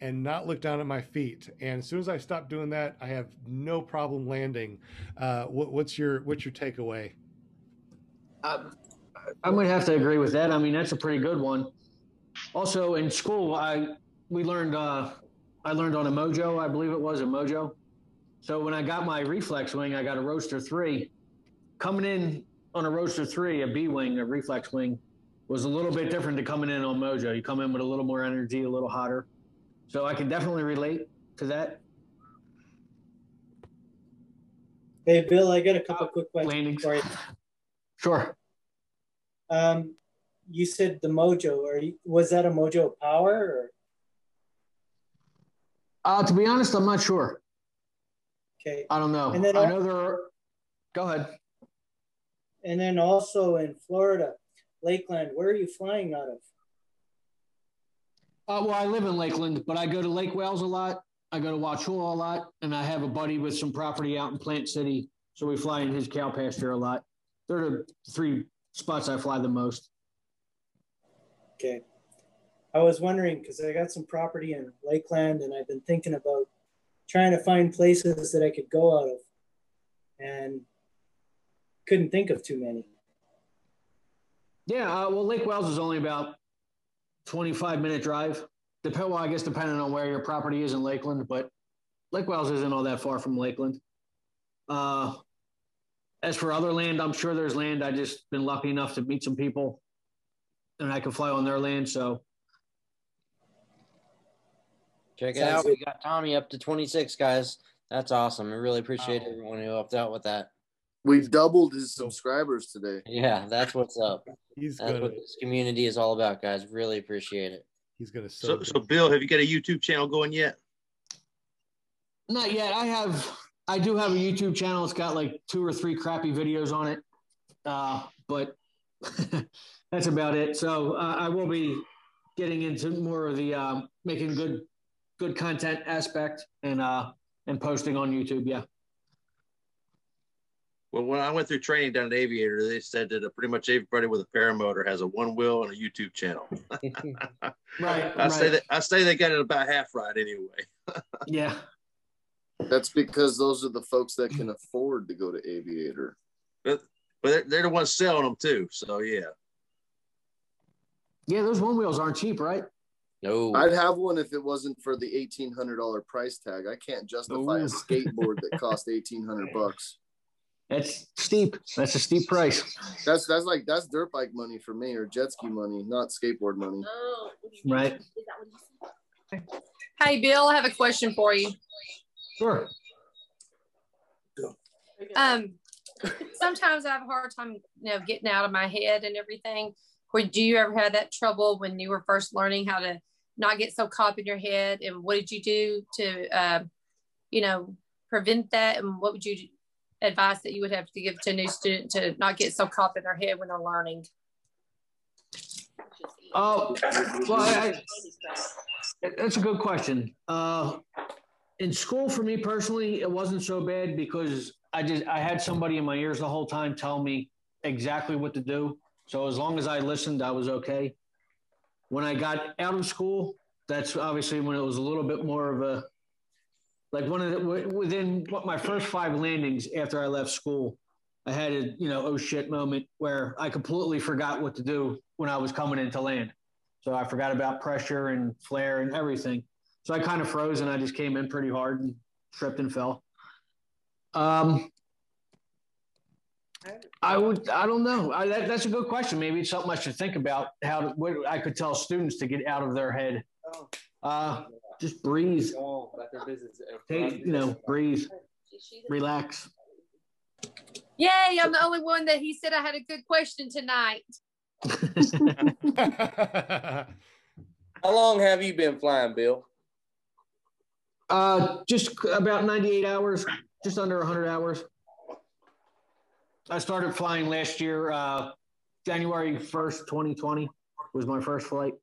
Speaker 2: and not look down at my feet. And as soon as I stop doing that, I have no problem landing. Uh, what, what's your what's your takeaway?
Speaker 4: I, I might have to agree with that. I mean, that's a pretty good one. Also, in school, I we learned uh, I learned on a Mojo, I believe it was a Mojo. So when I got my reflex wing, I got a Roadster three. Coming in on a Roadster three, a B wing, a reflex wing, was a little bit different to coming in on Mojo. You come in with a little more energy, a little hotter. So I can definitely relate to that.
Speaker 13: Hey, Bill, I got a couple quick questions
Speaker 4: Landings.
Speaker 13: for you.
Speaker 4: Sure.
Speaker 13: Um, you said the Mojo. You, was that a Mojo Power? Or?
Speaker 4: Uh, to be honest, I'm not sure.
Speaker 13: Okay.
Speaker 4: I don't know.
Speaker 13: And then
Speaker 4: I know there. Are, go ahead.
Speaker 13: And then also in Florida, Lakeland, where are you flying out of?
Speaker 4: Uh, well, I live in Lakeland, but I go to Lake Wales a lot. I go to Wauchula a lot, and I have a buddy with some property out in Plant City, so we fly in his cow pasture a lot. They're the three spots I fly the most.
Speaker 13: Okay. I was wondering because I got some property in Lakeland and I've been thinking about trying to find places that I could go out of and couldn't think of too many.
Speaker 4: Yeah, uh, well, Lake Wales is only about 25 minute drive. Dep- well, I guess depending on where your property is in Lakeland, but Lake Wales isn't all that far from Lakeland. Uh, as for other land, I'm sure there's land. I just been lucky enough to meet some people, and I can fly on their land. So
Speaker 1: Check it
Speaker 13: Sounds
Speaker 1: out. We got Tommy up to 26, guys. That's awesome. I really appreciate everyone who helped out with that.
Speaker 3: We doubled his subscribers today.
Speaker 1: Yeah, that's what's up.
Speaker 2: He's
Speaker 1: that's
Speaker 2: gonna-
Speaker 1: what this community is all about, guys. Really appreciate it.
Speaker 2: He's gonna
Speaker 5: So, so Bill, have you got a YouTube channel going yet?
Speaker 4: Not yet. I have. I do have a YouTube channel. It's got like two or three crappy videos on it, uh, but [LAUGHS] that's about it. So uh, I will be getting into more of the um, making good, good content aspect and uh, and posting on YouTube. Yeah.
Speaker 5: Well, when I went through training down at Aviator, they said that uh, pretty much everybody with a paramotor has a one wheel and a YouTube channel. [LAUGHS] [LAUGHS]
Speaker 4: Right.
Speaker 5: I say that I say they got it about half right anyway. [LAUGHS]
Speaker 4: Yeah.
Speaker 3: That's because those are the folks that can afford to go to Aviator.
Speaker 5: But but they're, they're the ones selling them too. So yeah.
Speaker 4: Yeah, those one wheels aren't cheap, right?
Speaker 1: No.
Speaker 3: I'd have one if it wasn't for the eighteen hundred dollar price tag. I can't justify
Speaker 4: Ooh.
Speaker 3: a skateboard that cost eighteen hundred bucks.
Speaker 4: That's steep. That's a steep price.
Speaker 3: That's that's like that's dirt bike money for me or jet ski money, not skateboard money.
Speaker 4: Right.
Speaker 7: Hey, Bill, I have a question for you.
Speaker 4: Sure.
Speaker 7: Um, sometimes I have a hard time, you know, getting out of my head and everything. Do you ever have that trouble when you were first learning how to not get so caught up in your head? And what did you do to, um, you know, prevent that? And what would you advice that you would have to give to a new student to not get so caught in their head when they're learning?
Speaker 4: Oh, well, I, I- that's a good question. Uh, in school, for me personally, it wasn't so bad because I just I had somebody in my ears the whole time tell me exactly what to do. So as long as I listened, I was okay. When I got out of school, that's obviously when it was a little bit more of a like one of the wi- within what my first five landings after I left school, I had a you know oh shit moment where I completely forgot what to do when I was coming into land. So I forgot about pressure and flare and everything. So I kind of froze and I just came in pretty hard and tripped and fell. Um, I would, I don't know. I, that, that's a good question. Maybe it's something I should think about. How to, what I could tell students to get out of their head. Uh, just breathe. Take, you know, breathe, relax.
Speaker 7: Yay, I'm the only one that he said I had a good question tonight. [LAUGHS]
Speaker 9: How long have you been flying, Bill?
Speaker 4: Uh, just about 98 hours, just under 100 hours. I started flying last year, uh, January 1st, 2020 was my first flight.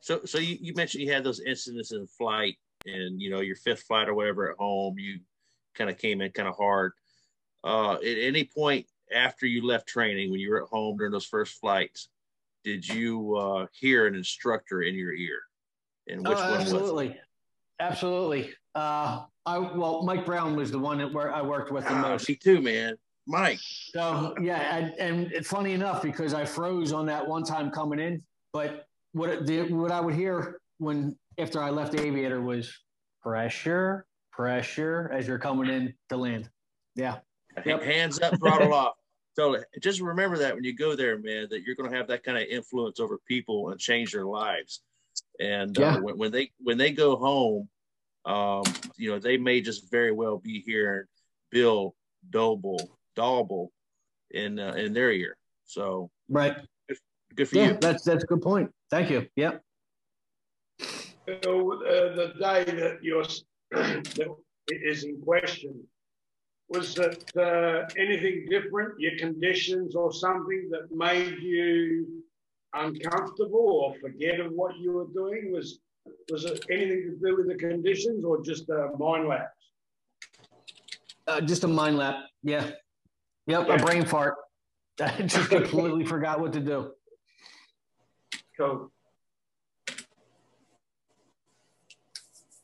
Speaker 5: So so you, you mentioned you had those incidents in flight and you know your fifth flight or whatever at home, you kind of came in kind of hard. Uh, at any point after you left training, when you were at home during those first flights, did you uh, hear an instructor in your ear? And which
Speaker 4: Oh,
Speaker 5: one was it?
Speaker 4: absolutely. Absolutely. Uh, I, well, Mike Brown was the one that where I worked with the
Speaker 5: Ah,
Speaker 4: most.
Speaker 5: He too, man. Mike.
Speaker 4: So yeah, and, and it's funny enough because I froze on that one time coming in, but what the, what I would hear when after I left the aviator was pressure, pressure as you're coming in to land. Yeah.
Speaker 5: Ha- Hands up, throttle off. [LAUGHS] So just remember that when you go there, man, that you're going to have that kind of influence over people and change their lives. And uh, when, when they when they go home, um, you know, they may just very well be hearing Bill Doble Dauble in uh, in their ear. So
Speaker 4: Right.
Speaker 5: Good for
Speaker 4: yeah,
Speaker 5: you.
Speaker 4: that's that's a good point. Thank you. Yep.
Speaker 12: So, uh, the day that you're [CLEARS THROAT] that is in question, was that uh, anything different? Your conditions or something that made you uncomfortable or forget of what you were doing? Was was it anything to do with the conditions or just a mind lapse?
Speaker 4: Uh, just a mind lap. Yeah. Yep. A brain fart. [LAUGHS] I just completely forgot what to do.
Speaker 12: Cool.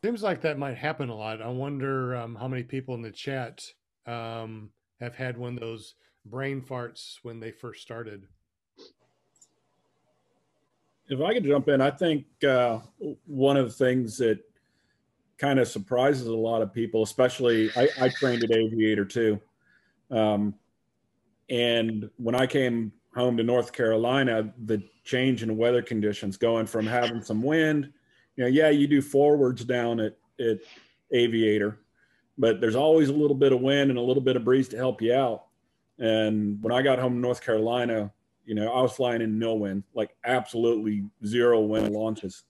Speaker 2: Seems like that might happen a lot. I wonder um, how many people in the chat um, have had one of those brain farts when they first started.
Speaker 10: If I could jump in, I think uh, one of the things that kind of surprises a lot of people, especially I, I trained at Aviator too. Um, and when I came home to North Carolina, the change in weather conditions going from having some wind, you know, yeah, you do forwards down at, at Aviator, but there's always a little bit of wind and a little bit of breeze to help you out. And when I got home to North Carolina, you know, I was flying in no wind, like absolutely zero wind launches.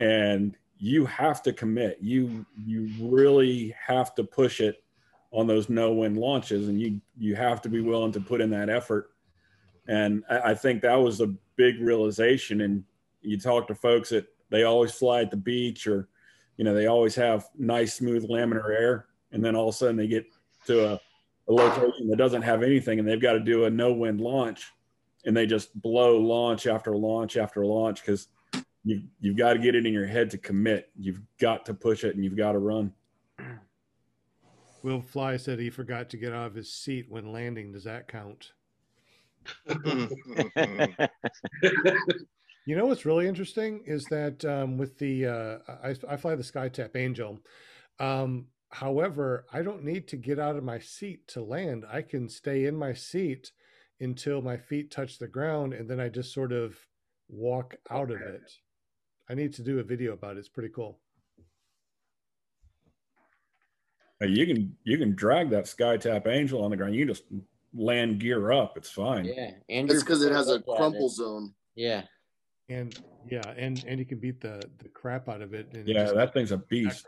Speaker 10: And you have to commit. You you really have to push it on those no wind launches, and you you have to be willing to put in that effort. And I, I think that was a big realization. And you talk to folks that they always fly at the beach, or you know, they always have nice smooth laminar air, and then all of a sudden they get to a, a location that doesn't have anything, and they've got to do a no wind launch, and they just blow launch after launch after launch because you've, you've got to get it in your head to commit. You've got to push it and you've got to run.
Speaker 2: Will Fly said he forgot to get out of his seat when landing. Does that count? [LAUGHS] you know what's really interesting is that um, with the uh, I, I, fly the SkyTap Angel. Um, however, I don't need to get out of my seat to land. I can stay in my seat until my feet touch the ground, and then I just sort of walk out of it. I need to do a video about it. It's pretty cool.
Speaker 10: You can you can drag that SkyTap Angel on the ground. You just land gear up. It's fine.
Speaker 1: Yeah,
Speaker 3: and it's because it has a crumple zone.
Speaker 1: Yeah,
Speaker 2: and yeah, and and you can beat the the crap out of it.
Speaker 10: yeah, that thing's a beast.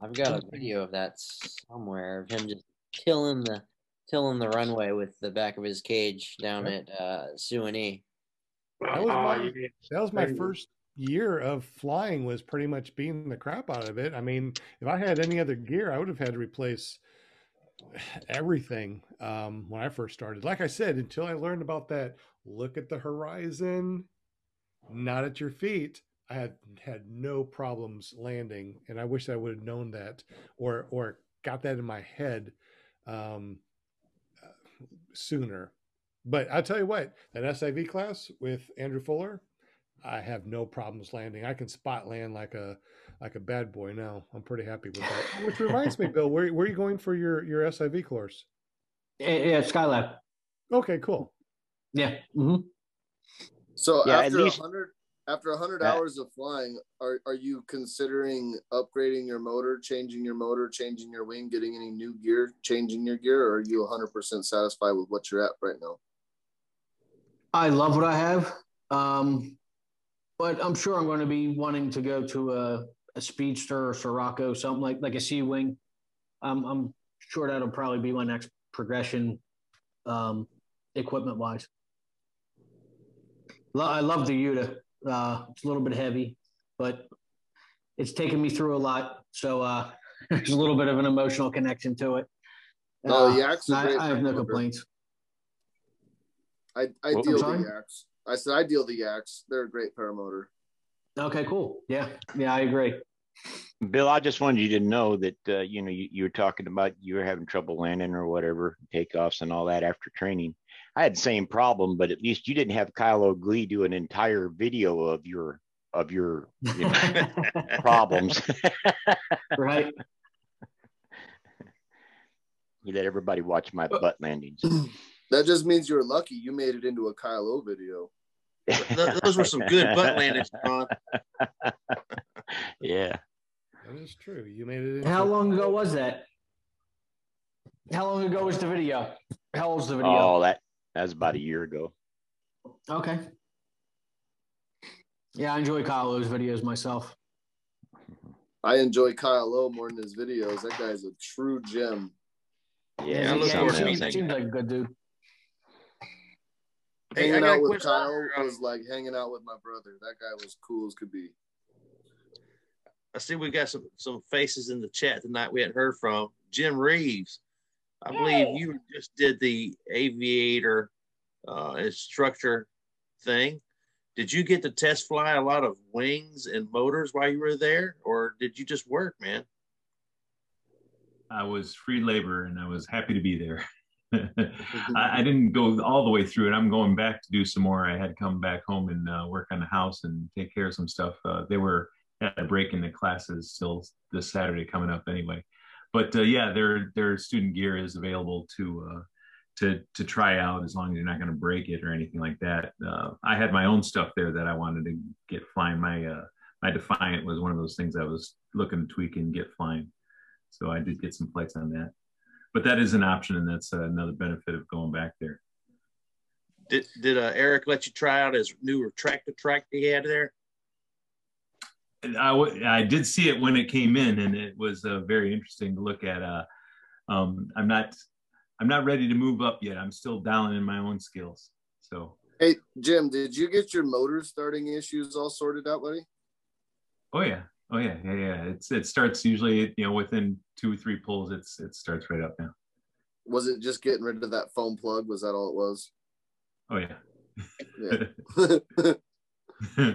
Speaker 1: I've got a video of that somewhere of him just killing the killing the runway with the back of his cage down at uh, Suwanee.
Speaker 2: That was my, that was my first year of flying was pretty much beating the crap out of it. I mean, if I had any other gear, I would have had to replace everything um, when I first started. Like I said, until I learned about that, look at the horizon, not at your feet. I had had no problems landing, and I wish I would have known that, or or got that in my head um, uh, sooner. But I'll tell you what, that SIV class with Andrew Fuller, I have no problems landing. I can spot land like a like a bad boy now. I'm pretty happy with that. [LAUGHS] Which reminds me, Bill, where where are you going for your your SIV course?
Speaker 4: Yeah, Skylab.
Speaker 2: Okay, cool.
Speaker 4: Yeah. Mm-hmm.
Speaker 3: So yeah, after least, 100 after 100 hours of flying, are are you considering upgrading your motor, changing your motor, changing your wing, getting any new gear, changing your gear, or are you 100% satisfied with what you're at right now?
Speaker 4: I love what I have. Um, but I'm sure I'm going to be wanting to go to a, a Speedster or Sirocco, something like like a C wing. Um, I'm sure that'll probably be my next progression, um, equipment wise. I love the Yuta. Uh, it's a little bit heavy, but it's taken me through a lot. So uh, [LAUGHS] there's a little bit of an emotional connection to it.
Speaker 3: Oh,
Speaker 4: uh,
Speaker 3: Yak's
Speaker 4: I, I, have no complaints.
Speaker 3: I, I deal the Yaks. I said I deal the Yaks. They're a great paramotor.
Speaker 4: Okay, cool. Yeah, yeah, I agree.
Speaker 14: Bill, I just wanted you to know that uh, you know you, you, were talking about you were having trouble landing or whatever, takeoffs and all that after training. I had the same problem, but at least you didn't have Kyle O'Glee do an entire video of your of your you know, [LAUGHS] problems. [LAUGHS]
Speaker 4: right. [LAUGHS]
Speaker 14: You let everybody watch my butt landings. [CLEARS THROAT]
Speaker 3: That just means you're lucky you made it into a Kyle O video.
Speaker 5: Those were some good butt landings, Ron. [LAUGHS]
Speaker 14: yeah.
Speaker 2: That is true. You made it.
Speaker 4: How long ago was that? How long ago was the video? How old was the video?
Speaker 14: Oh, that that was about a year ago.
Speaker 4: Okay. Yeah, I enjoy Kyle O's videos myself.
Speaker 3: I enjoy Kyle O more than his videos. That guy's a true gem.
Speaker 14: Yeah,
Speaker 4: yeah, he seems like a good dude.
Speaker 3: Hanging out with Kyle was like hanging out with my brother. That guy was cool as could be.
Speaker 5: I see we got some some faces in the chat tonight we hadn't heard from. Jim Reeves, I believe you just did the aviator uh, instructor thing. Did you get to test fly a lot of wings and motors while you were there, or did you just work, man?
Speaker 15: I was free labor and I was happy to be there. [LAUGHS] I, I, didn't go all the way through it. I'm going back to do some more. I had to come back home and uh, work on the house and take care of some stuff. Uh, they were at a break in the classes still this Saturday coming up anyway. But uh, yeah, their their student gear is available to uh, to to try out as long as you're not going to break it or anything like that. Uh, I had my own stuff there that I wanted to get flying. My uh, my Defiant was one of those things I was looking to tweak and get flying. So I did get some flights on that. But that is an option, and that's uh, another benefit of going back there.
Speaker 5: Did did uh, Eric let you try out his new retractor track he had there?
Speaker 15: I, w- I did see it when it came in, and it was uh, very interesting to look at. Uh, um, I'm not I'm not ready to move up yet. I'm still dialing in my own skills. So
Speaker 3: Hey, Jim, did you get your motor starting issues all sorted out, buddy?
Speaker 15: Oh yeah, oh yeah, yeah, yeah. It's it starts usually you know within two or three pulls. It's it starts right up now.
Speaker 3: Was it just getting rid of that foam plug? Was that all it was?
Speaker 15: Oh yeah.
Speaker 3: Yeah. [LAUGHS] [LAUGHS]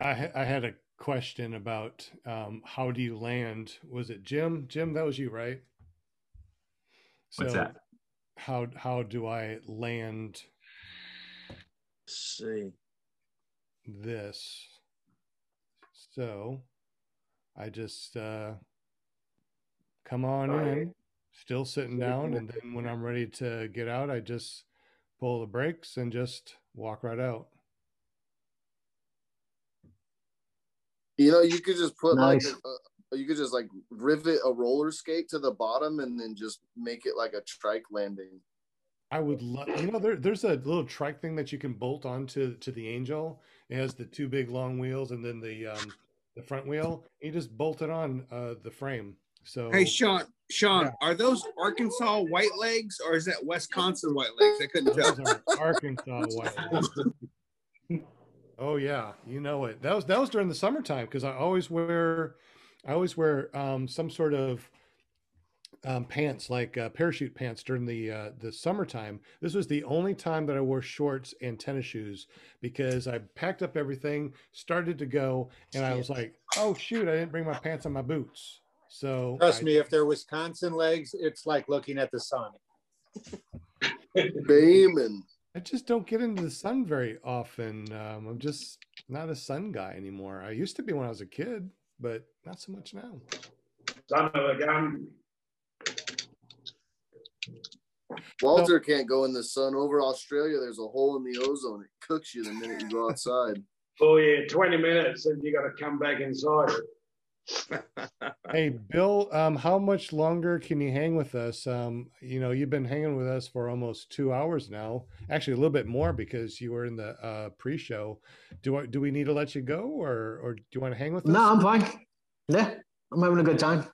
Speaker 2: I, ha- I had a question about um, how do you land? Was it Jim? Jim, that was you, right?
Speaker 15: What's that?
Speaker 2: How how do I land
Speaker 5: see
Speaker 2: this? So I just uh, come on in, still sitting down, and then when I'm ready to get out, I just pull the brakes and just walk right out.
Speaker 3: You know, you could just put
Speaker 4: Nice.
Speaker 3: like a, you could just like rivet a roller skate to the bottom and then just make it like a trike landing.
Speaker 2: I would love, you know, there, there's a little trike thing that you can bolt onto to the Angel. It has the two big long wheels and then the um, the front wheel. You just bolt it on uh, the frame. So
Speaker 6: Hey, Sean, Sean, are those Arkansas white legs or is that Wisconsin white legs? I couldn't tell.
Speaker 2: Those are Arkansas white legs. Oh yeah, you know it. That was that was during the summertime because I always wear, I always wear um, some sort of um, pants like uh, parachute pants during the uh, the summertime. This was the only time that I wore shorts and tennis shoes because I packed up everything, started to go, and I was like, oh shoot, I didn't bring my pants and my boots. So
Speaker 16: Trust
Speaker 2: I-
Speaker 16: me, if they're Wisconsin legs, it's like looking at the sun. [LAUGHS]
Speaker 3: Beaming.
Speaker 2: I just don't get into the sun very often. Um, I'm just not a sun guy anymore. I used to be when I was a kid, but not so much now.
Speaker 12: Son of a gun.
Speaker 3: Walter can't go in the sun. Over Australia, there's a hole in the ozone. It cooks you the minute you go outside. [LAUGHS]
Speaker 12: Oh yeah, 20 minutes and you got to come back inside. [LAUGHS]
Speaker 2: Hey, Bill, um, how much longer can you hang with us? Um, you know, you've been hanging with us for almost two hours now. Actually, a little bit more because you were in the uh, pre-show. Do I, do we need to let you go, or or do you want to hang with us?
Speaker 4: No, I'm fine. Yeah, I'm having a good time.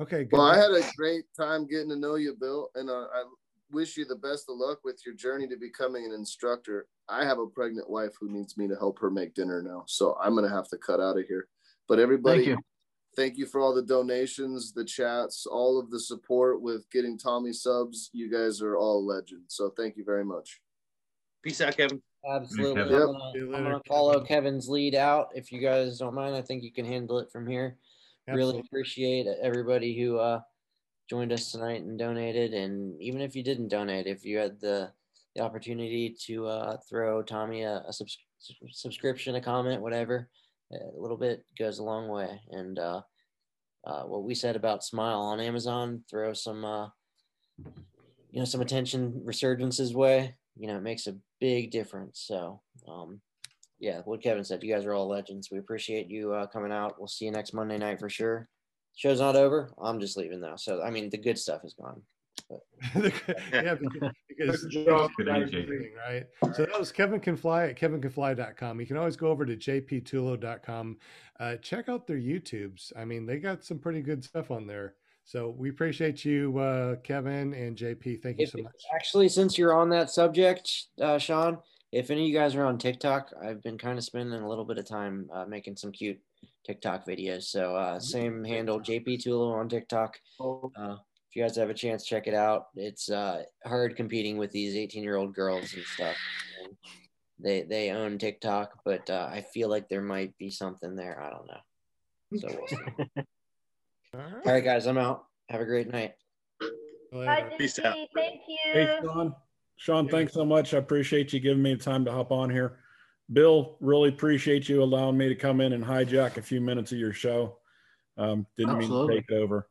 Speaker 2: Okay, good.
Speaker 3: Well, I had a great time getting to know you, Bill, and uh, I wish you the best of luck with your journey to becoming an instructor. I have a pregnant wife who needs me to help her make dinner now, so I'm gonna have to cut out of here. But everybody,
Speaker 4: Thank you.
Speaker 3: thank you for all the donations, the chats, all of the support with getting Tommy subs. You guys are all legends. So thank you very much.
Speaker 5: Peace out, Kevin.
Speaker 1: Absolutely.
Speaker 3: Kevin.
Speaker 1: I'm,
Speaker 3: Yep.
Speaker 1: gonna, I'm gonna follow Kevin's lead out if you guys don't mind. I think you can handle it from here. Really appreciate everybody who uh, joined us tonight and donated. And even if you didn't donate, if you had the the opportunity to uh, throw Tommy a, a subs- subscription, a comment, whatever, a little bit goes a long way. And uh, uh, what we said about Smile on Amazon, throw some, uh, you know, some attention resurgence's way. You know, it makes a big difference. So, um, yeah, what Kevin said, you guys are all legends. We appreciate you uh, coming out. We'll see you next Monday night for sure. Show's not over. I'm just leaving now. So, I mean, the good stuff is gone. [LAUGHS]
Speaker 2: yeah, [LAUGHS] because, because
Speaker 12: Good job,
Speaker 15: Good
Speaker 12: guys.
Speaker 15: AJ.
Speaker 2: right? So that was Kevin Can Fly at kevincanfly.com. You can always go over to jptulo.com. Uh, check out their YouTubes. I mean, they got some pretty good stuff on there. So we appreciate you, uh, Kevin and JP. Thank you
Speaker 1: If,
Speaker 2: so much.
Speaker 1: actually, since you're on that subject, uh, Sean, if any of you guys are on TikTok, I've been kind of spending a little bit of time uh, making some cute TikTok videos. So uh, same handle, JP Tulo on TikTok. Uh, if you guys have a chance, check it out. It's uh, hard competing with these 18 year old girls and stuff. And they they own TikTok, but uh, I feel like there might be something there. I don't know. So we'll see. [LAUGHS]
Speaker 2: All
Speaker 1: All
Speaker 2: right.
Speaker 1: right, guys, I'm out. Have a great night.
Speaker 8: Bye,
Speaker 5: Peace out.
Speaker 8: Thank you.
Speaker 10: Hey, Sean. Sean, thanks so much. I appreciate you giving me the time to hop on here. Bill, really appreciate you allowing me to come in and hijack a few minutes of your show. Um, didn't
Speaker 4: Absolutely.
Speaker 10: mean to take over.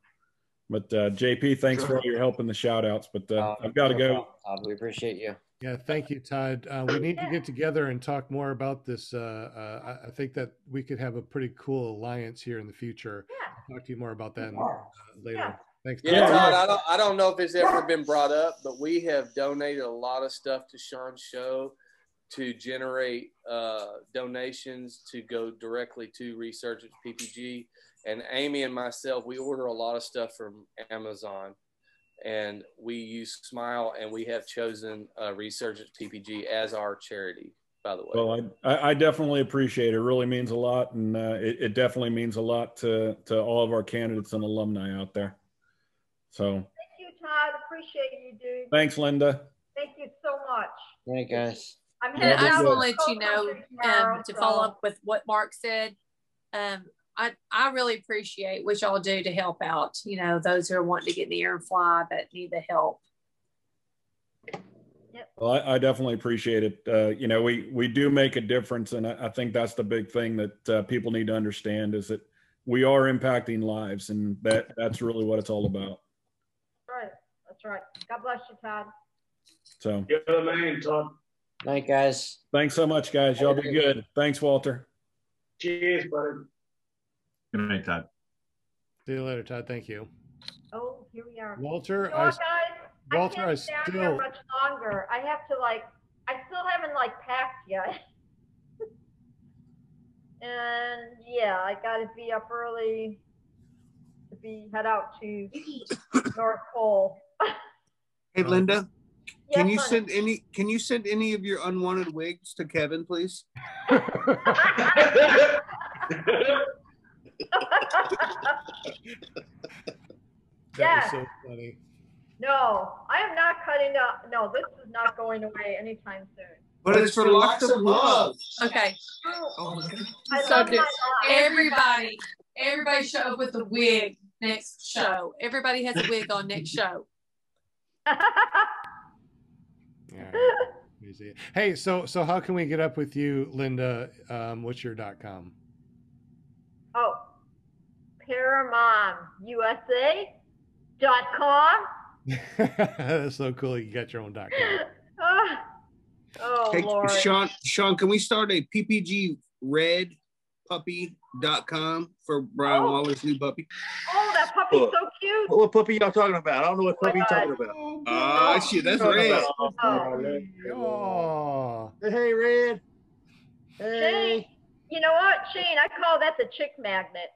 Speaker 10: But uh, JP, thanks for all your help in the shout outs. But uh, I've got to
Speaker 1: No
Speaker 10: go.
Speaker 1: problem, We appreciate you.
Speaker 2: Yeah, thank you, Todd. Uh, we need to get together and talk more about this. Uh, uh, I- I think that we could have a pretty cool alliance here in the future. I'll talk to you more about that uh, later. Thanks.
Speaker 9: Yeah,
Speaker 2: Todd.
Speaker 9: Todd, I don't, I don't know if it's ever been brought up, but we have donated a lot of stuff to Sean's show to generate uh, donations to go directly to Resurgence PPG. And Amy and myself, we order a lot of stuff from Amazon. And we use Smile, and we have chosen uh, Resurgence PPG as our charity, by the way.
Speaker 10: Well, I, I I definitely appreciate it. It really means a lot, and uh, it, it definitely means a lot to to all of our candidates and alumni out there. So
Speaker 8: Thank you, Todd. Appreciate you, dude.
Speaker 10: thanks, Linda.
Speaker 8: Thank you so much.
Speaker 1: All right, guys.
Speaker 8: I'm
Speaker 7: And
Speaker 8: heading
Speaker 7: I just
Speaker 8: out
Speaker 7: want to
Speaker 8: to
Speaker 7: let you know
Speaker 8: tomorrow,
Speaker 7: um, to follow up with what Mark said. Um, I, I really appreciate what y'all do to help out, you know, those who are wanting to get in the air and fly but need the help. Yep.
Speaker 10: Well, I, I definitely appreciate it. Uh, you know, we we do make a difference, and I, I think that's the big thing that uh, people need to understand is that we are impacting lives, and that that's really what it's all about.
Speaker 8: Right. That's right. God bless you, Todd.
Speaker 10: So,
Speaker 12: You're the man, Todd.
Speaker 1: Night, guys.
Speaker 10: thanks so much, guys. Y'all be good. Thanks, Walter.
Speaker 12: Cheers, buddy.
Speaker 15: Good night, Todd.
Speaker 2: See you later, Todd. Thank you.
Speaker 8: Oh, here we are.
Speaker 2: Walter,
Speaker 8: You know
Speaker 2: I,
Speaker 8: what, guys?
Speaker 2: Walter,
Speaker 8: I
Speaker 2: I
Speaker 8: can't stay out here
Speaker 2: still,
Speaker 8: much longer. I have to like, I still haven't like packed yet. [LAUGHS] and yeah, I gotta be up early to be head out to North Pole.
Speaker 6: Hey, Linda, can you
Speaker 8: honey.
Speaker 6: send any? Can you send any of your unwanted wigs to Kevin, please? [LAUGHS] [LAUGHS]
Speaker 2: that
Speaker 8: Yes.
Speaker 2: was so funny.
Speaker 8: No, I am not cutting up. No, this is not going away anytime soon.
Speaker 6: But it's for lots of love.
Speaker 7: Okay.
Speaker 6: Oh, oh my God.
Speaker 8: I
Speaker 7: So
Speaker 8: my
Speaker 7: everybody, everybody show up with a wig next show. Everybody has a wig on next show.
Speaker 2: Easy. Hey, so so how can we get up with you, Linda? Um, what's your dot com?
Speaker 8: Oh, ParamomUSA.com. [LAUGHS]
Speaker 2: That's so cool. You got your own dot com.
Speaker 8: Ah, [LAUGHS] oh,
Speaker 6: Hey,
Speaker 8: Lord.
Speaker 6: Sean, Sean, can we start a PPG Red puppy.com for Brian
Speaker 8: Oh.
Speaker 6: Waller's new puppy?
Speaker 8: Oh, that puppy's so cute.
Speaker 5: What puppy y'all talking about? I don't know what puppy you're talking about.
Speaker 6: Oh, shit, that's red.
Speaker 5: about-
Speaker 2: Oh,
Speaker 5: Hey, Red.
Speaker 8: Shane, you know what, Shane? I call that the chick magnet.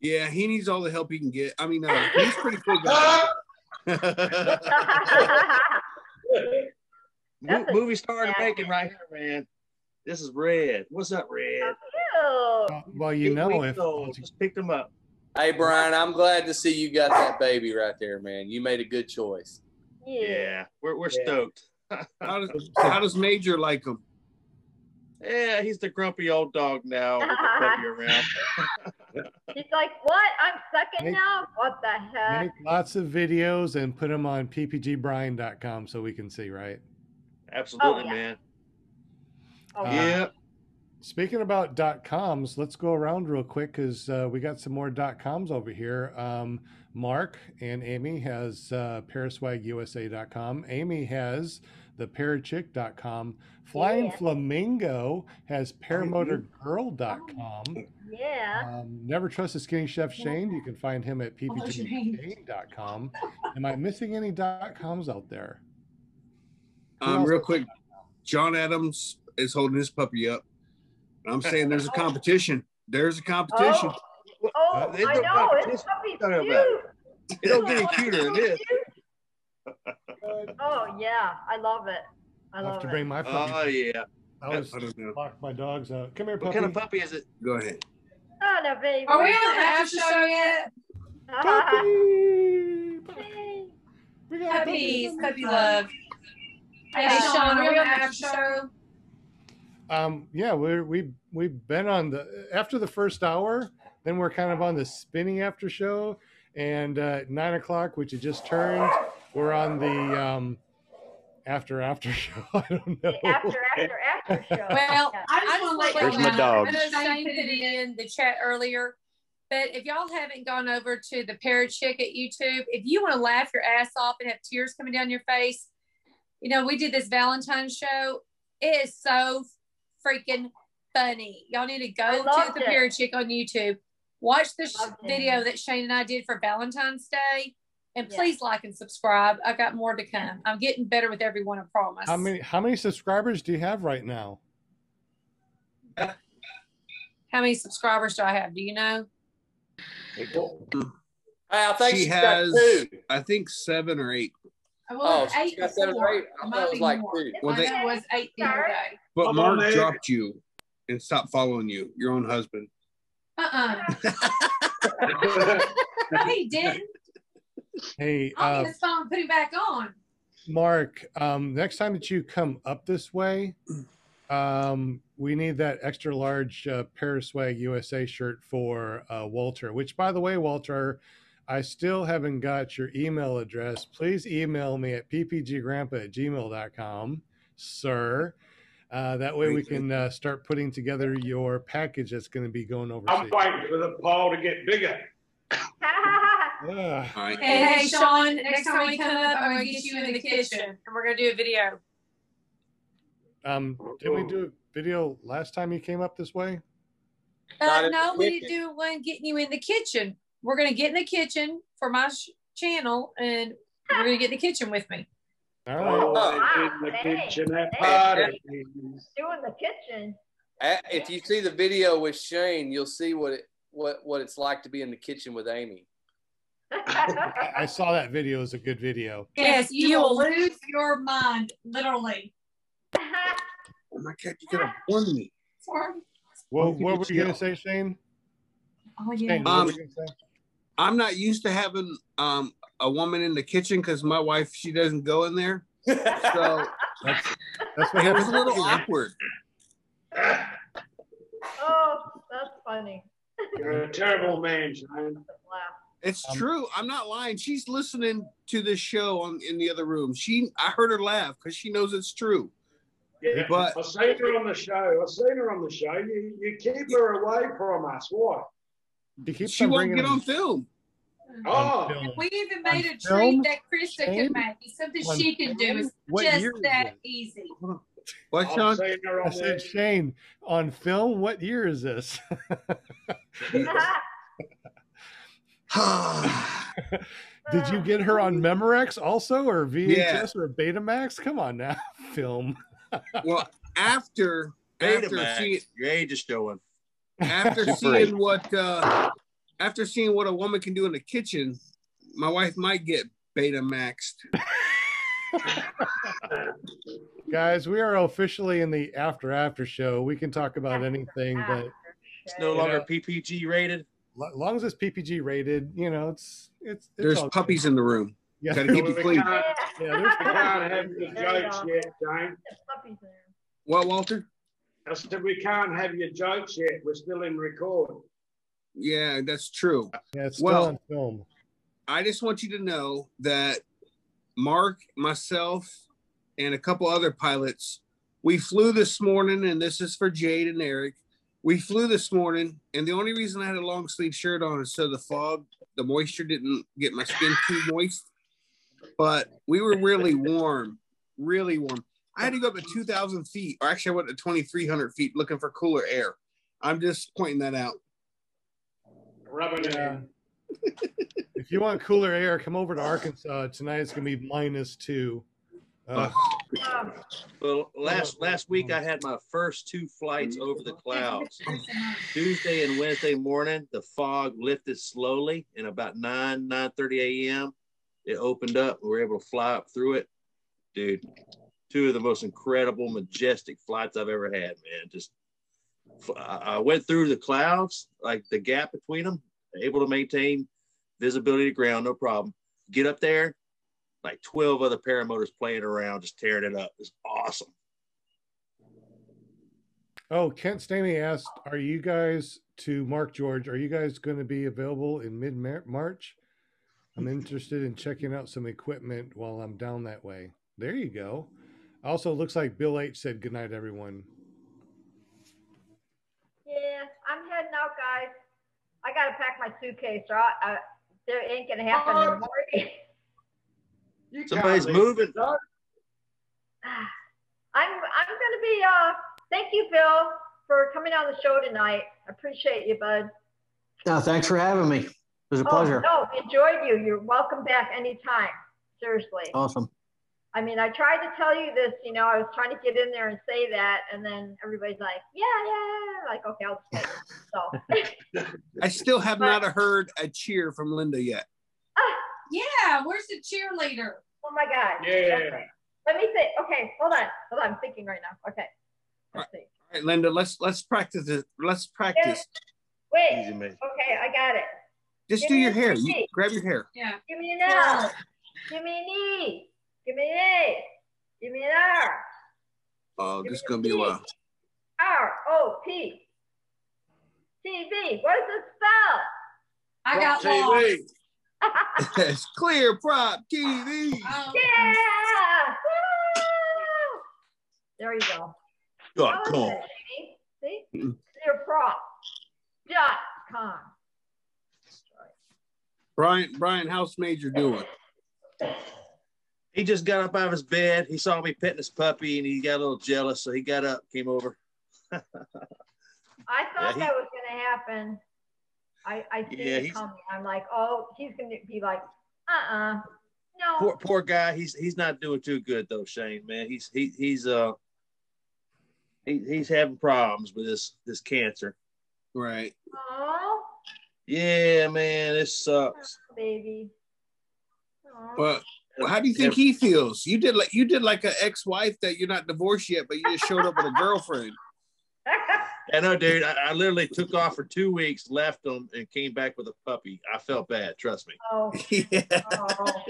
Speaker 6: Yeah, he needs all the help he can get. I mean, uh, [LAUGHS] he's pretty cool [LAUGHS] guy.
Speaker 5: Mo- movie star in the making right here, man. This is Red. What's up, Red?
Speaker 2: Well, you know, if
Speaker 5: just picked him up.
Speaker 9: Hey, Brian, I'm glad to see you got that baby right there, man. You made a good choice.
Speaker 5: Yeah, we're we're stoked. [LAUGHS]
Speaker 6: How does, how does Major like him?
Speaker 5: Yeah, he's the grumpy old dog now with the puppy [LAUGHS] around.
Speaker 8: He's like, what? I'm second
Speaker 2: Make-
Speaker 8: now? What the heck?
Speaker 2: make lots of videos and put them on ppgbrian.com so we can see, right?
Speaker 5: Absolutely,
Speaker 8: Oh, yeah.
Speaker 5: man.
Speaker 8: Oh,
Speaker 2: Uh,
Speaker 5: yeah.
Speaker 2: Speaking about dot coms, let's go around real quick because uh, we got some more dot coms over here. Um, Mark and Amy has uh, paraswagusa.com. Amy has the parachick.com. Flying
Speaker 8: Yeah.
Speaker 2: Flamingo has paramotorgirl.com.
Speaker 8: Yeah.
Speaker 2: Um, never trust a skinny chef Shane. You can find him at ppgshane.com. Am I missing any dot coms out there?
Speaker 6: Um, real quick, John Adams is holding his puppy up. I'm saying there's a competition. There's a competition.
Speaker 8: Oh, oh uh,
Speaker 5: They
Speaker 8: I know. It's
Speaker 5: this
Speaker 8: puppy's
Speaker 5: talking
Speaker 8: cute.
Speaker 5: It don't get any cuter than this.
Speaker 8: Oh, yeah. I love it. I
Speaker 2: I'll have
Speaker 8: love
Speaker 2: to
Speaker 8: it.
Speaker 2: bring my oh, puppy.
Speaker 5: Oh yeah.
Speaker 2: I was
Speaker 6: I don't know.
Speaker 2: lock my dogs out. Come here, puppy.
Speaker 5: What
Speaker 2: puppy.
Speaker 5: kind of puppy is it?
Speaker 6: Go ahead.
Speaker 8: Oh, no, baby.
Speaker 7: Are we on the after show yet? [LAUGHS]
Speaker 2: We got
Speaker 7: Puppies, puppy love. Hey, Sean, are we on the after show?
Speaker 2: Um, yeah, we're we we've been on the after the first hour, then we're kind of on the spinning after show, and uh, nine o'clock, which had just turned, we're on the um after after [LAUGHS] show. I don't know.
Speaker 8: After, after, after show. [LAUGHS]
Speaker 7: Well,
Speaker 8: Yeah.
Speaker 7: I just want to let
Speaker 14: Where's
Speaker 7: you
Speaker 14: my
Speaker 7: know.
Speaker 14: dog?
Speaker 7: I know Shane put it in the chat earlier, but if y'all haven't gone over to the Parachick at YouTube, if you want to laugh your ass off and have tears coming down your face, You know, we did this Valentine's show. It is so freaking funny. Y'all need to go to the
Speaker 8: it.
Speaker 7: Parachick on YouTube. Watch the sh-
Speaker 8: it.
Speaker 7: video that Shane and I did for Valentine's Day. And
Speaker 8: Yeah.
Speaker 7: please like and subscribe. I got more to come. I'm getting better with everyone, I promise.
Speaker 2: How many how many subscribers do you have right now?
Speaker 7: How many subscribers do I have? Do you know?
Speaker 9: Hey, I think
Speaker 6: she
Speaker 9: she's got
Speaker 6: has,
Speaker 9: two.
Speaker 6: I think seven or eight.
Speaker 7: I
Speaker 9: Oh,
Speaker 7: was
Speaker 9: got seven or eight. I
Speaker 7: It
Speaker 9: thought it was like
Speaker 7: more.
Speaker 9: two.
Speaker 6: Well, they-
Speaker 7: it was eight the other day.
Speaker 6: But
Speaker 12: Come
Speaker 6: Mark
Speaker 12: on,
Speaker 6: dropped you and stopped following you, your own husband.
Speaker 7: Uh-uh. no, he didn't.
Speaker 2: Hey,
Speaker 7: I'll
Speaker 2: uh,
Speaker 7: his phone and put him back on.
Speaker 2: Mark, um, next time that you come up this way, um, we need that extra large uh, Paraswag USA shirt for uh, Walter. Which, by the way, Walter, I still haven't got your email address. Please email me at ppggrandpa at gmail.com, sir. Uh, that way we can uh, start putting together your package that's going to be going overseas.
Speaker 12: I'm
Speaker 2: overseas.
Speaker 12: waiting for the pole to get bigger.
Speaker 2: Ugh. [LAUGHS]
Speaker 6: All right.
Speaker 7: Hey, hey, Sean, next time we come up, I'm going to get you in the kitchen and we're going to do a video.
Speaker 2: Um, didn't we do a video last time you came up this way?
Speaker 7: Uh, no, we
Speaker 9: kitchen.
Speaker 7: didn't do one getting you in the kitchen. We're going to get in the kitchen for my sh- channel and we're going to get in the kitchen with me.
Speaker 2: All
Speaker 12: Oh,
Speaker 2: right.
Speaker 12: in the
Speaker 8: Hey,
Speaker 12: kitchen at
Speaker 8: hey.
Speaker 12: parties.
Speaker 8: Doing the kitchen.
Speaker 9: If you see the video with Shane, you'll see what it what what it's like to be in the kitchen with Amy.
Speaker 2: I, I saw that video. It was a good video.
Speaker 7: Yes, you will lose your mind, literally. [LAUGHS]
Speaker 6: Oh my God, you could have warned me.
Speaker 7: Sorry.
Speaker 2: What, what were you going to say, Shane?
Speaker 7: Oh, yeah.
Speaker 2: Shane, what
Speaker 6: Um,
Speaker 2: were you gonna say?
Speaker 6: I'm not used to having um, a woman in the kitchen because my wife, she doesn't go in there. So
Speaker 2: That's, [LAUGHS] that's what
Speaker 6: it was
Speaker 2: happens.
Speaker 6: a little awkward.
Speaker 8: oh, that's funny.
Speaker 12: You're a terrible man, Shane.
Speaker 8: Laugh.
Speaker 6: It's
Speaker 2: Um,
Speaker 6: true. I'm not lying. She's listening to this show on in the other room. She, I heard her laugh because she knows it's true.
Speaker 12: Yeah,
Speaker 6: But-
Speaker 12: I've seen her on the show. I've seen her on the show. You, you keep her away from us. Why?
Speaker 2: You keep
Speaker 6: She
Speaker 2: on
Speaker 6: won't get on film.
Speaker 12: Oh,
Speaker 2: film.
Speaker 7: We even made a
Speaker 2: On
Speaker 7: treat
Speaker 2: film?
Speaker 7: that Krista
Speaker 2: Shane?
Speaker 7: could make. It's something
Speaker 2: On
Speaker 7: she can do.
Speaker 2: film?
Speaker 7: It's
Speaker 2: What
Speaker 7: just
Speaker 2: year
Speaker 7: that
Speaker 2: it?
Speaker 7: easy.
Speaker 6: What,
Speaker 12: I've
Speaker 6: Sean?
Speaker 2: I
Speaker 12: on
Speaker 2: said,
Speaker 12: the.
Speaker 2: Shane, on film, what year is this? [LAUGHS] Did you get her on Memorex also, or VHS
Speaker 6: Yeah.
Speaker 2: or Betamax? Come on now, [LAUGHS] film.
Speaker 6: well, after after
Speaker 5: Betamax.
Speaker 6: seeing
Speaker 5: Your age is showing.
Speaker 6: After seeing
Speaker 14: eight.
Speaker 6: what uh, after seeing what a woman can do in the kitchen, my wife might get beta maxed. [LAUGHS]
Speaker 2: Guys, we are officially in the after after show. We can talk about anything, but
Speaker 5: It's no longer
Speaker 2: know.
Speaker 5: PPG rated.
Speaker 2: as long as it's PPG rated, you know, it's it's. it's
Speaker 6: There's
Speaker 2: all good.
Speaker 6: puppies in the room.
Speaker 2: Yeah,
Speaker 6: Gotta keep
Speaker 12: We
Speaker 6: it clean.
Speaker 12: can't,
Speaker 2: yeah,
Speaker 12: we
Speaker 2: there's [LAUGHS]
Speaker 12: can't have your
Speaker 8: There you
Speaker 12: jokes yet, Shane.
Speaker 8: Puppies in there.
Speaker 6: What, Walter?
Speaker 12: I said we can't have your jokes yet. We're still in record.
Speaker 6: Yeah, that's true.
Speaker 2: yeah, it's still
Speaker 6: Well-
Speaker 2: on film.
Speaker 6: I just want you to know that Mark, myself, and a couple other pilots, we flew this morning, and this is for Jade and Eric. We flew this morning, and the only reason I had a long sleeve shirt on is so the fog, the moisture didn't get my skin too moist. But we were really warm, really warm. I had to go up to 2,000 feet, or actually, I went to 2,300 feet looking for cooler air. I'm just pointing that out.
Speaker 12: Rub it
Speaker 2: Yeah.
Speaker 12: in. [LAUGHS]
Speaker 2: If you want cooler air, come over to Arkansas tonight. It's gonna be minus two. Uh,
Speaker 8: Um,
Speaker 5: Well, last last week I had my first two flights over the clouds. [LAUGHS] Tuesday and Wednesday morning, the fog lifted slowly, and about nine nine thirty a.m. it opened up. We were able to fly up through it, dude. Two of the most incredible, majestic flights I've ever had, man. Just I went through the clouds, like the gap between them, able to maintain visibility to ground, no problem. Get up there, like 12 other paramotors playing around, just tearing it up. It's awesome.
Speaker 2: oh, Kent Stamey asked, "Are you guys to Mark George? Are you guys going to be available in mid March? I'm interested in checking out some equipment while I'm down that way. There you go. Also, looks like Bill H said goodnight, everyone.
Speaker 8: yeah, I'm heading out, guys. I gotta pack my suitcase, or I, I, there ain't gonna happen in the morning.
Speaker 12: You
Speaker 5: Somebody's
Speaker 12: can't leave
Speaker 5: moving.
Speaker 12: the [SIGHS]
Speaker 8: be. Uh, thank you, Phil, for coming on the show tonight. I appreciate you, bud.
Speaker 4: No, thanks for having me. It was a pleasure.
Speaker 8: Oh, no, enjoyed you. You're welcome back anytime. Seriously.
Speaker 4: Awesome.
Speaker 8: I mean, I tried to tell you this, you know, I was trying to get in there and say that, and then everybody's like, yeah, yeah, like, okay, I'll just say it. So,
Speaker 6: I still have not heard a cheer from Linda yet. [LAUGHS]
Speaker 7: Yeah, where's the cheerleader?
Speaker 8: oh my God.
Speaker 6: Yeah.
Speaker 8: Okay. Let me think. Okay, hold on. Hold on. I'm thinking right now. Okay. Let's see.
Speaker 6: All right, Linda, let's let's practice it. Let's practice.
Speaker 8: Wait.
Speaker 6: Easy, mate.
Speaker 8: Okay, I got it.
Speaker 6: Just
Speaker 8: Give
Speaker 6: do your hair. You, grab your hair.
Speaker 7: Yeah.
Speaker 8: Give me an L. Give me an E. Give me an uh, A. Give me an R.
Speaker 6: Oh, this is gonna be a while.
Speaker 8: R O oh, P. TV. What does it spell?
Speaker 7: I got
Speaker 6: TV.
Speaker 7: lost. [LAUGHS]
Speaker 6: it's clear prop TV.
Speaker 7: Oh.
Speaker 8: Yeah. Woo! There you go.
Speaker 6: Dot
Speaker 8: How is
Speaker 6: com.
Speaker 8: that, Jamie? See? Hmm. Clearprop. Dot com.
Speaker 6: Brian, Brian, how's Major doing?
Speaker 5: He just got up out of his bed. He saw me petting his puppy and he got a little jealous. So he got up, came over.
Speaker 8: I thought
Speaker 5: Yeah, he-
Speaker 8: that was going to happen. I, I see
Speaker 5: Yeah,
Speaker 8: it
Speaker 5: he's-
Speaker 8: coming. I'm like, oh, he's going to be like, uh-uh. No.
Speaker 5: Poor poor guy. He's he's not doing too good though, Shane. Man, he's he he's uh he, he's having problems with this this cancer.
Speaker 6: Right.
Speaker 8: Oh,
Speaker 5: Yeah, man, it sucks.
Speaker 8: baby.
Speaker 6: But how do you think he feels? You did like you did like an ex-wife that you're not divorced yet, but you just showed up with a girlfriend. [LAUGHS]
Speaker 5: I know, dude. I, I literally took off for two weeks, left him, and came back with a puppy. I felt bad. Trust me.
Speaker 8: Oh. [LAUGHS]
Speaker 6: yeah.
Speaker 8: oh.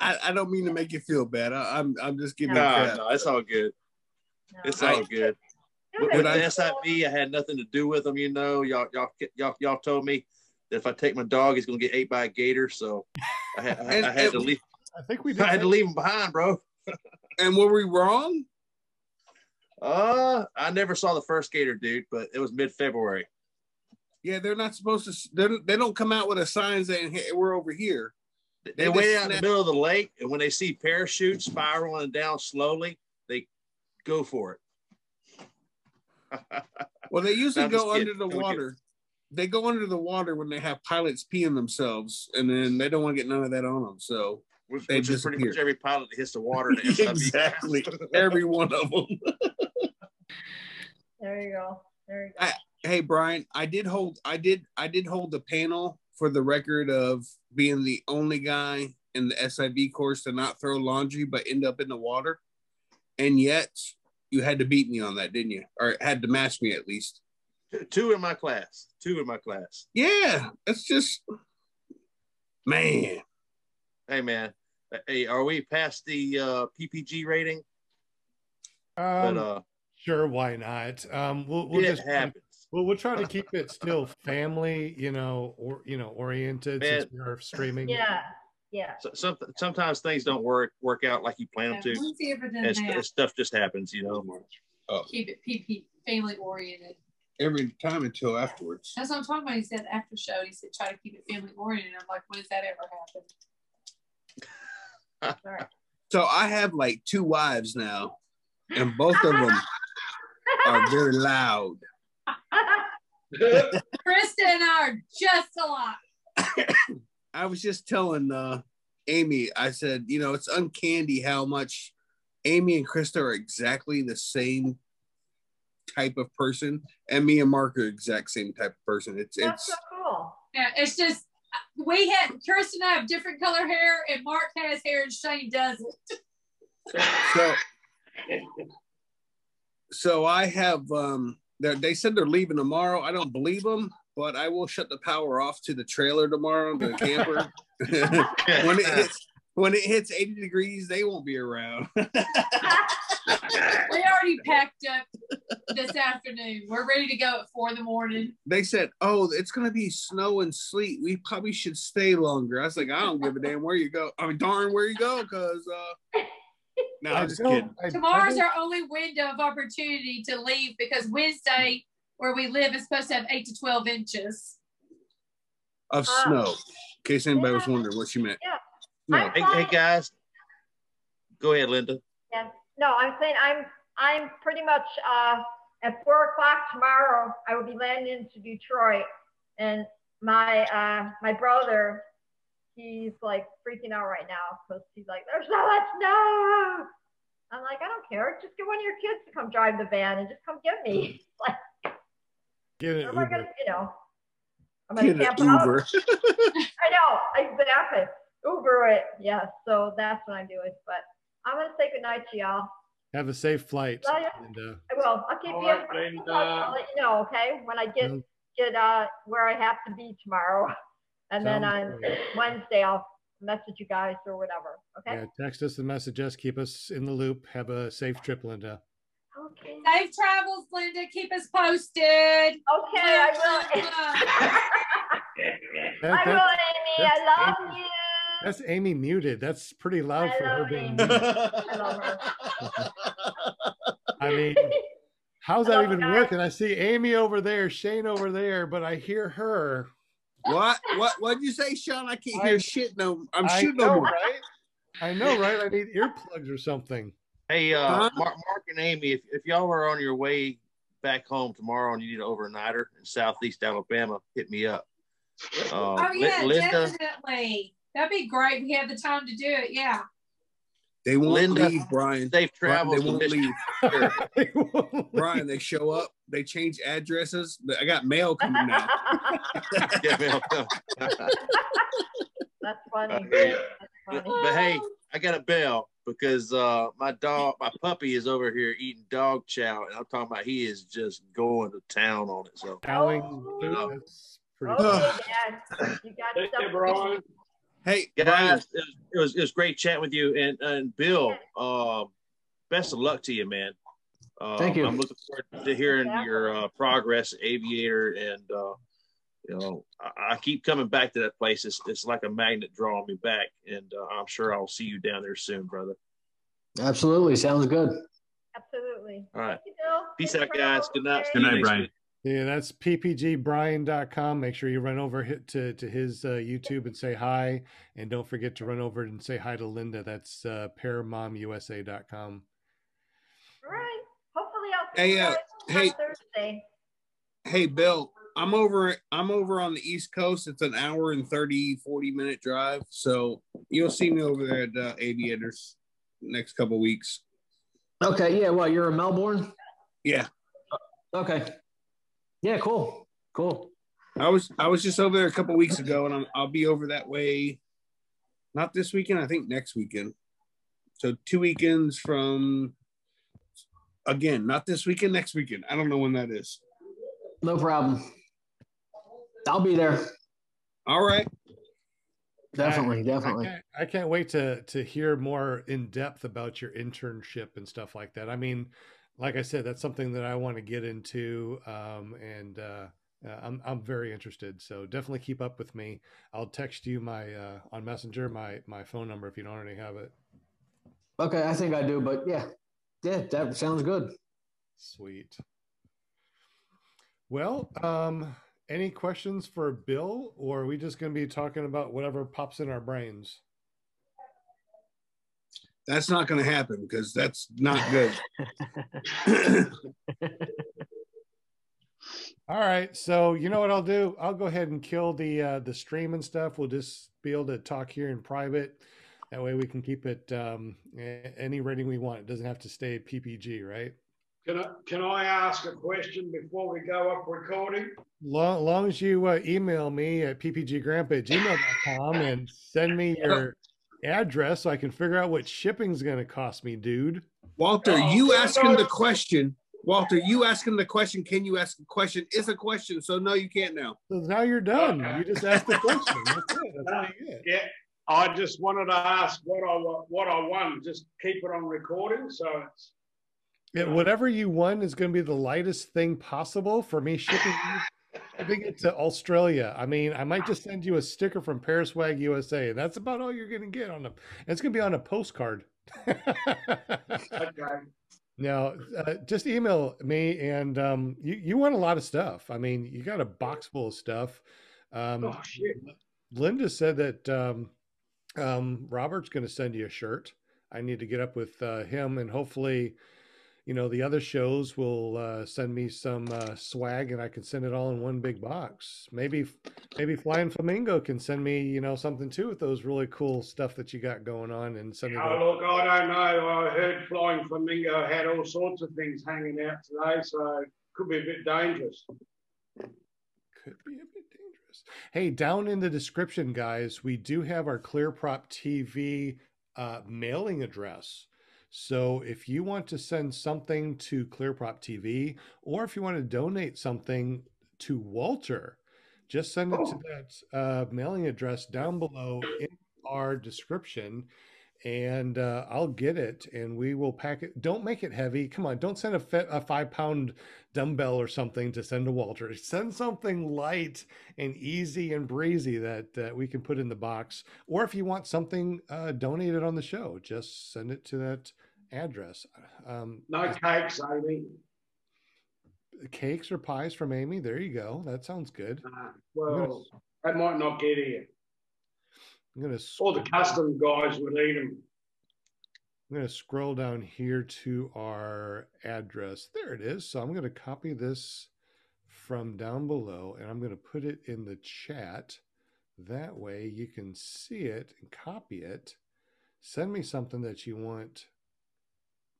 Speaker 6: I, I don't mean to make you feel bad. I, I'm I'm just giving
Speaker 5: No,
Speaker 6: you crap.
Speaker 5: no, it's all good. It's
Speaker 6: I-
Speaker 5: all good. With, with the SIV, I had nothing to do with them. You know, y'all y'all y'all y'all told me that if I take my dog, he's gonna get ate by a gator. So I had, I,
Speaker 6: And-
Speaker 5: I had to leave.
Speaker 2: I think we [LAUGHS]
Speaker 5: I had to leave him behind, bro. [LAUGHS]
Speaker 6: And were we wrong?
Speaker 5: Uh, I never saw the first gator, dude, but it was mid February.
Speaker 6: Yeah, they're not supposed to. They don't, they don't come out with a sign saying hey, we're over here.
Speaker 5: They,
Speaker 6: just
Speaker 5: wait out in the middle of the lake, and when they see parachutes spiraling down slowly, they go for it. [LAUGHS]
Speaker 6: Well, they usually
Speaker 5: I'm just
Speaker 6: go
Speaker 5: kidding.
Speaker 6: under the
Speaker 5: Don't get-
Speaker 6: water. They go under the water when they have pilots peeing themselves, and then they don't want to get none of that on them. So
Speaker 5: Which, which is pretty much every pilot that hits the water. in the [LAUGHS]
Speaker 6: exactly, [LAUGHS] every one of them. [LAUGHS]
Speaker 8: There you go. There you go.
Speaker 6: I, hey Brian, I did hold I did I did hold the panel for the record of being the only guy in the SIV course to not throw laundry but end up in the water. And yet you had to beat me on that, didn't you? Or had to match me at least.
Speaker 5: Two in my class. Two in my class.
Speaker 6: Yeah, it's just man.
Speaker 5: Hey man, hey, are we past the uh, PPG rating?
Speaker 2: Um,
Speaker 5: but uh,
Speaker 2: sure, why not? Um, we'll we'll
Speaker 5: it
Speaker 2: just
Speaker 5: happens.
Speaker 2: Well, we'll try to [LAUGHS] keep it still family, you know, or you know, oriented since we're streaming.
Speaker 8: Yeah. Yeah.
Speaker 5: So, some, sometimes things don't work work out like you plan them to.
Speaker 7: Let's see if it
Speaker 5: And st- stuff just happens, you know.
Speaker 6: Oh,
Speaker 7: Keep it PP family oriented.
Speaker 6: every time until afterwards.
Speaker 7: That's what I'm talking about. He said after show, he said try to keep it family oriented. I'm like, when does that ever happen?
Speaker 6: So I have like two wives now, and both of them are very loud. [LAUGHS]
Speaker 7: Krista and I are just alike. [COUGHS]
Speaker 6: I was just telling uh, Amy, I said, you know, it's uncanny how much Amy and Krista are exactly the same type of person, and me and Mark are exact same type of person. It's
Speaker 8: That's
Speaker 6: it's
Speaker 8: so cool.
Speaker 7: Yeah, it's just we had Krista and I have different color hair, and Mark has hair, and Shane doesn't.
Speaker 6: so. So I have um, they're- said they're leaving tomorrow. I don't believe them, but I will shut the power off to the trailer tomorrow, the camper. [LAUGHS] when it when it hits 80 degrees, they won't be around. [LAUGHS]
Speaker 7: We already packed up this afternoon. We're ready to go at four in the morning.
Speaker 6: they said, "Oh, it's gonna be snow and sleet. We probably should stay longer." I was like, "I don't give a damn where you go. I mean, darn where you go, cause uh." No, I'm just kidding.
Speaker 7: Tomorrow's our only window of opportunity to leave because Wednesday, where we live, is supposed to have eight to twelve inches.
Speaker 6: Of snow. In case anybody was wondering what you meant.
Speaker 8: Yeah.
Speaker 6: No.
Speaker 5: Hey, hey guys, go ahead, Linda.
Speaker 8: Yeah. No, I'm saying I'm I'm pretty much uh, at four o'clock tomorrow. I will be landing into Detroit, and my uh, my brother, he's like freaking out right now because he's like, "There's so much snow." I'm like, I don't care. Just get one of your kids to come drive the van and just come get me. [LAUGHS] Like,
Speaker 2: Get it.
Speaker 8: what am I gonna, you know? I'm gonna
Speaker 6: Get
Speaker 8: camp
Speaker 6: an
Speaker 8: out.
Speaker 6: Uber. [LAUGHS]
Speaker 8: I know exactly. Uber it, yes. So that's what I'm doing. But I'm gonna say goodnight to y'all.
Speaker 2: Have a safe flight.
Speaker 8: Love ya.
Speaker 2: And, uh,
Speaker 8: I will. I'll keep you.
Speaker 12: right, Linda.
Speaker 8: I'll let you know, okay? When I get
Speaker 2: Sounds-
Speaker 8: get uh where I have to be tomorrow, [LAUGHS] and then on
Speaker 2: great.
Speaker 8: Wednesday I'll message you guys or whatever. Okay.
Speaker 2: yeah, text us and message us. Keep us in the loop. Have a safe trip, Linda.
Speaker 8: Okay.
Speaker 7: Safe travels, Linda. Keep us posted.
Speaker 8: Okay, I will.
Speaker 2: That- [LAUGHS]
Speaker 8: I will, Amy. I love you.
Speaker 2: That's Amy muted. That's pretty loud
Speaker 8: I
Speaker 2: for her being
Speaker 8: Amy.
Speaker 2: muted.
Speaker 8: I love her.
Speaker 2: I mean, [LAUGHS] how's that
Speaker 8: love
Speaker 2: even
Speaker 8: you guys.
Speaker 2: working? I see Amy over there, Shane over there, but I hear her.
Speaker 6: What? What? What'd you say, Sean? I can't
Speaker 2: I-
Speaker 6: hear shit. No, I'm
Speaker 2: I
Speaker 6: shooting
Speaker 2: know,
Speaker 6: no more.
Speaker 2: right? I know, right? I need earplugs or something.
Speaker 5: Hey, uh,
Speaker 6: Huh?
Speaker 5: Mark, Mark and Amy, if, if y'all are on your way back home tomorrow and you need an overnighter in Southeast Alabama, hit me up. Uh,
Speaker 7: Oh yeah,
Speaker 5: Linda,
Speaker 7: definitely. That'd be great. if We have the time to do it. Yeah.
Speaker 6: They won't
Speaker 5: Linda,
Speaker 6: leave, Brian.
Speaker 5: safe
Speaker 6: Brian,
Speaker 5: travels [LAUGHS]
Speaker 6: they won't leave. Brian, they show up. They change addresses. I got mail coming now. [LAUGHS] [LAUGHS]
Speaker 5: Yeah, man.
Speaker 8: That's funny.
Speaker 5: Yeah.
Speaker 8: That's
Speaker 5: but,
Speaker 8: funny.
Speaker 5: but hey, I got a bell because uh, my dog, my puppy is over here eating dog chow, and I'm talking about he is just going to town on it. So
Speaker 2: Howling.
Speaker 8: Oh.
Speaker 2: That's pretty
Speaker 8: Okay,
Speaker 2: cool.
Speaker 8: You got
Speaker 12: Hey,
Speaker 8: stuff.
Speaker 12: Brian.
Speaker 6: Hey, Brian.
Speaker 5: guys, it was, it was it was great chatting with you, and and Bill, uh, best of luck to you, man. Uh,
Speaker 4: Thank you.
Speaker 5: I'm looking forward to hearing your uh, progress, aviator, and uh, you know, I, I keep coming back to that place. It's it's like a magnet drawing me back, and uh, I'm sure I'll see you down there soon, brother.
Speaker 4: Absolutely. Sounds good.
Speaker 8: Absolutely.
Speaker 5: All right,
Speaker 8: Thank you, Bill.
Speaker 5: peace
Speaker 8: Thank
Speaker 5: out, guys. Good night.
Speaker 15: Good night,
Speaker 5: Next
Speaker 15: Brian.
Speaker 5: Week.
Speaker 2: Yeah, that's ppgbrian.com. Make sure you run over hit to, to his uh, YouTube and say hi. And don't forget to run over and say hi to Linda. That's uh, paramomusa.com.
Speaker 8: All right. Hopefully I'll see
Speaker 6: Hey,
Speaker 8: you
Speaker 6: uh,
Speaker 8: guys
Speaker 6: hey.
Speaker 8: on Thursday.
Speaker 6: Hey, Bill. I'm over. I'm over on the East Coast. It's an hour and 30, 40 minute drive. So you'll see me over there at uh, Aviators next couple weeks.
Speaker 4: Okay. Yeah. Well, you're in Melbourne.
Speaker 6: Yeah,
Speaker 4: Okay. Yeah. Cool. Cool.
Speaker 6: I was. I was just over there a couple weeks ago, and I'm, I'll be over that way. Not this weekend. I think next weekend. So two weekends from. Again, not this weekend. Next weekend. I don't know when that is.
Speaker 4: No problem. I'll be there.
Speaker 6: All right.
Speaker 4: Definitely.
Speaker 2: I
Speaker 4: Definitely.
Speaker 2: can't, I can't wait to to hear more in depth about your internship and stuff like that. I mean, like I said, that's something that I want to get into, um, and uh, uh, I'm I'm very interested. So definitely keep up with me. I'll text you my uh, on Messenger my my phone number if you don't already have it.
Speaker 4: Okay. I think I do, but yeah. Yeah. That sounds good.
Speaker 2: Sweet. Well, um, any questions for Bill, or are we just going to be talking about whatever pops in our brains?
Speaker 6: That's not going to happen because that's not good. [LAUGHS] [LAUGHS]
Speaker 2: All right, so you know what I'll do? I'll go ahead and kill the uh, the stream and stuff. We'll just be able to talk here in private. That way, we can keep it um, any rating we want. It doesn't have to stay PPG, right?
Speaker 12: Can I, can I ask a question before we go up recording?
Speaker 2: Long, long as you uh, email me at ppggrandpa at gmail.com and send me [LAUGHS] your address so I can figure out what shipping's going to cost me, dude.
Speaker 6: Walter, oh, you asking the question. Walter, you asking the question. Can you ask a question? It's a question. So no, you can't now.
Speaker 2: So now you're done. You just asked the [LAUGHS] question. That's it. That's all you get.
Speaker 12: Yeah, I just wanted to ask what I wa- what I won. Just keep it on recording, so it's
Speaker 2: Yeah, whatever you won is going to be the lightest thing possible for me shipping you- shipping it to Australia. I mean, I might just send you a sticker from Paraswag USA. And that's about all you're going to get on a. It's going to be on a postcard.
Speaker 12: okay.
Speaker 2: Now, uh, just email me, and um, you you want a lot of stuff. I mean, you got a box full of stuff. Um,
Speaker 12: Oh shit!
Speaker 2: Linda said that um, um, Robert's going to send you a shirt. I need to get up with uh, him, and hopefully, you know, the other shows will uh, send me some uh, swag, and I can send it all in one big box. Maybe, maybe Flying Flamingo can send me, you know, something too with those really cool stuff that you got going on, and send it.
Speaker 12: Oh, look, I don't know. I heard Flying Flamingo had all sorts of things hanging out today, so it could be a bit dangerous.
Speaker 2: Could be a bit dangerous. Hey, down in the description, guys, we do have our clear prop TV uh, mailing address. So if you want to send something to ClearProp TV, or if you want to donate something to Walter, just send it to that uh, mailing address down below in our description, and uh, I'll get it, and we will pack it. Don't make it heavy. Come on, don't send a, a five pound dumbbell or something to send to Walter. [LAUGHS] Send something light and easy and breezy that uh, we can put in the box. Or if you want something uh, donated on the show, just send it to that address. Um,
Speaker 12: No cakes, Amy.
Speaker 2: cakes or pies from Amy. There you go. That sounds good.
Speaker 12: Well, they might not get here.
Speaker 2: I'm gonna
Speaker 12: All the custom guys would eat them.
Speaker 2: I'm going to scroll down here to our address. There it is. So I'm going to copy this from down below and I'm going to put it in the chat. That way you can see it and copy it. Send me something that you want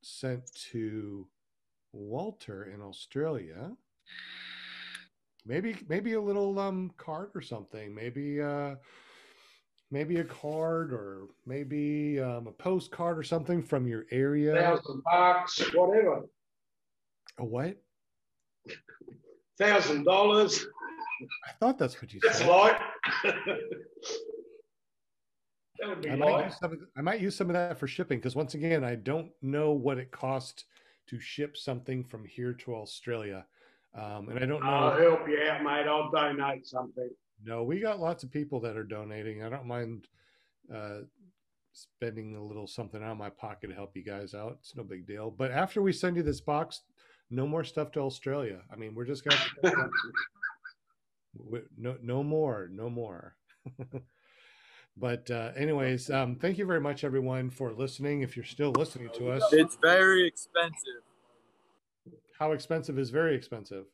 Speaker 2: sent to Walter in Australia. Maybe maybe a little um card or something. Maybe uh maybe a card or maybe um, a postcard or something from your area.
Speaker 12: Thousand bucks, whatever.
Speaker 2: A what?
Speaker 12: Thousand dollars.
Speaker 2: I thought that's what you
Speaker 12: That's
Speaker 2: said.
Speaker 12: light. [LAUGHS] that would be
Speaker 2: I might,
Speaker 12: light.
Speaker 2: use some of, I might use some of that for shipping because once again, I don't know what it costs to ship something from here to Australia, um, and I don't know.
Speaker 12: I'll help you out, mate. I'll donate something.
Speaker 2: No, we got lots of people that are donating. I don't mind uh, spending a little something out of my pocket to help you guys out. It's no big deal. But after we send you this box, no more stuff to Australia. I mean, we're just gonna [LAUGHS] no no more, no more. [LAUGHS] but uh, anyways, um, thank you very much, everyone, for listening. If you're still listening to us,
Speaker 17: It's very expensive.
Speaker 2: how expensive is very expensive?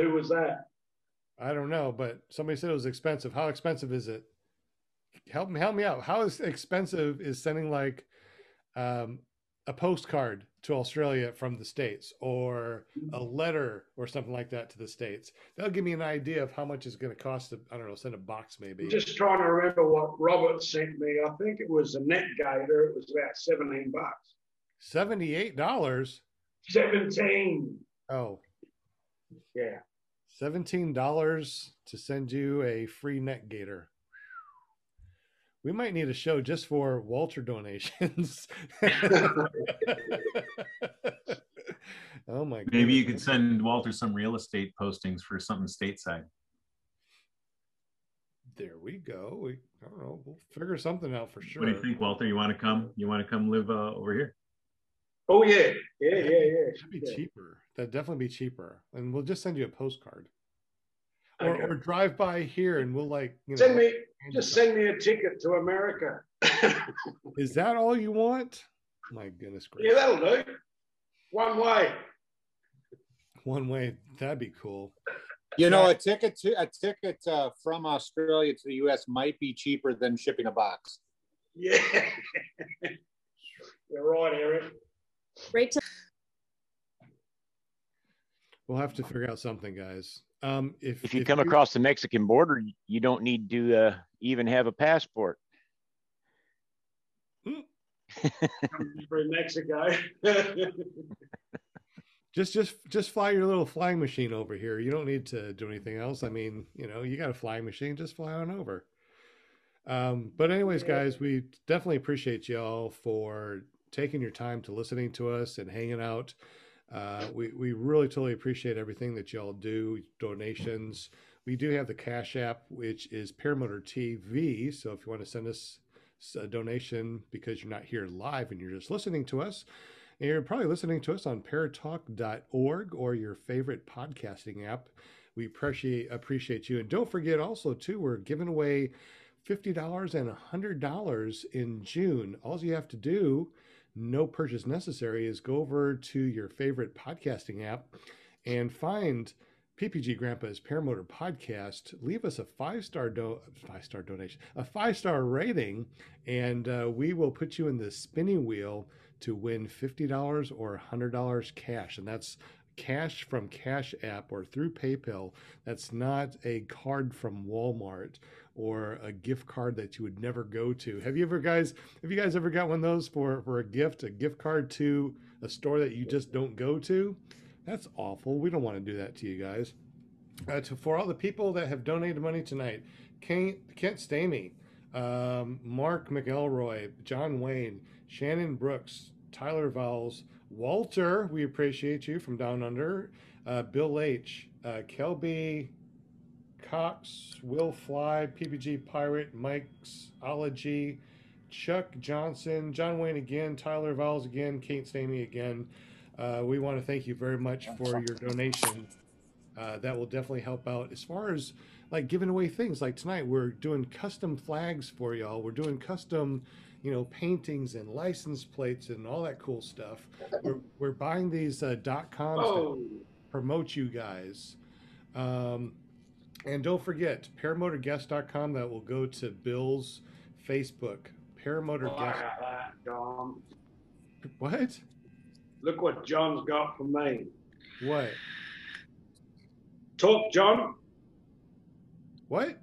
Speaker 12: Who was that?
Speaker 2: I don't know, but somebody said it was expensive. How expensive is it? Help me, help me out. How expensive is sending like um, a postcard to Australia from the states, or a letter, or something like that to the states? That'll give me an idea of how much it's going to cost to, I don't know, send a box maybe.
Speaker 12: I'm just trying to remember what Robert sent me. I think it was a neck gaiter. It was about 17 bucks.
Speaker 2: Seventy-eight dollars.
Speaker 12: 17.
Speaker 2: Oh,
Speaker 12: Yeah.
Speaker 2: Seventeen dollars to send you a free neck gaiter. We might need a show just for Walter donations. [LAUGHS] oh my god.
Speaker 15: Maybe you could send Walter some real estate postings for something stateside.
Speaker 2: There we go. We I don't know. We'll figure something out for sure.
Speaker 15: What do you think, Walter? You want to come? You want to come live uh, over here?
Speaker 12: Oh, yeah. Yeah, yeah, yeah.
Speaker 2: That'd be
Speaker 12: Yeah.
Speaker 2: cheaper. That'd definitely be cheaper. And we'll just send you a postcard. Or,
Speaker 12: Okay.
Speaker 2: or drive by here and we'll like, you know.
Speaker 12: Send me, just send me a ticket to America. [LAUGHS]
Speaker 2: Is that all you want? My goodness gracious!
Speaker 12: Yeah, that'll do. One way.
Speaker 2: One way, that'd be cool.
Speaker 16: You know, a ticket to a ticket uh, from Australia to the U.S. might be cheaper than shipping a box.
Speaker 12: Yeah. [LAUGHS] You're right, Eric.
Speaker 11: Right to
Speaker 2: We'll have to figure out something, guys. Um, if
Speaker 14: If you come across the Mexican border, you don't need to uh, even have a passport.
Speaker 12: Through Mexico. [LAUGHS]
Speaker 2: just just just fly your little flying machine over here. You don't need to do anything else. I mean, you know, you got a flying machine, just fly on over. Um, but anyways, guys, we definitely appreciate y'all for taking your time to listening to us and hanging out. Uh, we we really totally appreciate everything that y'all do, donations. We do have the Cash App, which is Paramotor TV. So if you want to send us a donation because you're not here live and you're just listening to us, and you're probably listening to us on paratalk.org or your favorite podcasting app. We appreciate appreciate you. And don't forget also too, we're giving away $50 and $100 in June. All you have to do, no purchase necessary, is go over to your favorite podcasting app and find PPG Grandpa's Paramotor Podcast. Leave us a five star do five star donation, a five star rating, and uh, we will put you in the spinning wheel to win fifty dollars or hundred dollars cash, and that's cash from Cash App or through PayPal. That's not a card from Walmart or a gift card that you would never go to. Have you ever guys have you guys ever got one of those for for a gift, a gift card to a store that you just don't go to? That's awful. We don't want to do that to you guys. Uh, to, for all the people that have donated money tonight, Kent, Kent Stamey, um, Mark McElroy, John Wayne, Shannon Brooks, Tyler Vowles, Walter, we appreciate you from down under, uh, Bill H, uh, Kelby, Cox, Will Fly, PPG Pirate, Mike's Ology, Chuck Johnson, John Wayne again, Tyler Vowles again, Kent Stamey again. Uh, we want to thank you very much for your donation. Uh, that will definitely help out. As far as like giving away things, like tonight we're doing custom flags for y'all. We're doing custom, you know, paintings and license plates and all that cool stuff. We're, we're buying these uh, dot coms
Speaker 12: Oh.
Speaker 2: to promote you guys. Um, and don't forget paramotorguest.com that will go to Bill's Facebook. Paramotor
Speaker 12: Oh,
Speaker 2: Guest.
Speaker 12: that, John.
Speaker 2: What?
Speaker 12: Look what John's got for me.
Speaker 2: What?
Speaker 12: Talk, John.
Speaker 2: What?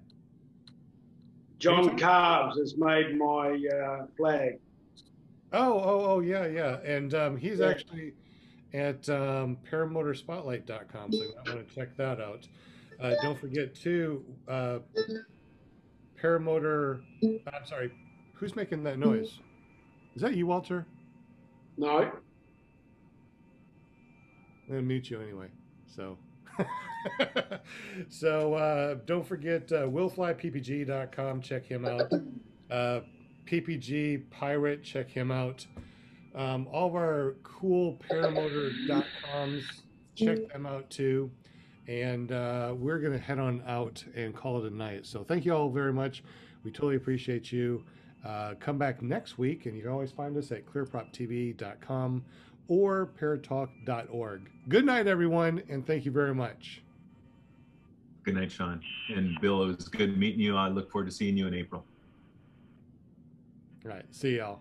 Speaker 12: John Carbs has made my uh, flag.
Speaker 2: Oh, oh, oh, yeah, yeah. And um, he's
Speaker 12: Yeah.
Speaker 2: actually at um, paramotorspotlight.com, so I want to check that out. Uh, don't forget, too, uh, paramotor. I'm sorry, who's making that noise? Is that you, Walter?
Speaker 12: No.
Speaker 2: I'm to mute you anyway. So. [LAUGHS] so uh, don't forget uh, willflyppg.com. Check him out. Uh, PPG Pirate. Check him out. Um, all of our cool paramotor.coms. Check them out too. And uh, we're going to head on out and call it a night. So thank you all very much. We totally appreciate you. Uh, come back next week, and you can always find us at clearproptv.com or paratalk.org. Good night, everyone, and thank you very much.
Speaker 15: Good night, Sean. And Bill, it was good meeting you. I look forward to seeing you in April.
Speaker 2: All right. See y'all.